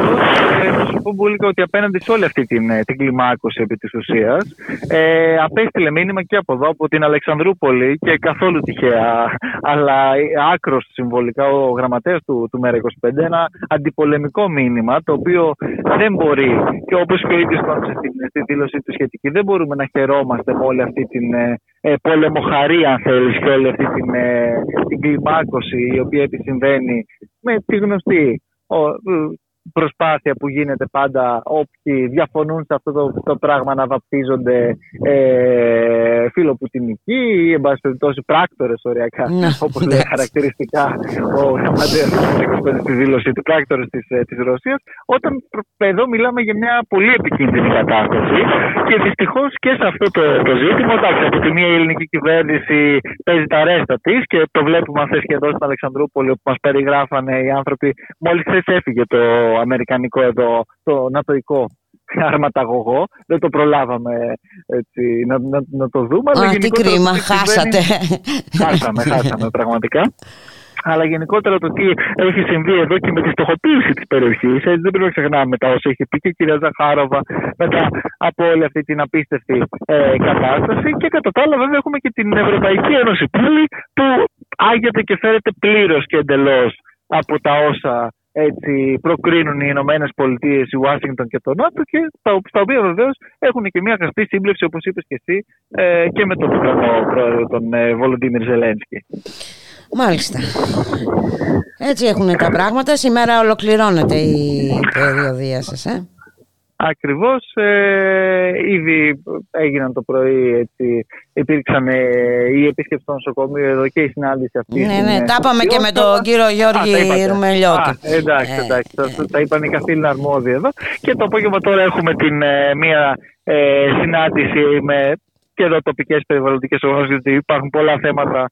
Ε, θα σου πω πολύ ότι απέναντι σε όλη αυτή την, ε, την κλιμάκωση επί της ουσίας, ε, απέστειλε μήνυμα και από εδώ, από την Αλεξανδρούπολη και καθόλου τυχαία, αλλά άκρος συμβολικά ο γραμματέας του, του ΜΕΡΑ25, ένα αντιπολεμικό μήνυμα, το οποίο δεν μπορεί, και όπως και ο ίδιος τόνισε στην, στη δήλωσή του σχετική, δεν μπορούμε να χαιρόμαστε με όλη αυτή την ε, ε πολεμοχαρία, αν θέλεις, και όλη αυτή την, ε, την κλιμάκωση η οποία επισυμβαίνει με τη γνωστή προσπάθεια που γίνεται πάντα όποιοι διαφωνούν σε αυτό το, το πράγμα να βαπτίζονται ε, φιλοπουτινικοί ή εν πάση περιπτώσει πράκτορες οριακά ναι, όπως λέει χαρακτηριστικά ο γραμματέας στη δήλωση του πράκτορες της, ε, της Ρωσίας. Όταν εδώ μιλάμε για μια πολύ επικίνδυνη κατάσταση και δυστυχώς και σε αυτό το, το ζήτημα εντάξει, από τη μία η ελληνική κυβέρνηση παίζει τα ρέστα της και το βλέπουμε αυτές και εδώ στην Αλεξανδρούπολη όπου μας περιγράφανε οι άνθρωποι μόλις χθες έφυγε το αμερικανικό εδώ, το νατοϊκό αρματαγωγό. Δεν το προλάβαμε έτσι, να, να, να το δούμε. Α, τι κρίμα, χάσατε. Χάσαμε, χάσαμε πραγματικά. Αλλά γενικότερα το τι έχει συμβεί εδώ και με τη στοχοποίηση της περιοχής, δεν πρέπει να ξεχνάμε τα όσα έχει πει και η κυρία Ζαχάροβα μετά από όλη αυτή την απίστευτη ε, κατάσταση. Και κατά τα άλλα, βέβαια, έχουμε και την Ευρωπαϊκή Ένωση Πούλη που άγεται και φέρεται πλήρως και εντελώς από τα όσα έτσι, προκρίνουν οι Ηνωμένες Πολιτείες, η Ουάσιγκτον και το ΝΑΤΟ και στα, στα οποία βεβαίως έχουν και μια αγαστή σύμπλευση, όπως είπες και εσύ, ε, και με τον Ουκρανό πρόεδρος, τον ε, Βολοντίμιρ Ζελένσκι. Μάλιστα. Έτσι έχουν τα πράγματα. Σήμερα ολοκληρώνεται η περιοδία σας, ε; Ακριβώς, ε, ήδη έγιναν το πρωί, έτσι, υπήρξαν ε, οι επίσκεψη στο νοσοκομείο εδώ και η συνάντηση αυτή. Ναι, ναι, τα είπαμε και με τον κύριο Γιώργη Ρουμελιώτη. εντάξει, ε, εντάξει, ε, τα είπαν οι καθήλυνα αρμόδιοι εδώ. Και το απόγευμα τώρα έχουμε την, ε, μία ε, συνάντηση με και εδώ τοπικές περιβαλλοντικές οργανώσεις, γιατί υπάρχουν πολλά θέματα.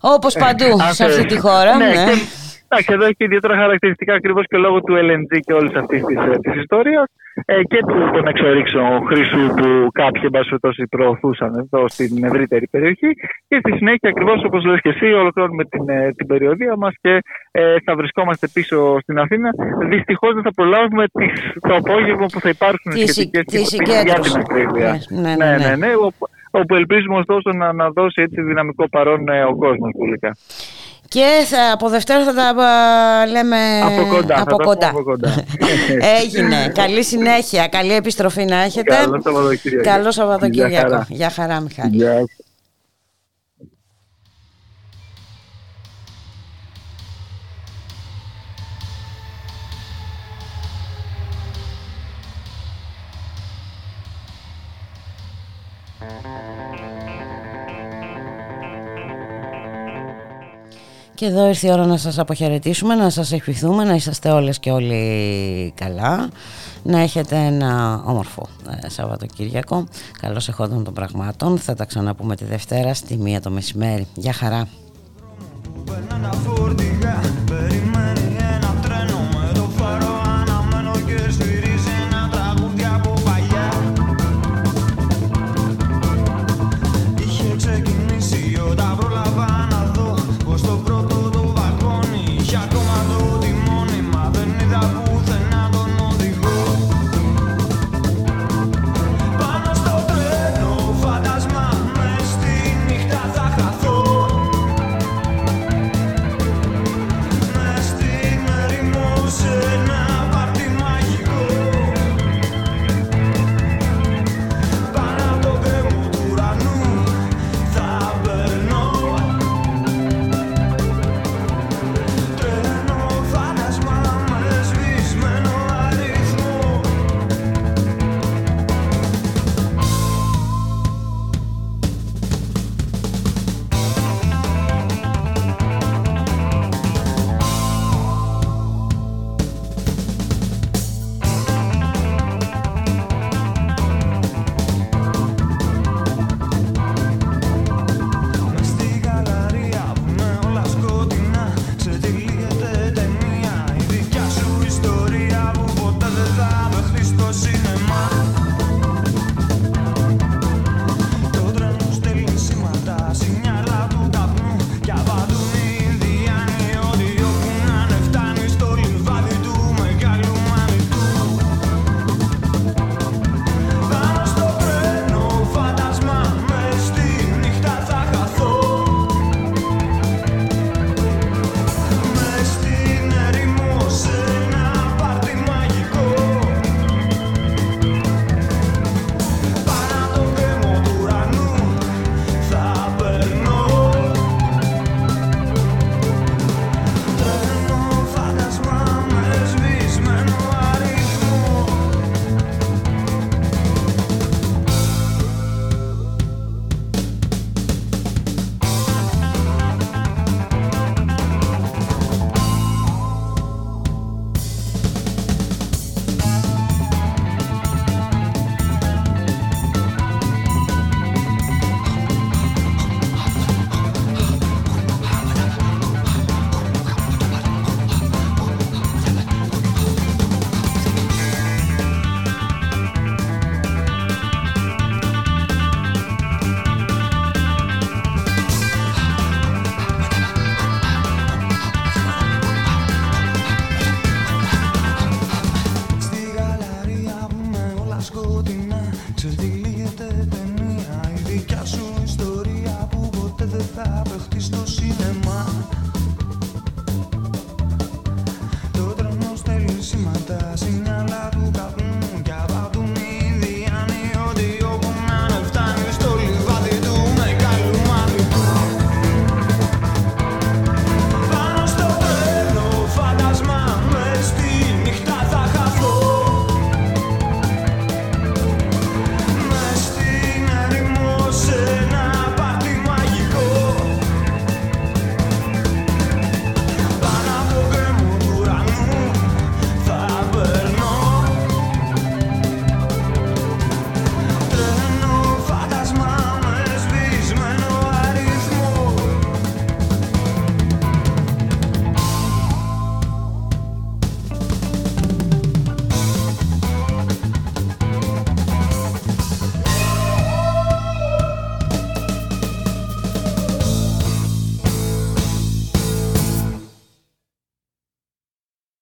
Όπως παντού σε αυτή τη χώρα. Ναι, ναι. Και, εντάξει, εδώ έχει ιδιαίτερα χαρακτηριστικά ακριβώς και λόγω του LNG και όλης αυτής της ιστορίας ε, και του, των εξορίξεων χρήσου που κάποιοι εμπασχετώσει προωθούσαν εδώ στην ευρύτερη περιοχή. Και στη συνέχεια, ακριβώς όπως λες και εσύ, ολοκληρώνουμε την, ε, την περιοδία μας και ε, θα βρισκόμαστε πίσω στην Αθήνα. Δυστυχώς δεν θα προλάβουμε τις, το απόγευμα που θα υπάρχουν σχετικές για την ακρίβεια. Ναι, ναι, ναι. ναι, ναι, ναι όπου ελπίζουμε ωστόσο να, να δώσει έτσι δυναμικό παρόν ε, ο κόσμος τελικά. Και θα, από Δευτέρα θα τα λέμε από κοντά. Από κοντά. Από κοντά. Έγινε. καλή συνέχεια. Καλή επιστροφή να έχετε. Καλό Σαββατοκύριακο. Καλό Σαββατοκύριακο. Γεια χαρά, Γεια χαρά Μιχάλη. Γεια. Και εδώ ήρθε η ώρα να σας αποχαιρετήσουμε, να σας ευχηθούμε, να είσαστε όλες και όλοι καλά, να έχετε ένα όμορφο ε, Σαββατοκύριακο, καλώς εχόντων των πραγμάτων. Θα τα ξαναπούμε τη Δευτέρα στη μία το μεσημέρι. Γεια χαρά!